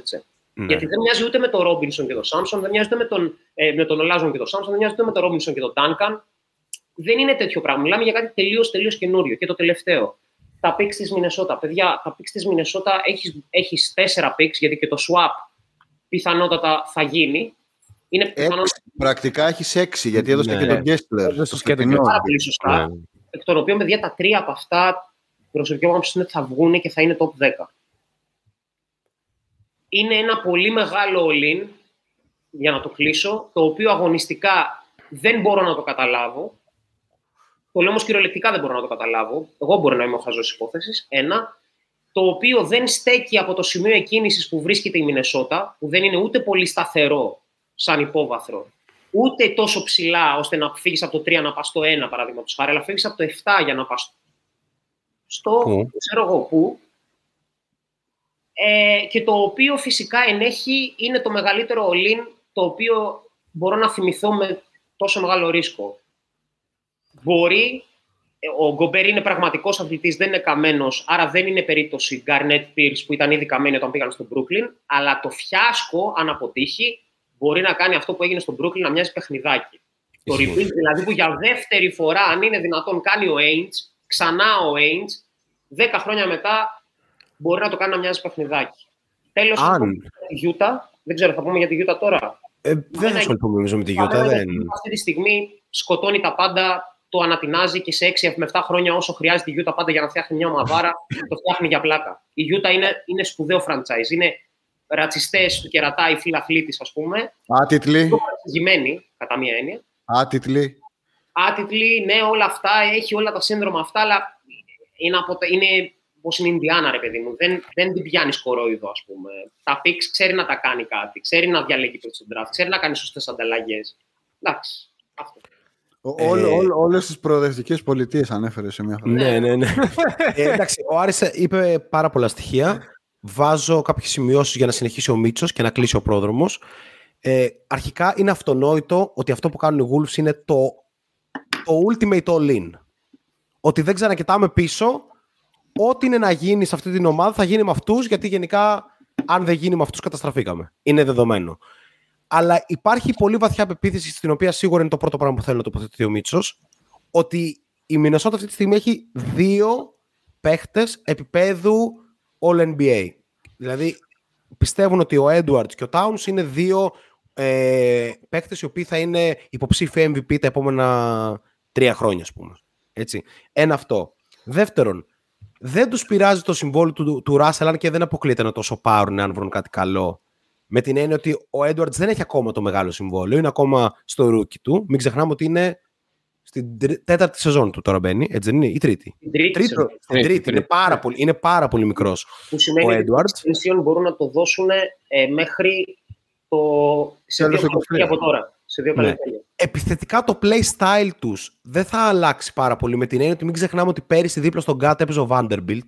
Ναι. Γιατί δεν μοιάζει ούτε με τον Ρόμπινσον και τον Σάμψον, δεν μοιάζει ούτε με τον, ε, με τον Ολάζον και τον Σάμψον, δεν μοιάζει ούτε με τον Ρόμπινσον και τον Τάνκαν. Δεν είναι τέτοιο πράγμα. Μιλάμε για κάτι τελείως τελείως καινούριο. Και το τελευταίο. Τα picks της Μινεσότα. Παιδιά, τα picks της Μινεσότα έχεις έχεις τέσσερα picks, γιατί και το swap πιθανότατα θα γίνει. Είναι πιθανό Έξι. Πρακτικά έχεις έξι, γιατί έδωσε Ναι. και τον Γκέσλερ. Έδωσε και τον φετινό. πάρα πολύ σωστά. Ναι. Εκ των οποίων, παιδιά, τα τρία από αυτά προσωπική μου άποψη είναι ότι θα βγουν και θα είναι top 10. Είναι ένα πολύ μεγάλο all-in, για να το κλείσω, το οποίο αγωνιστικά δεν μπορώ να το καταλάβω. Το λέω όμως κυριολεκτικά δεν μπορώ να το καταλάβω. Εγώ μπορώ να είμαι ο χαζός της υπόθεσης. Ένα. Το οποίο δεν στέκει από το σημείο εκκίνησης που βρίσκεται η Μινεσότα, που δεν είναι ούτε πολύ σταθερό σαν υπόβαθρο, ούτε τόσο ψηλά ώστε να φύγεις από το 3 να πας στο 1, παραδείγματος χάρη, αλλά φύγεις από το 7 για να πας στο. Πού; ξέρω εγώ πού. Ε, και το οποίο φυσικά ενέχει είναι το μεγαλύτερο all το οποίο μπορώ να θυμηθώ με τόσο μεγάλο ρίσκο. Μπορεί, ε, ο Γκομπέρ είναι πραγματικός αθλητής, δεν είναι καμένος, άρα δεν είναι περίπτωση Γκάρνετ Pierce που ήταν ήδη καμένοι όταν πήγαν στο Brooklyn. Αλλά το φιάσκο, αν αποτύχει, μπορεί να κάνει αυτό που έγινε στο Brooklyn να μοιάζει παιχνιδάκι. Το Ισχύει. rebuild, δηλαδή που για δεύτερη φορά, αν είναι δυνατόν, κάνει ο Ainge, ξανά ο Ainge, δέκα χρόνια μετά μπορεί να το κάνει να μοιάζει παιχνιδάκι. Τέλος, Αν. τη Utah, δεν ξέρω, θα πούμε για τη Utah τώρα. Ε, δεν θα Ένα- ασχοληθούμε νομίζω με τη Γιώτα. Παράδειγμα, Δεν... γιατί Αυτή τη στιγμή σκοτώνει τα πάντα, το ανατινάζει και σε 6 με 7 χρόνια όσο χρειάζεται η Utah πάντα για να φτιάχνει μια ομαδάρα, το φτιάχνει για πλάκα. Η Utah είναι, είναι σπουδαίο franchise. Είναι ρατσιστές του κερατά, οι φιλαθλήτη, ας πούμε. Άτιτλοι. Πιο παρεξηγημένοι, κατά μία έννοια. Άτιτλοι. Άτιτλοι, ναι, όλα αυτά, έχει όλα τα σύνδρομα αυτά, αλλά είναι, από τα, είναι όπως είναι η Ινδιάνα, ρε παιδί μου. Δεν, δεν την πιάνεις κορόιδο, ας πούμε. Τα picks ξέρει να τα κάνει κάτι, ξέρει να διαλέγει το στον draft, ξέρει να κάνει σωστές ανταλλαγές. Εντάξει. Αυτό. Ε, Όλες τις προοδευτικές πολιτείες ανέφερε σε μια φορά. Ναι, ναι, ναι. ε, εντάξει, ο Άρης είπε πάρα πολλά στοιχεία. Βάζω κάποιες σημειώσεις για να συνεχίσει ο Μίτσος και να κλείσει ο πρόδρομος. Ε, αρχικά είναι αυτονόητο ότι αυτό που κάνουν οι Wolves είναι το, το ultimate all-in. Ότι δεν ξανακοιτάμε πίσω. Ό,τι είναι να γίνει σε αυτή την ομάδα θα γίνει με αυτούς, γιατί γενικά αν δεν γίνει με αυτούς καταστραφήκαμε. Είναι δεδομένο. Αλλά υπάρχει πολύ βαθιά πεποίθηση, στην οποία σίγουρα είναι το πρώτο πράγμα που θέλω να τοποθετηθεί ο Μίτσος, ότι η Μινεσότα αυτή τη στιγμή έχει δύο παίχτες επίπεδου All-NBA. Δηλαδή, πιστεύουν ότι ο Edwards και ο Towns είναι δύο ε, παίχτες οι οποίοι θα είναι υποψήφοι MVP τα επόμενα τρία χρόνια, ας πούμε. Έτσι. Ένα αυτό. Δεύτερον, δεν τους πειράζει το συμβόλαιο του, του Russell, αν και δεν αποκλείεται να το σοπάρουν αν βρουν κάτι καλό. Με την έννοια ότι ο Edwards δεν έχει ακόμα το μεγάλο συμβόλαιο, είναι ακόμα στο rookie του. Μην ξεχνάμε ότι είναι στην τρι- τέταρτη σεζόν του τώρα μπαίνει, έτσι δεν είναι, ή τρίτη; Την τρίτη, Τρίτο, σεζόν, στην τρίτη, τρίτη. είναι, πάρα πολύ, είναι πάρα πολύ μικρός. που σημαίνει ο ότι Edwards. οι extension μπορούν να το δώσουν ε, μέχρι το, σε Τέλος δύο του καλοκαίρια 23. από τώρα. Σε δύο Ναι. καλοκαίρια. Επιθετικά το play style τους δεν θα αλλάξει πάρα πολύ με την έννοια ότι μην ξεχνάμε ότι πέρυσι δίπλα στον Γκάτ έπαιζε ο Vanderbilt,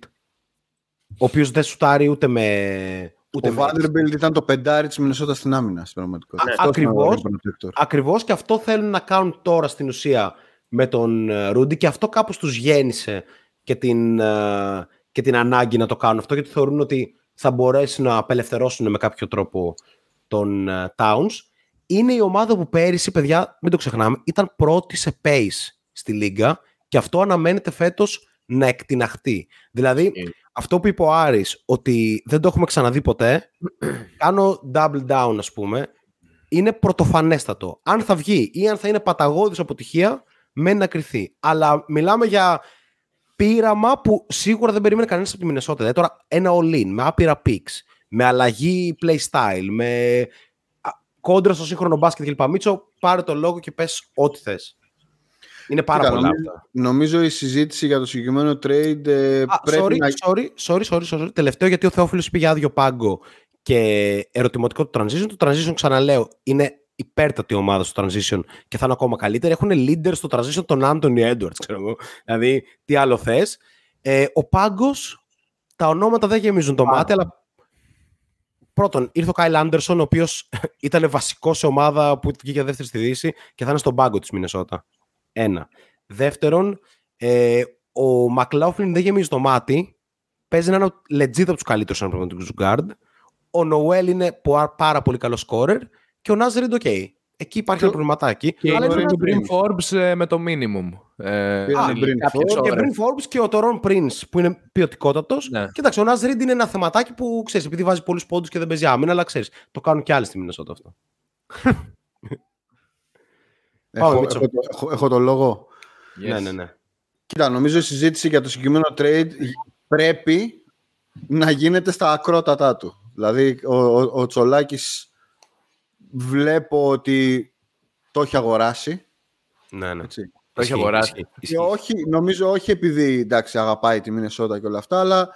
ο οποίος δεν σουτάρει ούτε με... Ούτε Ο με- Vanderbilt ήταν το πεντάρι της Μινεσότα στην άμυνα στην πραγματικότητα. Α, Αυτός είναι ο ακριβώς. rim protector. Ακριβώς και αυτό θέλουν να κάνουν τώρα στην ουσία με τον ε, Ρούντι και αυτό κάπως τους γέννησε και την, ε, και την ανάγκη να το κάνουν αυτό γιατί θεωρούν ότι θα μπορέσει να απελευθερώσουν με κάποιο τρόπο τον ε, Towns. Είναι η ομάδα που πέρυσι, παιδιά, μην το ξεχνάμε, ήταν πρώτη σε pace στη Λίγκα και αυτό αναμένεται φέτος να εκτιναχτεί. Δηλαδή, Ε. αυτό που είπε ο Άρης, ότι δεν το έχουμε ξαναδεί ποτέ, κάνω double down ας πούμε, είναι πρωτοφανέστατο. Αν θα βγει ή αν θα είναι παταγώδης αποτυχία, μένει να κρυθεί. Αλλά μιλάμε για πείραμα που σίγουρα δεν περίμενε κανένας από τη Μινεσότα. Δηλαδή τώρα ένα all-in, με άπειρα picks, με αλλαγή play style, με α, κόντρα στο σύγχρονο μπάσκετ κλπ. Μίτσο, πάρε το λόγο και πες ό,τι θες. Είναι πάρα Κοίτα, πολλά νομίζω- αυτά. Νομίζω η συζήτηση για το συγκεκριμένο trade ε, Α, πρέπει sorry, να... sorry, sorry, sorry, sorry. Τελευταίο γιατί ο Θεόφιλος είπε για άδειο πάγκο και ερωτηματικό του transition. Το transition, ξαναλέω, είναι υπέρτατη ομάδα στο transition και θα είναι ακόμα καλύτερη. Έχουν leader στο transition τον Anthony Edwards, ξέρω εγώ. Δηλαδή, τι άλλο θες. Ε, ο πάγκος, τα ονόματα δεν γεμίζουν το μάτι, αλλά πρώτον, ήρθε ο Κάιλ Άντερσον, ο οποίος ήταν βασικός σε ομάδα που βγήκε δεύτερη στη Δύση και θα είναι στον πάγκο της Μινεσότα. Ένα. Δεύτερον, ε, ο Μακλάουφλιν δεν γεμίζει το μάτι. Παίζει να είναι legit από τους καλύτερους αναπληρωματικού guard. Ο Νοέλ είναι πάρα πολύ καλός scorer και ο Νάζ OK. Okay. Εκεί υπάρχει ένα προβληματάκι. Και αλλά είναι είναι ο Brim Forbes ε, με το minimum. Ε, Α, είναι Bryn κάποιες και ώρες. Bryn Forbes και ο Taurean Prince που είναι ποιοτικότατος. Ναι. Κοίταξε, ο Νάζ Ριντ είναι ένα θεματάκι που ξέρεις, επειδή βάζει πολλούς πόντους και δεν παίζει άμυνα, αλλά ξέρεις, το κάνουν και άλλοι στη Μινεσότα αυτό. Πάμε, Έχω, Μίτσο. έχω, το- έχω, έχω το λόγο. Yes. Ναι, ναι, ναι. Κοίτα, νομίζω η συζήτηση για το συγκεκριμένο trade πρέπει να γίνεται στα ακρότατά του. Δηλαδή, ο, ο, ο Τσολάκης βλέπω ότι το έχει αγοράσει. ναι, ναι. Έτσι. Το έχει Ισχύει, αγοράσει. ισχύει, Και ισχύει. όχι, νομίζω όχι επειδή εντάξει, αγαπάει τη Μινεσότα και όλα αυτά, αλλά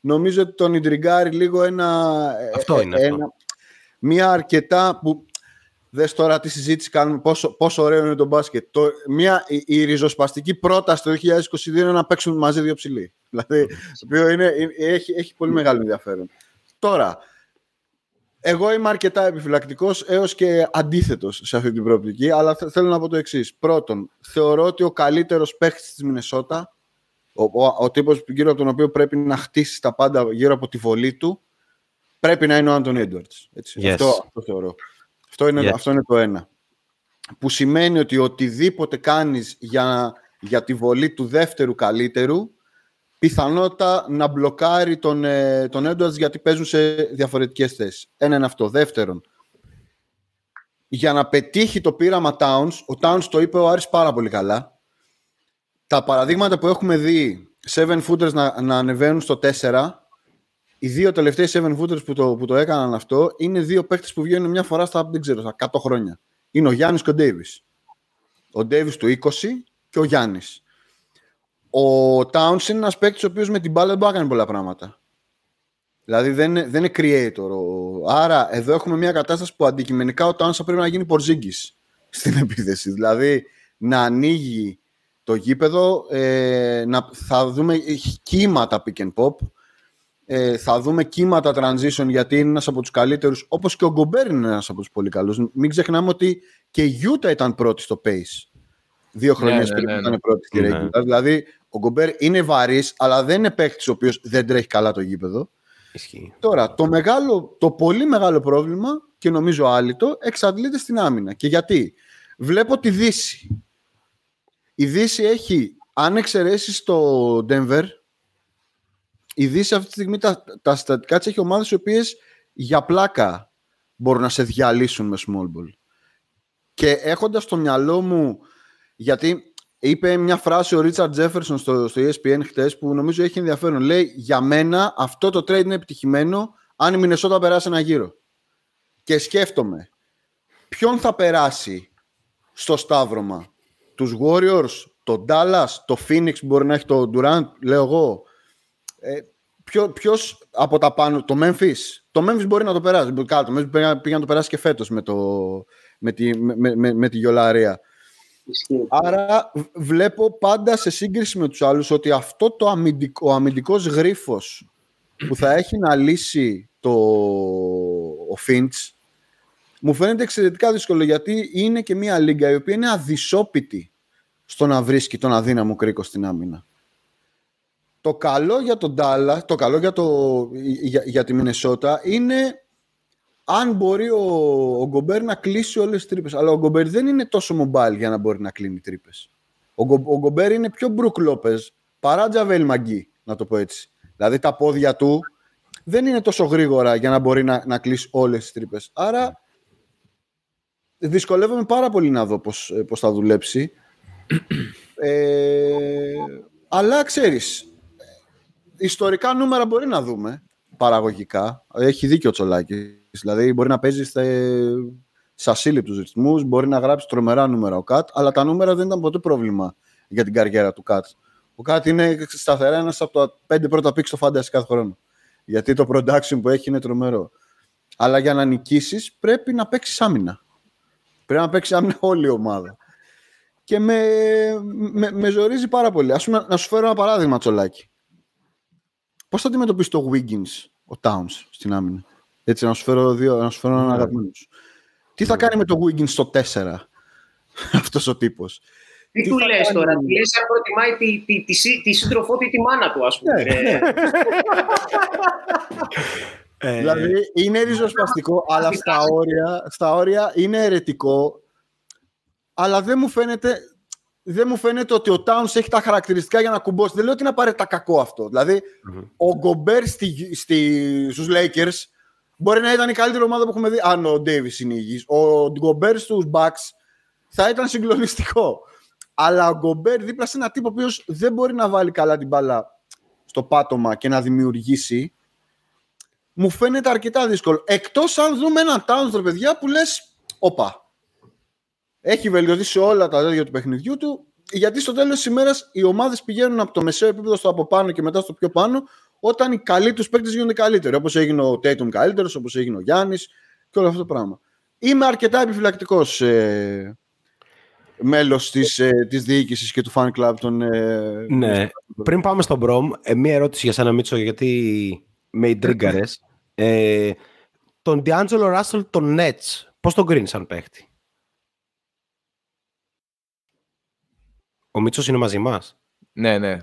νομίζω ότι τον ιντριγκάρει λίγο ένα. Αυτό είναι αυτό. Μια αρκετά που. Δες τώρα τι συζήτηση κάνουμε, πόσο, πόσο ωραίο είναι το μπάσκετ. Το, μια, η, η ριζοσπαστική πρόταση το 2022 είναι να παίξουν μαζί δύο ψηλοί. Δηλαδή, το οποίο είναι, ε, έχει, έχει πολύ μεγάλο ενδιαφέρον. Τώρα, εγώ είμαι αρκετά επιφυλακτικός έως και αντίθετος σε αυτή την προοπτική, αλλά θε- θέλω να πω το εξής. Πρώτον, θεωρώ ότι ο καλύτερος παίχτης της Μινεσότα, ο, ο, ο τύπος γύρω από τον οποίο πρέπει να χτίσει τα πάντα γύρω από τη βολή του, πρέπει να είναι ο Άντων Έντουαρτς. Yes. Αυτό, αυτό θεωρώ. Αυτό είναι, Yes. αυτό είναι το ένα. Που σημαίνει ότι οτιδήποτε κάνεις για, για τη βολή του δεύτερου καλύτερου, πιθανότητα να μπλοκάρει τον, ε, τον Edwards γιατί παίζουν σε διαφορετικές θέσεις. Ένα είναι αυτό. Δεύτερον, για να πετύχει το πείραμα Towns, ο Towns το είπε ο Άρης πάρα πολύ καλά. Τα παραδείγματα που έχουμε δει 7 footers να, να ανεβαίνουν στο 4, οι δύο τελευταίοι 7 footers που το, που το έκαναν αυτό είναι δύο παίκτες που βγαίνουν μια φορά στα, δεν ξέρω, στα 100 χρόνια. Είναι ο Γιάννης και ο Ντέιβις. Ο Ντέιβις του 20 και ο Γιάννης. Ο Towns είναι ένας παίκτης ο οποίος με την μπάλα δεν μπορεί να κάνει πολλά πράγματα. Δηλαδή δεν είναι, δεν είναι creator. Ο- Άρα εδώ έχουμε μια κατάσταση που αντικειμενικά ο Towns θα πρέπει να γίνει Πορζίγκης στην επίθεση. Δηλαδή να ανοίγει το γήπεδο, ε, να, θα δούμε κύματα pick and pop, ε, θα δούμε κύματα transition γιατί είναι ένας από τους καλύτερους, όπως και ο Γκομπέρ είναι ένας από τους πολύ καλούς. Μην ξεχνάμε ότι και η Utah ήταν πρώτη στο pace. Δύο χρονιές ναι, πριν ναι, ναι. ήταν πρώτη στη Ναι. regular. Δηλαδή ο Γκομπέρ είναι βαρύς, αλλά δεν είναι παίχτης ο οποίος δεν τρέχει καλά το γήπεδο. Ισχύει. Τώρα, το, μεγάλο, το πολύ μεγάλο πρόβλημα και νομίζω άλυτο εξαντλείται στην άμυνα. Και γιατί; Βλέπω τη Δύση. Η Δύση έχει, αν εξαιρέσεις το Denver, η Δύση αυτή τη στιγμή τα, τα στατικά της έχει ομάδες οι οποίες για πλάκα μπορούν να σε διαλύσουν με small ball. Και έχοντας στο μυαλό μου, γιατί είπε μια φράση ο Ρίτσαρντ Τζέφερσον στο, στο ESPN χτες που νομίζω έχει ενδιαφέρον. Λέει, για μένα αυτό το trade είναι επιτυχημένο αν η Μινεσότα περάσει ένα γύρο. Και σκέφτομαι, ποιον θα περάσει στο σταύρωμα; Τους Warriors, το Dallas, το Phoenix που μπορεί να έχει το Durant, λέω εγώ. Ε, ποιο, ποιος από τα πάνω, το Memphis. Το Memphis μπορεί να το περάσει. Κάτω, το Memphis πήγε, πήγε να το περάσει και φέτος με, το, με, τη, με, με, με τη γιολαρία. Ισχύει. Άρα β- βλέπω πάντα σε σύγκριση με τους άλλους ότι αυτό το αμυντικό, ο αμυντικός γρίφος που θα έχει να λύσει το, ο Finch μου φαίνεται εξαιρετικά δύσκολο γιατί είναι και μια λίγκα η οποία είναι αδυσώπητη στο να βρίσκει τον αδύναμο κρίκο στην άμυνα. Το καλό για τον Ντάλας, το καλό για, το, για, για τη Μινεσότα είναι αν μπορεί ο, ο Γκομπέρ να κλείσει όλες τις τρύπες. Αλλά ο Γκομπέρ δεν είναι τόσο mobile για να μπορεί να κλείνει τρύπες. Ο, Γκο- ο Γκομπέρ είναι πιο Μπρουκ Λόπεζ παρά Τζαβέιλ Μαγκί, να το πω έτσι. Δηλαδή τα πόδια του δεν είναι τόσο γρήγορα για να μπορεί να, να κλείσει όλες τις τρύπες. Άρα δυσκολεύομαι πάρα πολύ να δω πώς, ε, πώς θα δουλέψει. Ε, αλλά ξέρεις, ιστορικά νούμερα μπορεί να δούμε παραγωγικά. Έχει δίκιο ο Τσολάκης. Δηλαδή μπορεί να παίζεις σε, σε ασύλληπτους ρυθμούς, μπορεί να γράψεις τρομερά νούμερα ο Κατ, αλλά τα νούμερα δεν ήταν ποτέ πρόβλημα για την καριέρα του Κατ. Ο Κατ είναι σταθερά ένας από τα πέντε πρώτα πίξ στο Fantasy κάθε χρόνο. Γιατί το production που έχει είναι τρομερό. Αλλά για να νικήσεις πρέπει να παίξεις άμυνα. Πρέπει να παίξεις άμυνα όλη η ομάδα. Και με, με, με ζορίζει πάρα πολύ. Ας πούμε, να σου φέρω ένα παράδειγμα, Τσολάκη. Πώς θα αντιμετωπίσει το Wiggins, ο Towns, στην άμυνα; Έτσι, να σου φέρω, δύο, να σου φέρω έναν αγαπημένο σου. Τι θα κάνει με το Wiggins στο 4, αυτός ο τύπος. Τι, Τι του θα λες κάνει- τώρα, του λες αν προτιμάει τη, τη, τη, σύ- τη σύντροφό του ή τη μάνα του, ας πούμε. Ναι, Ε, Ε, Δηλαδή είναι ριζοσπαστικό, αλλά στα όρια, στα όρια είναι αιρετικό. Αλλά δεν μου φαίνεται, δεν μου φαίνεται ότι ο Towns έχει τα χαρακτηριστικά για να κουμπώσει. Δεν λέω ότι είναι απαραίτητα κακό αυτό. Δηλαδή, ο Γκομπέρ στη, στη, στους Lakers μπορεί να ήταν η καλύτερη ομάδα που έχουμε δει. Αν ο Davis είναι υγιής. Ο Γκομπέρ στους Bucks θα ήταν συγκλονιστικό. Αλλά ο Γκομπέρ δίπλα σε ένα τύπο ο οποίος δεν μπορεί να βάλει καλά την μπάλα στο πάτωμα και να δημιουργήσει μου φαίνεται αρκετά δύσκολο. Εκτός αν δούμε έναν Towns, ρε παιδιά, που λες, όπα, έχει βελτιωθεί σε όλα τα τέτοια του παιχνιδιού του, γιατί στο τέλος της ημέρας οι ομάδες πηγαίνουν από το μεσαίο επίπεδο στο από πάνω και μετά στο πιο πάνω, όταν οι καλοί τους παίκτες γίνονται καλύτεροι, όπως έγινε ο Tatum καλύτερος, όπως έγινε ο Γιάννης και όλο αυτό το πράγμα. Είμαι αρκετά επιφυλακτικός ε, μέλος της, ε, της διοίκησης και του fan club των... Ε, Ναι. Πριν πάμε στον Μπρομ, ε, μία ερώτηση για σένα, Μίτσο, γιατί με ιντρίγκαρες. ε, τον D'Angelo Russell, τον Nets, πώς τον κρίνεις αν παίχτη; Ο Μίτσος είναι μαζί μας; Ναι, ναι.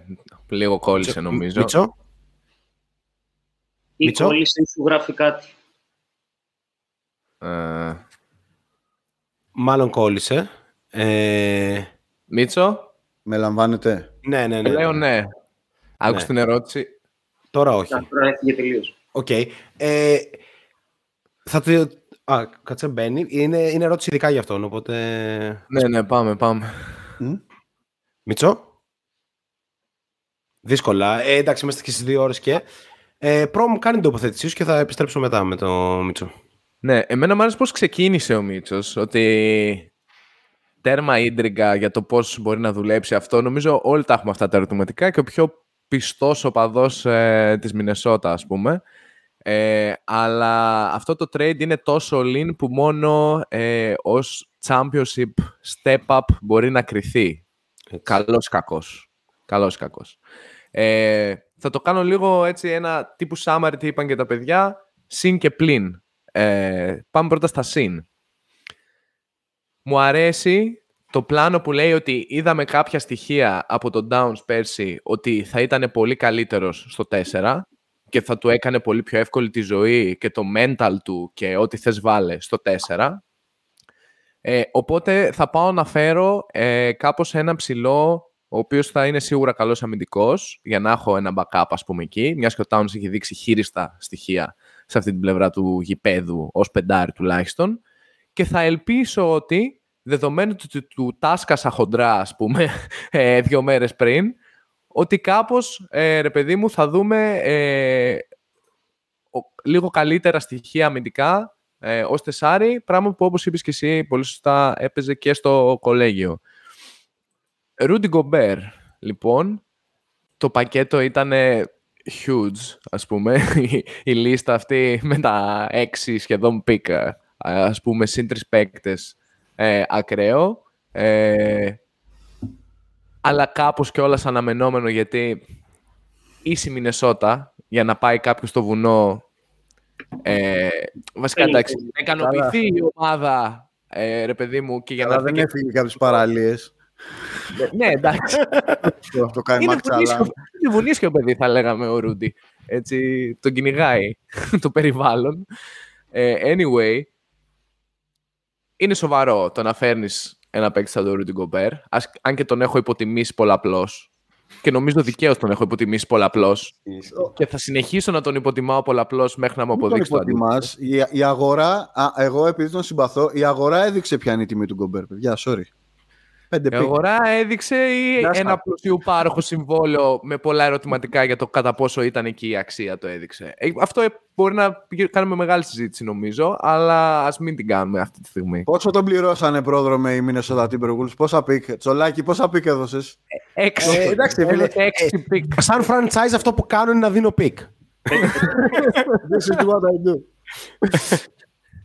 Λίγο κόλλησε νομίζω. Μίτσο, ή Μίτσο. κόλλησε ή σου γράφει κάτι. Ε, μάλλον κόλλησε. Ε, Μίτσο, Με λαμβάνετε. ναι, ναι, ναι. λέω ναι. Άκουσε Ναι. την ερώτηση. Τώρα όχι. Να τώρα έφυγε τελείως. Οκ. Ε, θα το... Α, κάτσε μπαίνει. Είναι, είναι ερώτηση ειδικά για αυτόν, οπότε... Ναι, ναι, πάμε, πάμε. Μίτσο. Δύσκολα. Ε, εντάξει, είμαστε και στις δύο ώρες και... Ε, Προ μου κάνει την τοποθέτησή σου και θα επιστρέψω μετά με το Μίτσο. Ναι, εμένα μου άρεσε πώς ξεκίνησε ο Μίτσος, ότι τέρμα ίντριγκα για το πώς μπορεί να δουλέψει αυτό. Νομίζω όλοι τα έχουμε αυτά τα ερωτηματικά και ο πιο πιστός οπαδός ε, της Μινεσότα, ας πούμε. Ε, αλλά αυτό το trade είναι τόσο lean που μόνο ε, ως championship step-up μπορεί να κριθεί. Καλός ή κακός. Καλός ή κακός. Ε, θα το κάνω λίγο έτσι ένα τύπου summary τι είπαν και τα παιδιά. Συν και πλην. Ε, πάμε πρώτα στα συν. Μου αρέσει το πλάνο που λέει ότι είδαμε κάποια στοιχεία από τον Downs πέρσι ότι θα ήταν πολύ καλύτερος στο 4 και θα του έκανε πολύ πιο εύκολη τη ζωή και το mental του και ό,τι θες βάλε στο 4. Ε, οπότε θα πάω να φέρω ε, κάπως ένα ψηλό ο οποίος θα είναι σίγουρα καλός αμυντικός για να έχω ένα backup ας πούμε εκεί, μιας και ο Towns έχει δείξει χείριστα στοιχεία σε αυτή την πλευρά του γηπέδου ως πεντάρι τουλάχιστον και θα ελπίσω ότι δεδομένου του, του, του τάσκασα χοντρά ας πούμε ε, δύο μέρες πριν ότι κάπως ε, ρε παιδί μου θα δούμε ε, ο- λίγο καλύτερα στοιχεία αμυντικά ε, ως τεσάρι, πράγμα που όπως είπες και εσύ πολύ σωστά έπαιζε και στο κολέγιο. Ρούντι Γκομπέρ, λοιπόν, το πακέτο ήταν huge, ας πούμε, η, η λίστα αυτή με τα έξι σχεδόν πίκα, ας πούμε, συν τρεις παίκτες, ε, ακραίο. Ε, αλλά κάπως και όλας αναμενόμενο γιατί ίση Μινεσότα για να πάει κάποιος στο βουνό ε, βασικά Θέλει, εντάξει, θέλει. να ικανοποιηθεί η ομάδα ε, ρε παιδί μου και για να Αλλά έρθει δεν και- έφυγε από τις παραλίες. Ναι εντάξει Το, το κάνει είναι μαξαλά. βουνίσιο, είναι βουνίσιο παιδί θα λέγαμε ο Ρούντι έτσι τον κυνηγάει το περιβάλλον ε, anyway είναι σοβαρό το να φέρνεις ένα παίκτη σαν τον Ρούντι Γκομπέρ ας- αν και τον έχω υποτιμήσει πολλαπλώς και νομίζω δικαίως τον έχω υποτιμήσει πολλαπλώς και θα συνεχίσω να τον υποτιμάω πολλαπλώς μέχρι να μου Μην τον αποδείξει το αντίθετο. υποτιμάς. Η, η αγορά, α, εγώ επειδή τον συμπαθώ, η αγορά έδειξε ποια είναι η τιμή του Γκομπέρ, παιδιά, sorry. Πέντε Η pick. αγορά έδειξε ή Γεια σας. ένα πλουσιοπάροχο συμβόλαιο με πολλά ερωτηματικά για το κατά πόσο ήταν εκεί η αξία το έδειξε. Ε, Αυτό ε, μπορεί να πηγα- κάνουμε μεγάλη συζήτηση νομίζω, αλλά ας μην την κάνουμε αυτή τη στιγμή. Πόσο τον πληρώσανε Πρόδρομε οι Minnesota Timberwolves, πόσα pick. Τσολάκη, πόσα pick έδωσες; Έξι. Ε, εντάξει, φίλε, Έδωσε έξι pick. Σαν franchise αυτό που κάνουν είναι να δίνουν pick. This is what I do.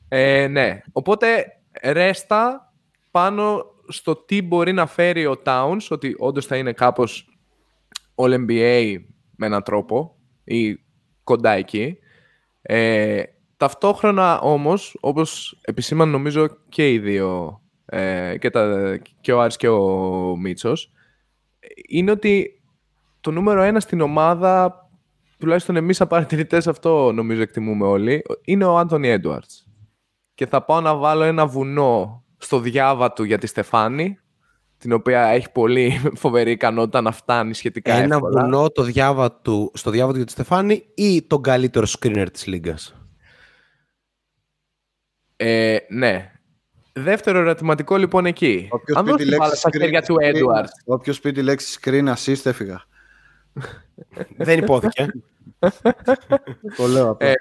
Ε, ναι. Οπότε ρέστα πάνω στο τι μπορεί να φέρει ο Towns, ότι όντως θα είναι κάπως All NBA με έναν τρόπο ή κοντά εκεί. Ε, ταυτόχρονα όμως, όπως επισήμαναν νομίζω και οι δύο, ε, και, τα, και ο Άρης και ο Μίτσος, είναι ότι το νούμερο ένα στην ομάδα, τουλάχιστον εμείς σαν παρατηρητές αυτό νομίζω εκτιμούμε όλοι, είναι ο Άντωνι Έντουαρτς. Και θα πάω να βάλω ένα βουνό στο διάβα του για τη Στεφάνη, την οποία έχει πολύ φοβερή ικανότητα να φτάνει σχετικά Ένα εύκολα. βουνό το διάβα του, στο διάβα του για τη Στεφάνη ή τον καλύτερο screener της Λίγκας; Ε, ναι. Δεύτερο ερωτηματικό λοιπόν εκεί. Όποιος Αν πει δώσεις τη την μπάλα λέξη στα screen- χέρια του screen- Έντουαρτ. Όποιος πει τη λέξη screen assist έφυγα. Δεν υπόθηκε. Το λέω απλά.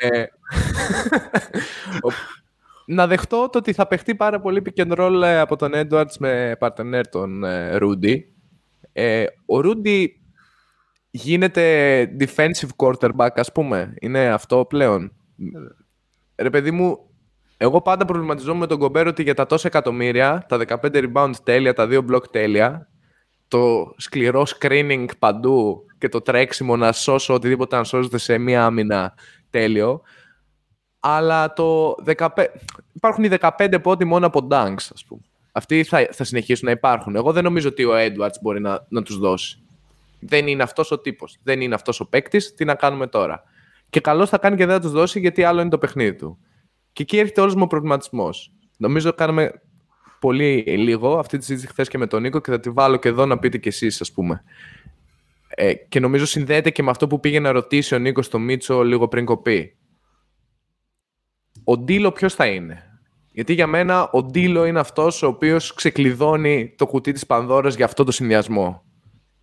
Ε, ο- να δεχτώ το ότι θα παιχτεί πάρα πολύ pick and roll ε, από τον Edwards με partner τον ε, Rudy. Ε, ο Rudy γίνεται defensive quarterback, ας πούμε. Είναι αυτό πλέον. Ρε παιδί μου, εγώ πάντα προβληματιζόμουν με τον Κομπέρο ότι για τα τόσα εκατομμύρια, τα 15 rebound τέλεια, τα 2 block τέλεια, το σκληρό screening παντού και το τρέξιμο να σώσω οτιδήποτε να σώζεται σε μία άμυνα τέλειο. Αλλά το 15... υπάρχουν οι 15 πόντι μόνο από dunks, ας πούμε. Αυτοί θα, θα συνεχίσουν να υπάρχουν. Εγώ δεν νομίζω ότι ο Edwards μπορεί να, να τους δώσει. Δεν είναι αυτός ο τύπος. Δεν είναι αυτός ο παίκτης. Τι να κάνουμε τώρα. Και καλώς θα κάνει και δεν θα τους δώσει γιατί άλλο είναι το παιχνίδι του. Και εκεί έρχεται όλος μου ο προβληματισμός. Νομίζω κάναμε πολύ λίγο αυτή τη συζήτηση χθες και με τον Νίκο και θα τη βάλω και εδώ να πείτε κι εσείς ας πούμε. Ε, και νομίζω συνδέεται και με αυτό που πήγε να ρωτήσει ο Νίκος στο Μίτσο λίγο πριν κοπεί. Ο Ντίλο ποιος θα είναι; Γιατί για μένα ο Ντίλο είναι αυτός ο οποίος ξεκλειδώνει το κουτί της Πανδώρας για αυτό το συνδυασμό.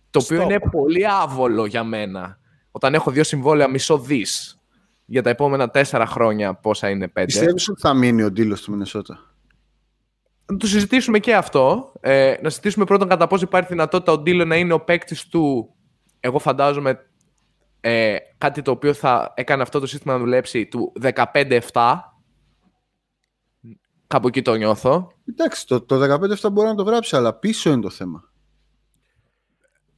Το οποίο Stop. είναι πολύ άβολο για μένα. Όταν έχω δύο συμβόλαια μισό δις για τα επόμενα τέσσερα χρόνια, πόσα είναι πέντε. Πιστεύεις ότι θα μείνει ο Ντίλος του Μινεσότα; Να το συζητήσουμε και αυτό. Ε, να συζητήσουμε πρώτον κατά πόσο υπάρχει δυνατότητα ο Ντίλο να είναι ο παίκτης του. Εγώ φαντάζομαι ε, κάτι το οποίο θα έκανε αυτό το σύστημα να δουλέψει του 15-7. Κάπου εκεί το νιώθω. Εντάξει, το, το 15 μπορεί να το γράψει, αλλά πίσω είναι το θέμα.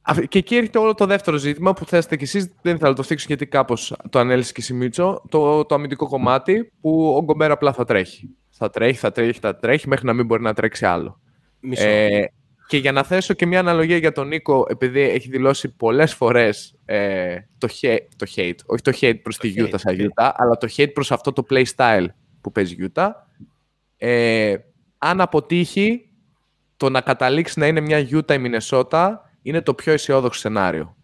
Α, Και εκεί έρχεται όλο το δεύτερο ζήτημα που θέσετε κι εσείς, δεν θα το θίξω γιατί κάπως το ανέλησε και η Σιμίτσο, το, το αμυντικό κομμάτι που ο Γκομπέρ απλά θα τρέχει. Θα τρέχει, θα τρέχει, θα τρέχει μέχρι να μην μπορεί να τρέξει άλλο. Μισό. Ε, και για να θέσω και μια αναλογία για τον Νίκο, επειδή έχει δηλώσει πολλές φορές ε, το, hate, το hate, όχι το hate προς τη hate, Utah σαν ok. Utah, αλλά το hate προς αυτό το play style που παίζει Utah. Ε, αν αποτύχει, το να καταλήξει να είναι μια Utah η Μινεσότα είναι το πιο αισιόδοξο σενάριο.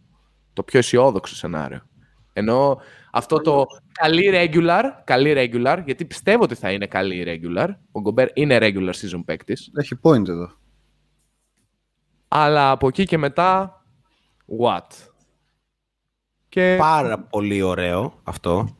Το πιο αισιόδοξο σενάριο. Ενώ αυτό το καλή regular, καλή regular, γιατί πιστεύω ότι θα είναι καλή regular. Ο Γκομπέρ είναι regular season παίκτης. Έχει point εδώ. Αλλά από εκεί και μετά, what; Και Πάρα πολύ ωραίο αυτό.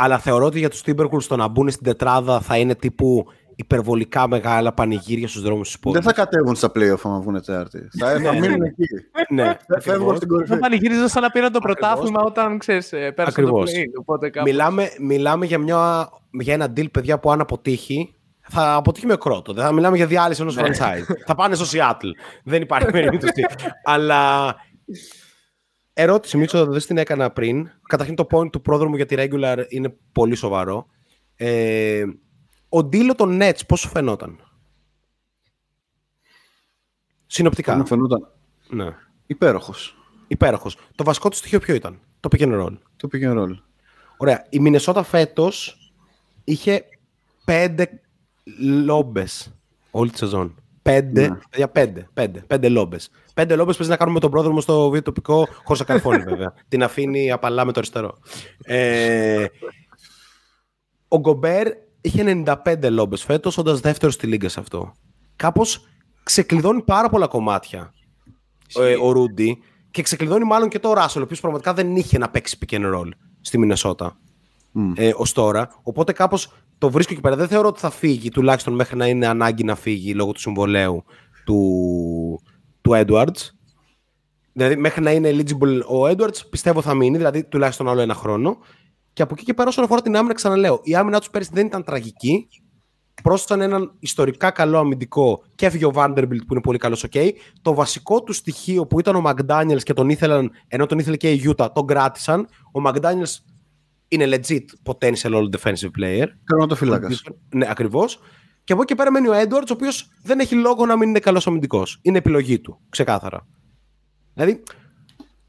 Αλλά θεωρώ ότι για τους Timberwolves το να μπουν στην τετράδα θα είναι τύπου υπερβολικά μεγάλα πανηγύρια στους δρόμους της πόλης. Δεν θα κατέβουν στα playoff άμα βγουν Τετάρτη. θα, θα μείνουν εκεί. ναι, Θα φεύγουν ακριβώς. στην κορυφή. θα πανηγύριζαν σαν να πήραν το Ακριβώς. πρωτάθλημα όταν ξέρεις, ε, πέρασαν το Ακριβώς. play. Οπότε κάπου... Μιλάμε, μιλάμε για, μια, για ένα deal, παιδιά, που αν αποτύχει, θα αποτύχει με κρότο. Δεν θα μιλάμε για διάλυση ενός franchise. θα πάνε στο Seattle. Δεν υπάρχει περίπτωση. Αλλά ερώτηση, Μίτσο, δεν την έκανα πριν. Καταρχήν το point του πρόδρομου για τη regular είναι πολύ σοβαρό. Ε, ο deal των Nets πώς σου φαινόταν; Συνοπτικά. Μου φαινόταν Ναι. υπέροχος. Υπέροχος. Το βασικό του στοιχείο ποιο ήταν; Το pick and roll. Το pick and roll. Ωραία. Η Μινεσότα φέτος είχε πέντε λόμπες όλη τη σεζόν. Πέντε, Ναι. παιδιά, πέντε, πέντε, πέντε λόμπες. Πέντε λόμπες παίζει να κάνουμε με τον πρόδρομο στο βίντεο τοπικό, χωρίς να καρφώνει βέβαια. Την αφήνει απαλά με το αριστερό. Ε, ο Γκομπέρ είχε 95 λόμπες φέτος, όντας δεύτερος στη λίγκα σε αυτό. Κάπως ξεκλειδώνει πάρα πολλά κομμάτια ε, ο Ρούντι και ξεκλειδώνει μάλλον και το Ράσελ, ο οποίος πραγματικά δεν είχε να παίξει pick and roll στη Μινεσότα Μμ. ε, ως τώρα. Οπότε κάπως το βρίσκω εκεί πέρα. Δεν θεωρώ ότι θα φύγει, τουλάχιστον μέχρι να είναι ανάγκη να φύγει λόγω του συμβολέου του, του Edwards. Δηλαδή, μέχρι να είναι eligible ο Edwards, πιστεύω θα μείνει, δηλαδή τουλάχιστον άλλο ένα χρόνο. Και από εκεί και πέρα, όσον αφορά την άμυνα, ξαναλέω, η άμυνα τους πέρυσι δεν ήταν τραγική. Πρόσθεσαν έναν ιστορικά καλό αμυντικό και έφυγε ο Vanderbilt που είναι πολύ καλός, OK. Το βασικό του στοιχείο που ήταν ο McDaniels και τον ήθελαν, ενώ τον ήθελε και η Utah, τον κράτησαν. Ο McDaniels είναι legit potential all defensive player. Τερματοφύλακα. Ναι, ακριβώς. Και από εκεί και πέρα μένει ο Edwards, ο οποίος δεν έχει λόγο να μην είναι καλός αμυντικός. Είναι επιλογή του, ξεκάθαρα. Δηλαδή,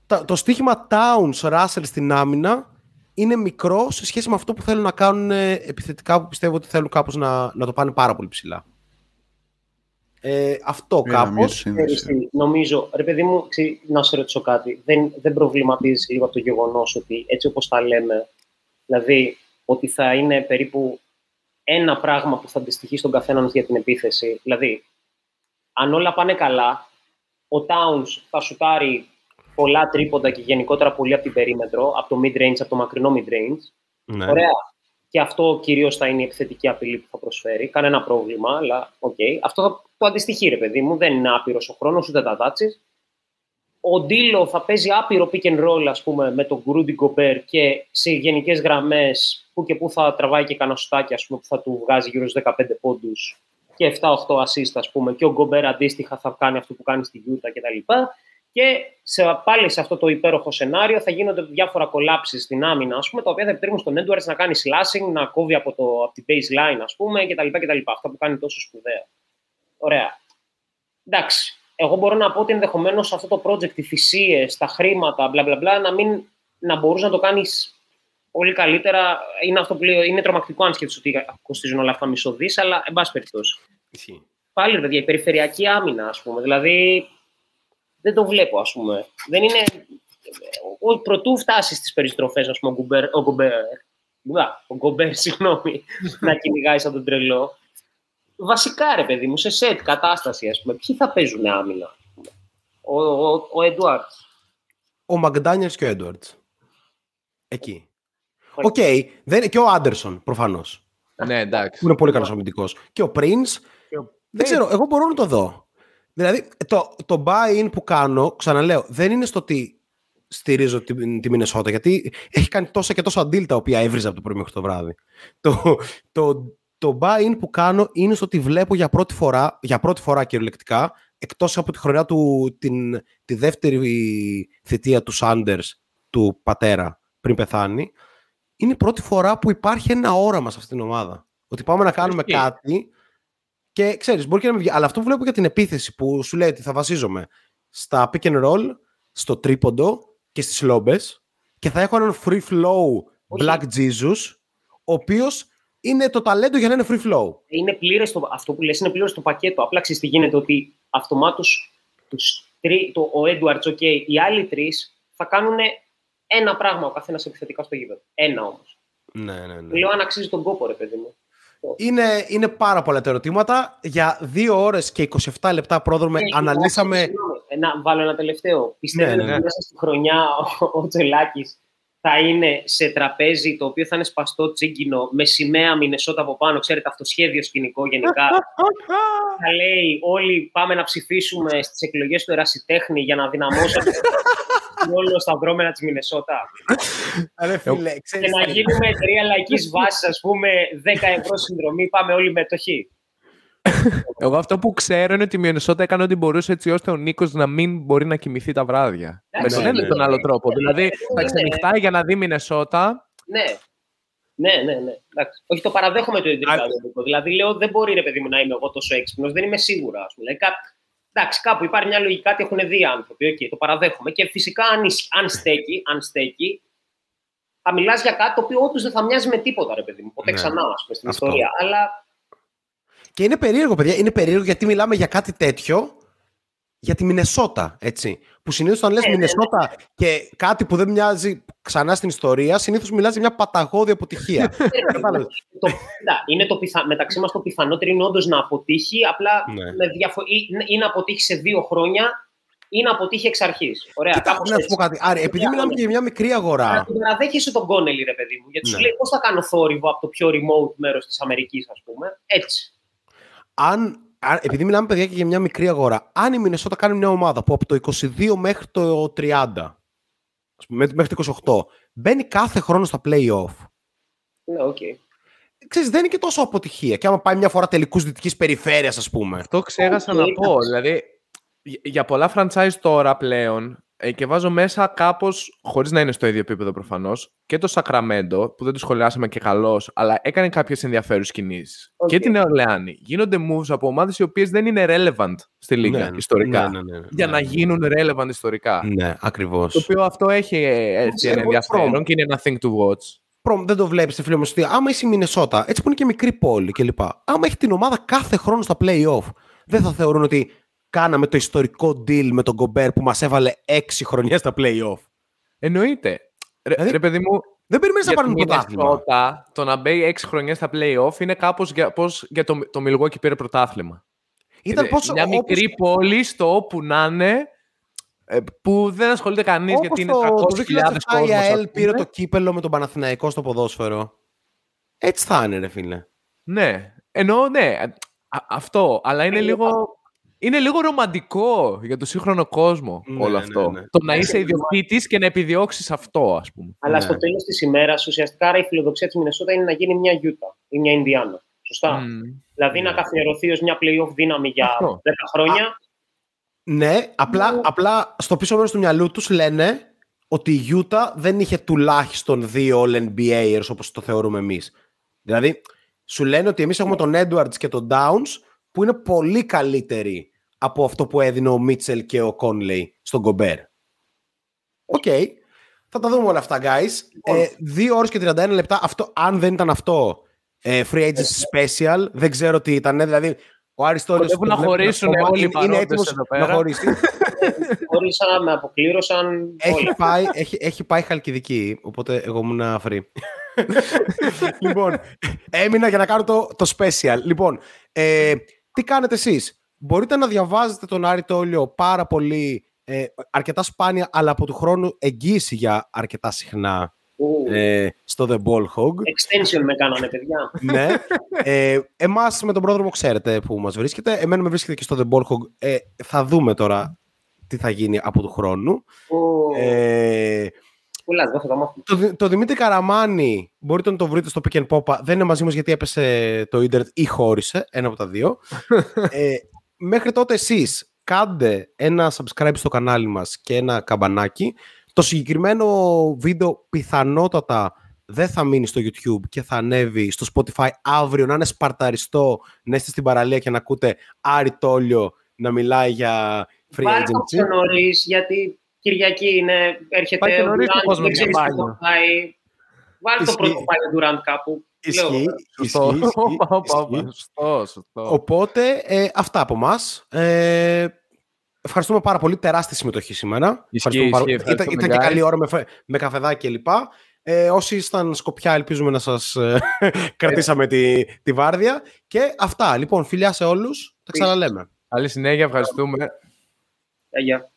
τα- το στοίχημα Towns Russell στην άμυνα είναι μικρό σε σχέση με αυτό που θέλουν να κάνουν ε, επιθετικά που πιστεύω ότι θέλουν κάπως να, να το πάνε πάρα πολύ ψηλά. Ε, αυτό Πήρα μια κάπως. σύνδεση. Ξέρεις τι, νομίζω, ρε παιδί μου, ξέ- να σε ρωτήσω κάτι. Δεν, δεν προβληματίζει λίγο το γεγονός ότι έτσι όπως τα λέμε, δηλαδή ότι θα είναι περίπου ένα πράγμα που θα αντιστοιχεί στον καθέναν για την επίθεση. Δηλαδή, αν όλα πάνε καλά, ο Towns θα σουτάρει πολλά τρίποντα και γενικότερα πολύ από την περίμετρο, από το mid-range, από το μακρινό mid-range. Ναι. Ωραία. Και αυτό κυρίως θα είναι η επιθετική απειλή που θα προσφέρει. Κανένα πρόβλημα, αλλά οκ. Αυτό θα το αντιστοιχεί, ρε παιδί μου. Δεν είναι άπειρος ο χρόνος, ούτε τα touches. Ο D'Lo θα παίζει άπειρο pick and roll, ας πούμε, με τον Ρούντι Γκομπέρ και σε γενικές γραμμές που και που θα τραβάει και κανένα σουτάκι, ας πούμε, που θα του βγάζει γύρω στους 15 πόντους και 7-8 assist, ας πούμε. Και ο Γκομπέρ αντίστοιχα θα κάνει αυτό που κάνει στη Γιούτα κτλ. Και σε, πάλι σε αυτό το υπέροχο σενάριο θα γίνονται διάφορα κολλάψει στην άμυνα, ας πούμε, τα οποία θα επιτρέπουν στον Edwards να κάνει slashing, να κόβει από, το, από την baseline, ας πούμε, κτλ. κτλ. Αυτά που κάνει τόσο σπουδαία. Ωραία. Εντάξει. Εγώ μπορώ να πω ότι ενδεχομένως αυτό το project, οι θυσίε, τα χρήματα, μπλα μπλα μπλα, να, μην, να μπορούσε να το κάνεις πολύ καλύτερα. Είναι αυτό που λέω, είναι τρομακτικό αν σκέφτεσαι ότι κοστίζουν όλα αυτά μισό δις, αλλά εν πάση περιπτώσει Ισχύει. πάλι ρε παιδιά, η περιφερειακή άμυνα, ας πούμε. Δηλαδή, δεν το βλέπω, ας πούμε. Δεν είναι... Ο, προτού φτάσεις στις περιστροφές, ας πούμε, ο Γκομπέρ, ο Γκομπέρ, Μπα, ο Γκομπέρ, συγγνώμη, να κυνηγάει σαν τον τρελό. Βασικά, ρε παιδί μου, σε set κατάσταση, ας πούμε, ποιοι θα παίζουν άμυνα; ας πούμε. Ο, ο, ο Έντουαρντς. Ο Μακδάνιελς και ο Έντουαρντς. Εκεί. Οκ. δεν- Και ο Άντερσον, προφανώς. Ναι, εντάξει. Που είναι πολύ καλός αμυντικός. Και ο Prince. Δεν ξέρω, εγώ μπορώ να το δω. Δηλαδή, το, το buy-in που κάνω, ξαναλέω, δεν είναι στο ότι στηρίζω τη, τη Μινεσότα, γιατί έχει κάνει τόσα και τόσα deal τα οποία έβριζα από το πρωί μέχρι το βράδυ. Το, το, το buy-in που κάνω είναι στο ότι βλέπω για πρώτη φορά, για πρώτη φορά κυριολεκτικά, εκτός από τη χρονιά του, την, τη δεύτερη θητεία του Σάντερς, του πατέρα, πριν πεθάνει, είναι η πρώτη φορά που υπάρχει ένα όραμα σε αυτήν την ομάδα. Ότι πάμε να κάνουμε Ισχύει. κάτι και ξέρεις, μπορεί και να μην βγει. Αλλά αυτό που βλέπω για την επίθεση που σου λέει ότι θα βασίζομαι στα pick and roll, στο τρίποντο και στις λόμπες και θα έχω έναν free flow Black Jesus, ο οποίος είναι το ταλέντο για να είναι free flow. είναι πλήρες το, αυτό που λες είναι πλήρες το πακέτο. Απλά ξέρεις τι γίνεται, ότι αυτομάτως τους, τρι, το, ο Edwards, okay, οι άλλοι τρεις θα κάνουν ένα πράγμα ο καθένας επιθετικά στο γήπεδο. Ένα όμως. Ναι, ναι, ναι. Λέω αν αξίζει τον κόπο, ρε παιδί μου. Είναι, είναι πάρα πολλά τα ερωτήματα. Για δύο ώρες και 27 λεπτά πρόδρομε Ε, αναλύσαμε... συγγνώμη, ε, Να βάλω ένα τελευταίο. Πιστεύω Ναι, ναι, ότι ναι. μέσα στη χρονιά ο, ο Τζελάκης θα είναι σε τραπέζι το οποίο θα είναι σπαστό τσίγκινο με σημαία Μινεσότα από πάνω. Ξέρετε, αυτοσχέδιο σκηνικό γενικά. θα λέει όλοι πάμε να ψηφίσουμε στις εκλογές του Ερασιτέχνη για να δυναμώσουμε όλο στα δρόμενα της Μινεσότα. Ρε φίλε, Και ξέρεις να τι. γίνουμε εταιρεία λαϊκής βάσης, ας πούμε, 10 ευρώ συνδρομή, πάμε όλοι μετοχή. Εγώ αυτό που ξέρω είναι ότι η Μιονισότα έκανε ό,τι μπορούσε έτσι ώστε ο Νίκος να μην μπορεί να κοιμηθεί τα βράδια. Με Εντάξει, τον ναι, ένα ή ναι. τον άλλο τρόπο. Δηλαδή ναι. θα ξενυχτάει για να δει Μινεσότα. Ναι. Ναι, ναι, ναι. Εντάξει. Όχι, το παραδέχομαι το ιδρυτικό. Δηλαδή, λέω, δεν μπορεί ρε παιδί μου να είμαι εγώ τόσο έξυπνος, δεν είμαι σίγουρα. Ας πούμε. Δηλαδή, κά... Εντάξει, κάπου υπάρχει μια λογική, κάτι έχουν δει οι άνθρωποι. Okay, το παραδέχομαι. Και φυσικά, αν, ισ- αν, στέκει, αν στέκει, θα μιλάς για κάτι το οποίο όντως δεν θα μοιάζει με τίποτα, ρε παιδί μου. Ποτέ Ναι. ξανά, ας πούμε, στην Αυτό. ιστορία. Αλλά Και είναι περίεργο, παιδιά. Είναι περίεργο γιατί μιλάμε για κάτι τέτοιο για τη Μινεσότα, έτσι. Που συνήθως όταν λες Ναι, ναι, ναι. Μινεσότα και κάτι που δεν μοιάζει ξανά στην ιστορία, συνήθως μιλάς για μια παταγώδη αποτυχία. Κατάλαβες. το, κοίτα, είναι το πιθα... μεταξύ μας το πιθανότερο είναι όντως να αποτύχει, απλά Ναι. με διαφο... ή, ή να αποτύχει σε δύο χρόνια ή να αποτύχει εξ αρχής. Ωραία, Κοίτα, κάπως να σου έτσι. πω κάτι. Άρα, επειδή Ναι, μιλάμε ναι. και για μια μικρή αγορά. Αλλά τον παραδέχεσαι τον Κόνελι, ρε παιδί μου. Γιατί σου Ναι. λέει πώς θα κάνω θόρυβο από το πιο remote μέρος της Αμερικής, ας πούμε. Έτσι. Αν, αν- επειδή μιλάμε παιδιά και για μια μικρή αγορά, αν η Μινεσότα κάνει μια ομάδα που από το 22 μέχρι το 30, ας πούμε, μέχρι το 28, μπαίνει κάθε χρόνο στα play-off, Ναι, οκ. ξέρεις, δεν είναι και τόσο αποτυχία. Και άμα πάει μια φορά τελικούς δυτικής περιφέρειας, ας πούμε. Αυτό ξέχασα Οκ, να πω. εντάξει. Δηλαδή για- για πολλά franchise τώρα πλέον ε, και βάζω μέσα κάπως, χωρίς να είναι στο ίδιο επίπεδο προφανώς, και το Σακραμέντο, που δεν το σχολιάσαμε και καλώς, αλλά έκανε κάποιες ενδιαφέρουσες κινήσεις. Οκ. Και τη Νέα Ορλεάνη. Γίνονται moves από ομάδες οι οποίες δεν είναι relevant στη λίγκα Ναι, ιστορικά. ναι, ναι, ναι, για ναι, να ναι. γίνουν relevant ιστορικά. Ναι, ακριβώς. Το οποίο αυτό έχει ε, έτσι ένα Εγώ ενδιαφέρον promo. και είναι ένα thing to watch. Prom, δεν το βλέπεις, φίλε μου, ότι άμα είσαι η Μινεσότα, έτσι που είναι και μικρή πόλη κλπ. Άμα έχει την ομάδα κάθε χρόνο στα playoff, δεν θα θεωρούν ότι κάναμε το ιστορικό deal με τον Γκομπέρ που μας έβαλε 6 χρονιά στα playoff. Εννοείται. Ρε, Δηλαδή, ρε παιδί μου, Δεν περιμένεις να για πάρουν τη πρωτάθλημα. Μινεσότα, το να μπει 6 χρονιές στα play-off είναι κάπως για, πώς για το, το Milwaukee πήρε πρωτάθλημα. Ήταν Ε, πόσο, Μια όπως- μικρή πόλη στο όπου να είναι, ε, που δεν ασχολείται κανείς όπως γιατί είναι το- 300.000 το 2007 η κόσμος. ΑΕΛ ας πήρε πούμε. το κύπελο με τον Παναθηναϊκό στο ποδόσφαιρο. Έτσι θα είναι, ρε φίλε. Ναι, εννοώ ναι, α- αυτό, αλλά είναι Ε, λίγο... Είναι λίγο ρομαντικό για το σύγχρονο κόσμο Ναι, όλο ναι, αυτό. ναι. Το να Ναι, είσαι ναι. ιδιοκτήτης και να επιδιώξεις αυτό, ας πούμε. Αλλά Ναι. στο τέλος της ημέρας, ουσιαστικά άρα η φιλοδοξία της Μινεσότα είναι να γίνει μια Γιούτα ή μια Ινδιάνα. Σωστά. Μμ. Δηλαδή να καθιερωθεί ως μια playoff δύναμη για Αυτό. 10 χρόνια. Ναι, απλά, απλά στο πίσω μέρος του μυαλού τους λένε ότι η Utah δεν είχε τουλάχιστον δύο All-NBAers όπως το θεωρούμε εμείς. Δηλαδή, σου λένε ότι εμείς έχουμε τον Edwards και τον Towns που είναι πολύ καλύτεροι από αυτό που έδινε ο Μίτσελ και ο Conley στον Gobert. OK. Θα τα δούμε όλα αυτά, guys. Ε, 2 ώρες και 31 λεπτά. Αυτό, αν δεν ήταν αυτό, ε, Free Agency Special, δεν ξέρω τι ήταν. Δηλαδή, ο Αριστόλιος... Κοντεύουν το να βλέπουμε χωρίσουν ακόμα, όλοι οι είναι- είναι παρόντες έτοιμος εδώ να πέρα. χωρίσει. Χώρισα, με αποκλήρωσαν. έχει, όλοι. πάει, έχει, έχει πάει χαλκιδική, οπότε εγώ ήμουν free. λοιπόν, έμεινα για να κάνω το, το special. Λοιπόν, ε, τι κάνετε εσείς; Μπορείτε να διαβάζετε τον Άρη Τόλιο πάρα πολύ, ε, αρκετά σπάνια, αλλά από του χρόνου εγγύηση για αρκετά συχνά Ου, ε, στο The Ball Hog. Extension με κάνανε, παιδιά. ναι. Ε, εμάς με τον πρόδρομο ξέρετε που μας βρίσκεται. Εμένα με βρίσκεται και στο The Ball Hog. Ε, θα δούμε τώρα τι θα γίνει από του χρόνου. Ου, Ε, Πουλάς, δεν θα το μάθουμε. το, Δη- το Δημήτρη Καραμάνη μπορείτε να το βρείτε στο Pick and Pop. Δεν είναι μαζί μας γιατί έπεσε το ίντερνετ ή χώρισε. Ένα από τα δύο. ε, μέχρι τότε εσείς κάντε ένα subscribe στο κανάλι μας και ένα καμπανάκι. Το συγκεκριμένο βίντεο πιθανότατα δεν θα μείνει στο YouTube και θα ανέβει στο Spotify αύριο να είναι σπαρταριστό, να είστε στην παραλία και να ακούτε Άρη Τόλιο να μιλάει για free Βάλτε το agency. πιο νωρίς, γιατί Κυριακή είναι, έρχεται Πάει και ο νωρίς το Durant, κόσμο δεν ξέρεις για τι μπάνιο. θα πάει. Βάλτε το Ισχύει. πρώτο πάλι Durant κάπου. Ισχύει, Λέω, Σωστό. ισχύει, ισχύει, Όπα, όπα, ισχύει. όπα. Σωστό, σωστό. Οπότε, ε, αυτά από εμά. Ε, ευχαριστούμε πάρα πολύ. Τεράστια συμμετοχή σήμερα. Ισχύει, Ευχαριστούμε πάρα ισχύει. πολύ. Ήταν, Ευχαριστούμε, ήταν και guys. καλή ώρα με, φε- με καφεδάκι κλπ. Ε, όσοι ήσταν σκοπιά, ελπίζουμε να σας ε, κρατήσαμε τη, τη βάρδια. Και αυτά. Λοιπόν, φιλιά σε όλους. Τα ξαναλέμε. Καλή συνέχεια, ευχαριστούμε. «Γεια, γεια».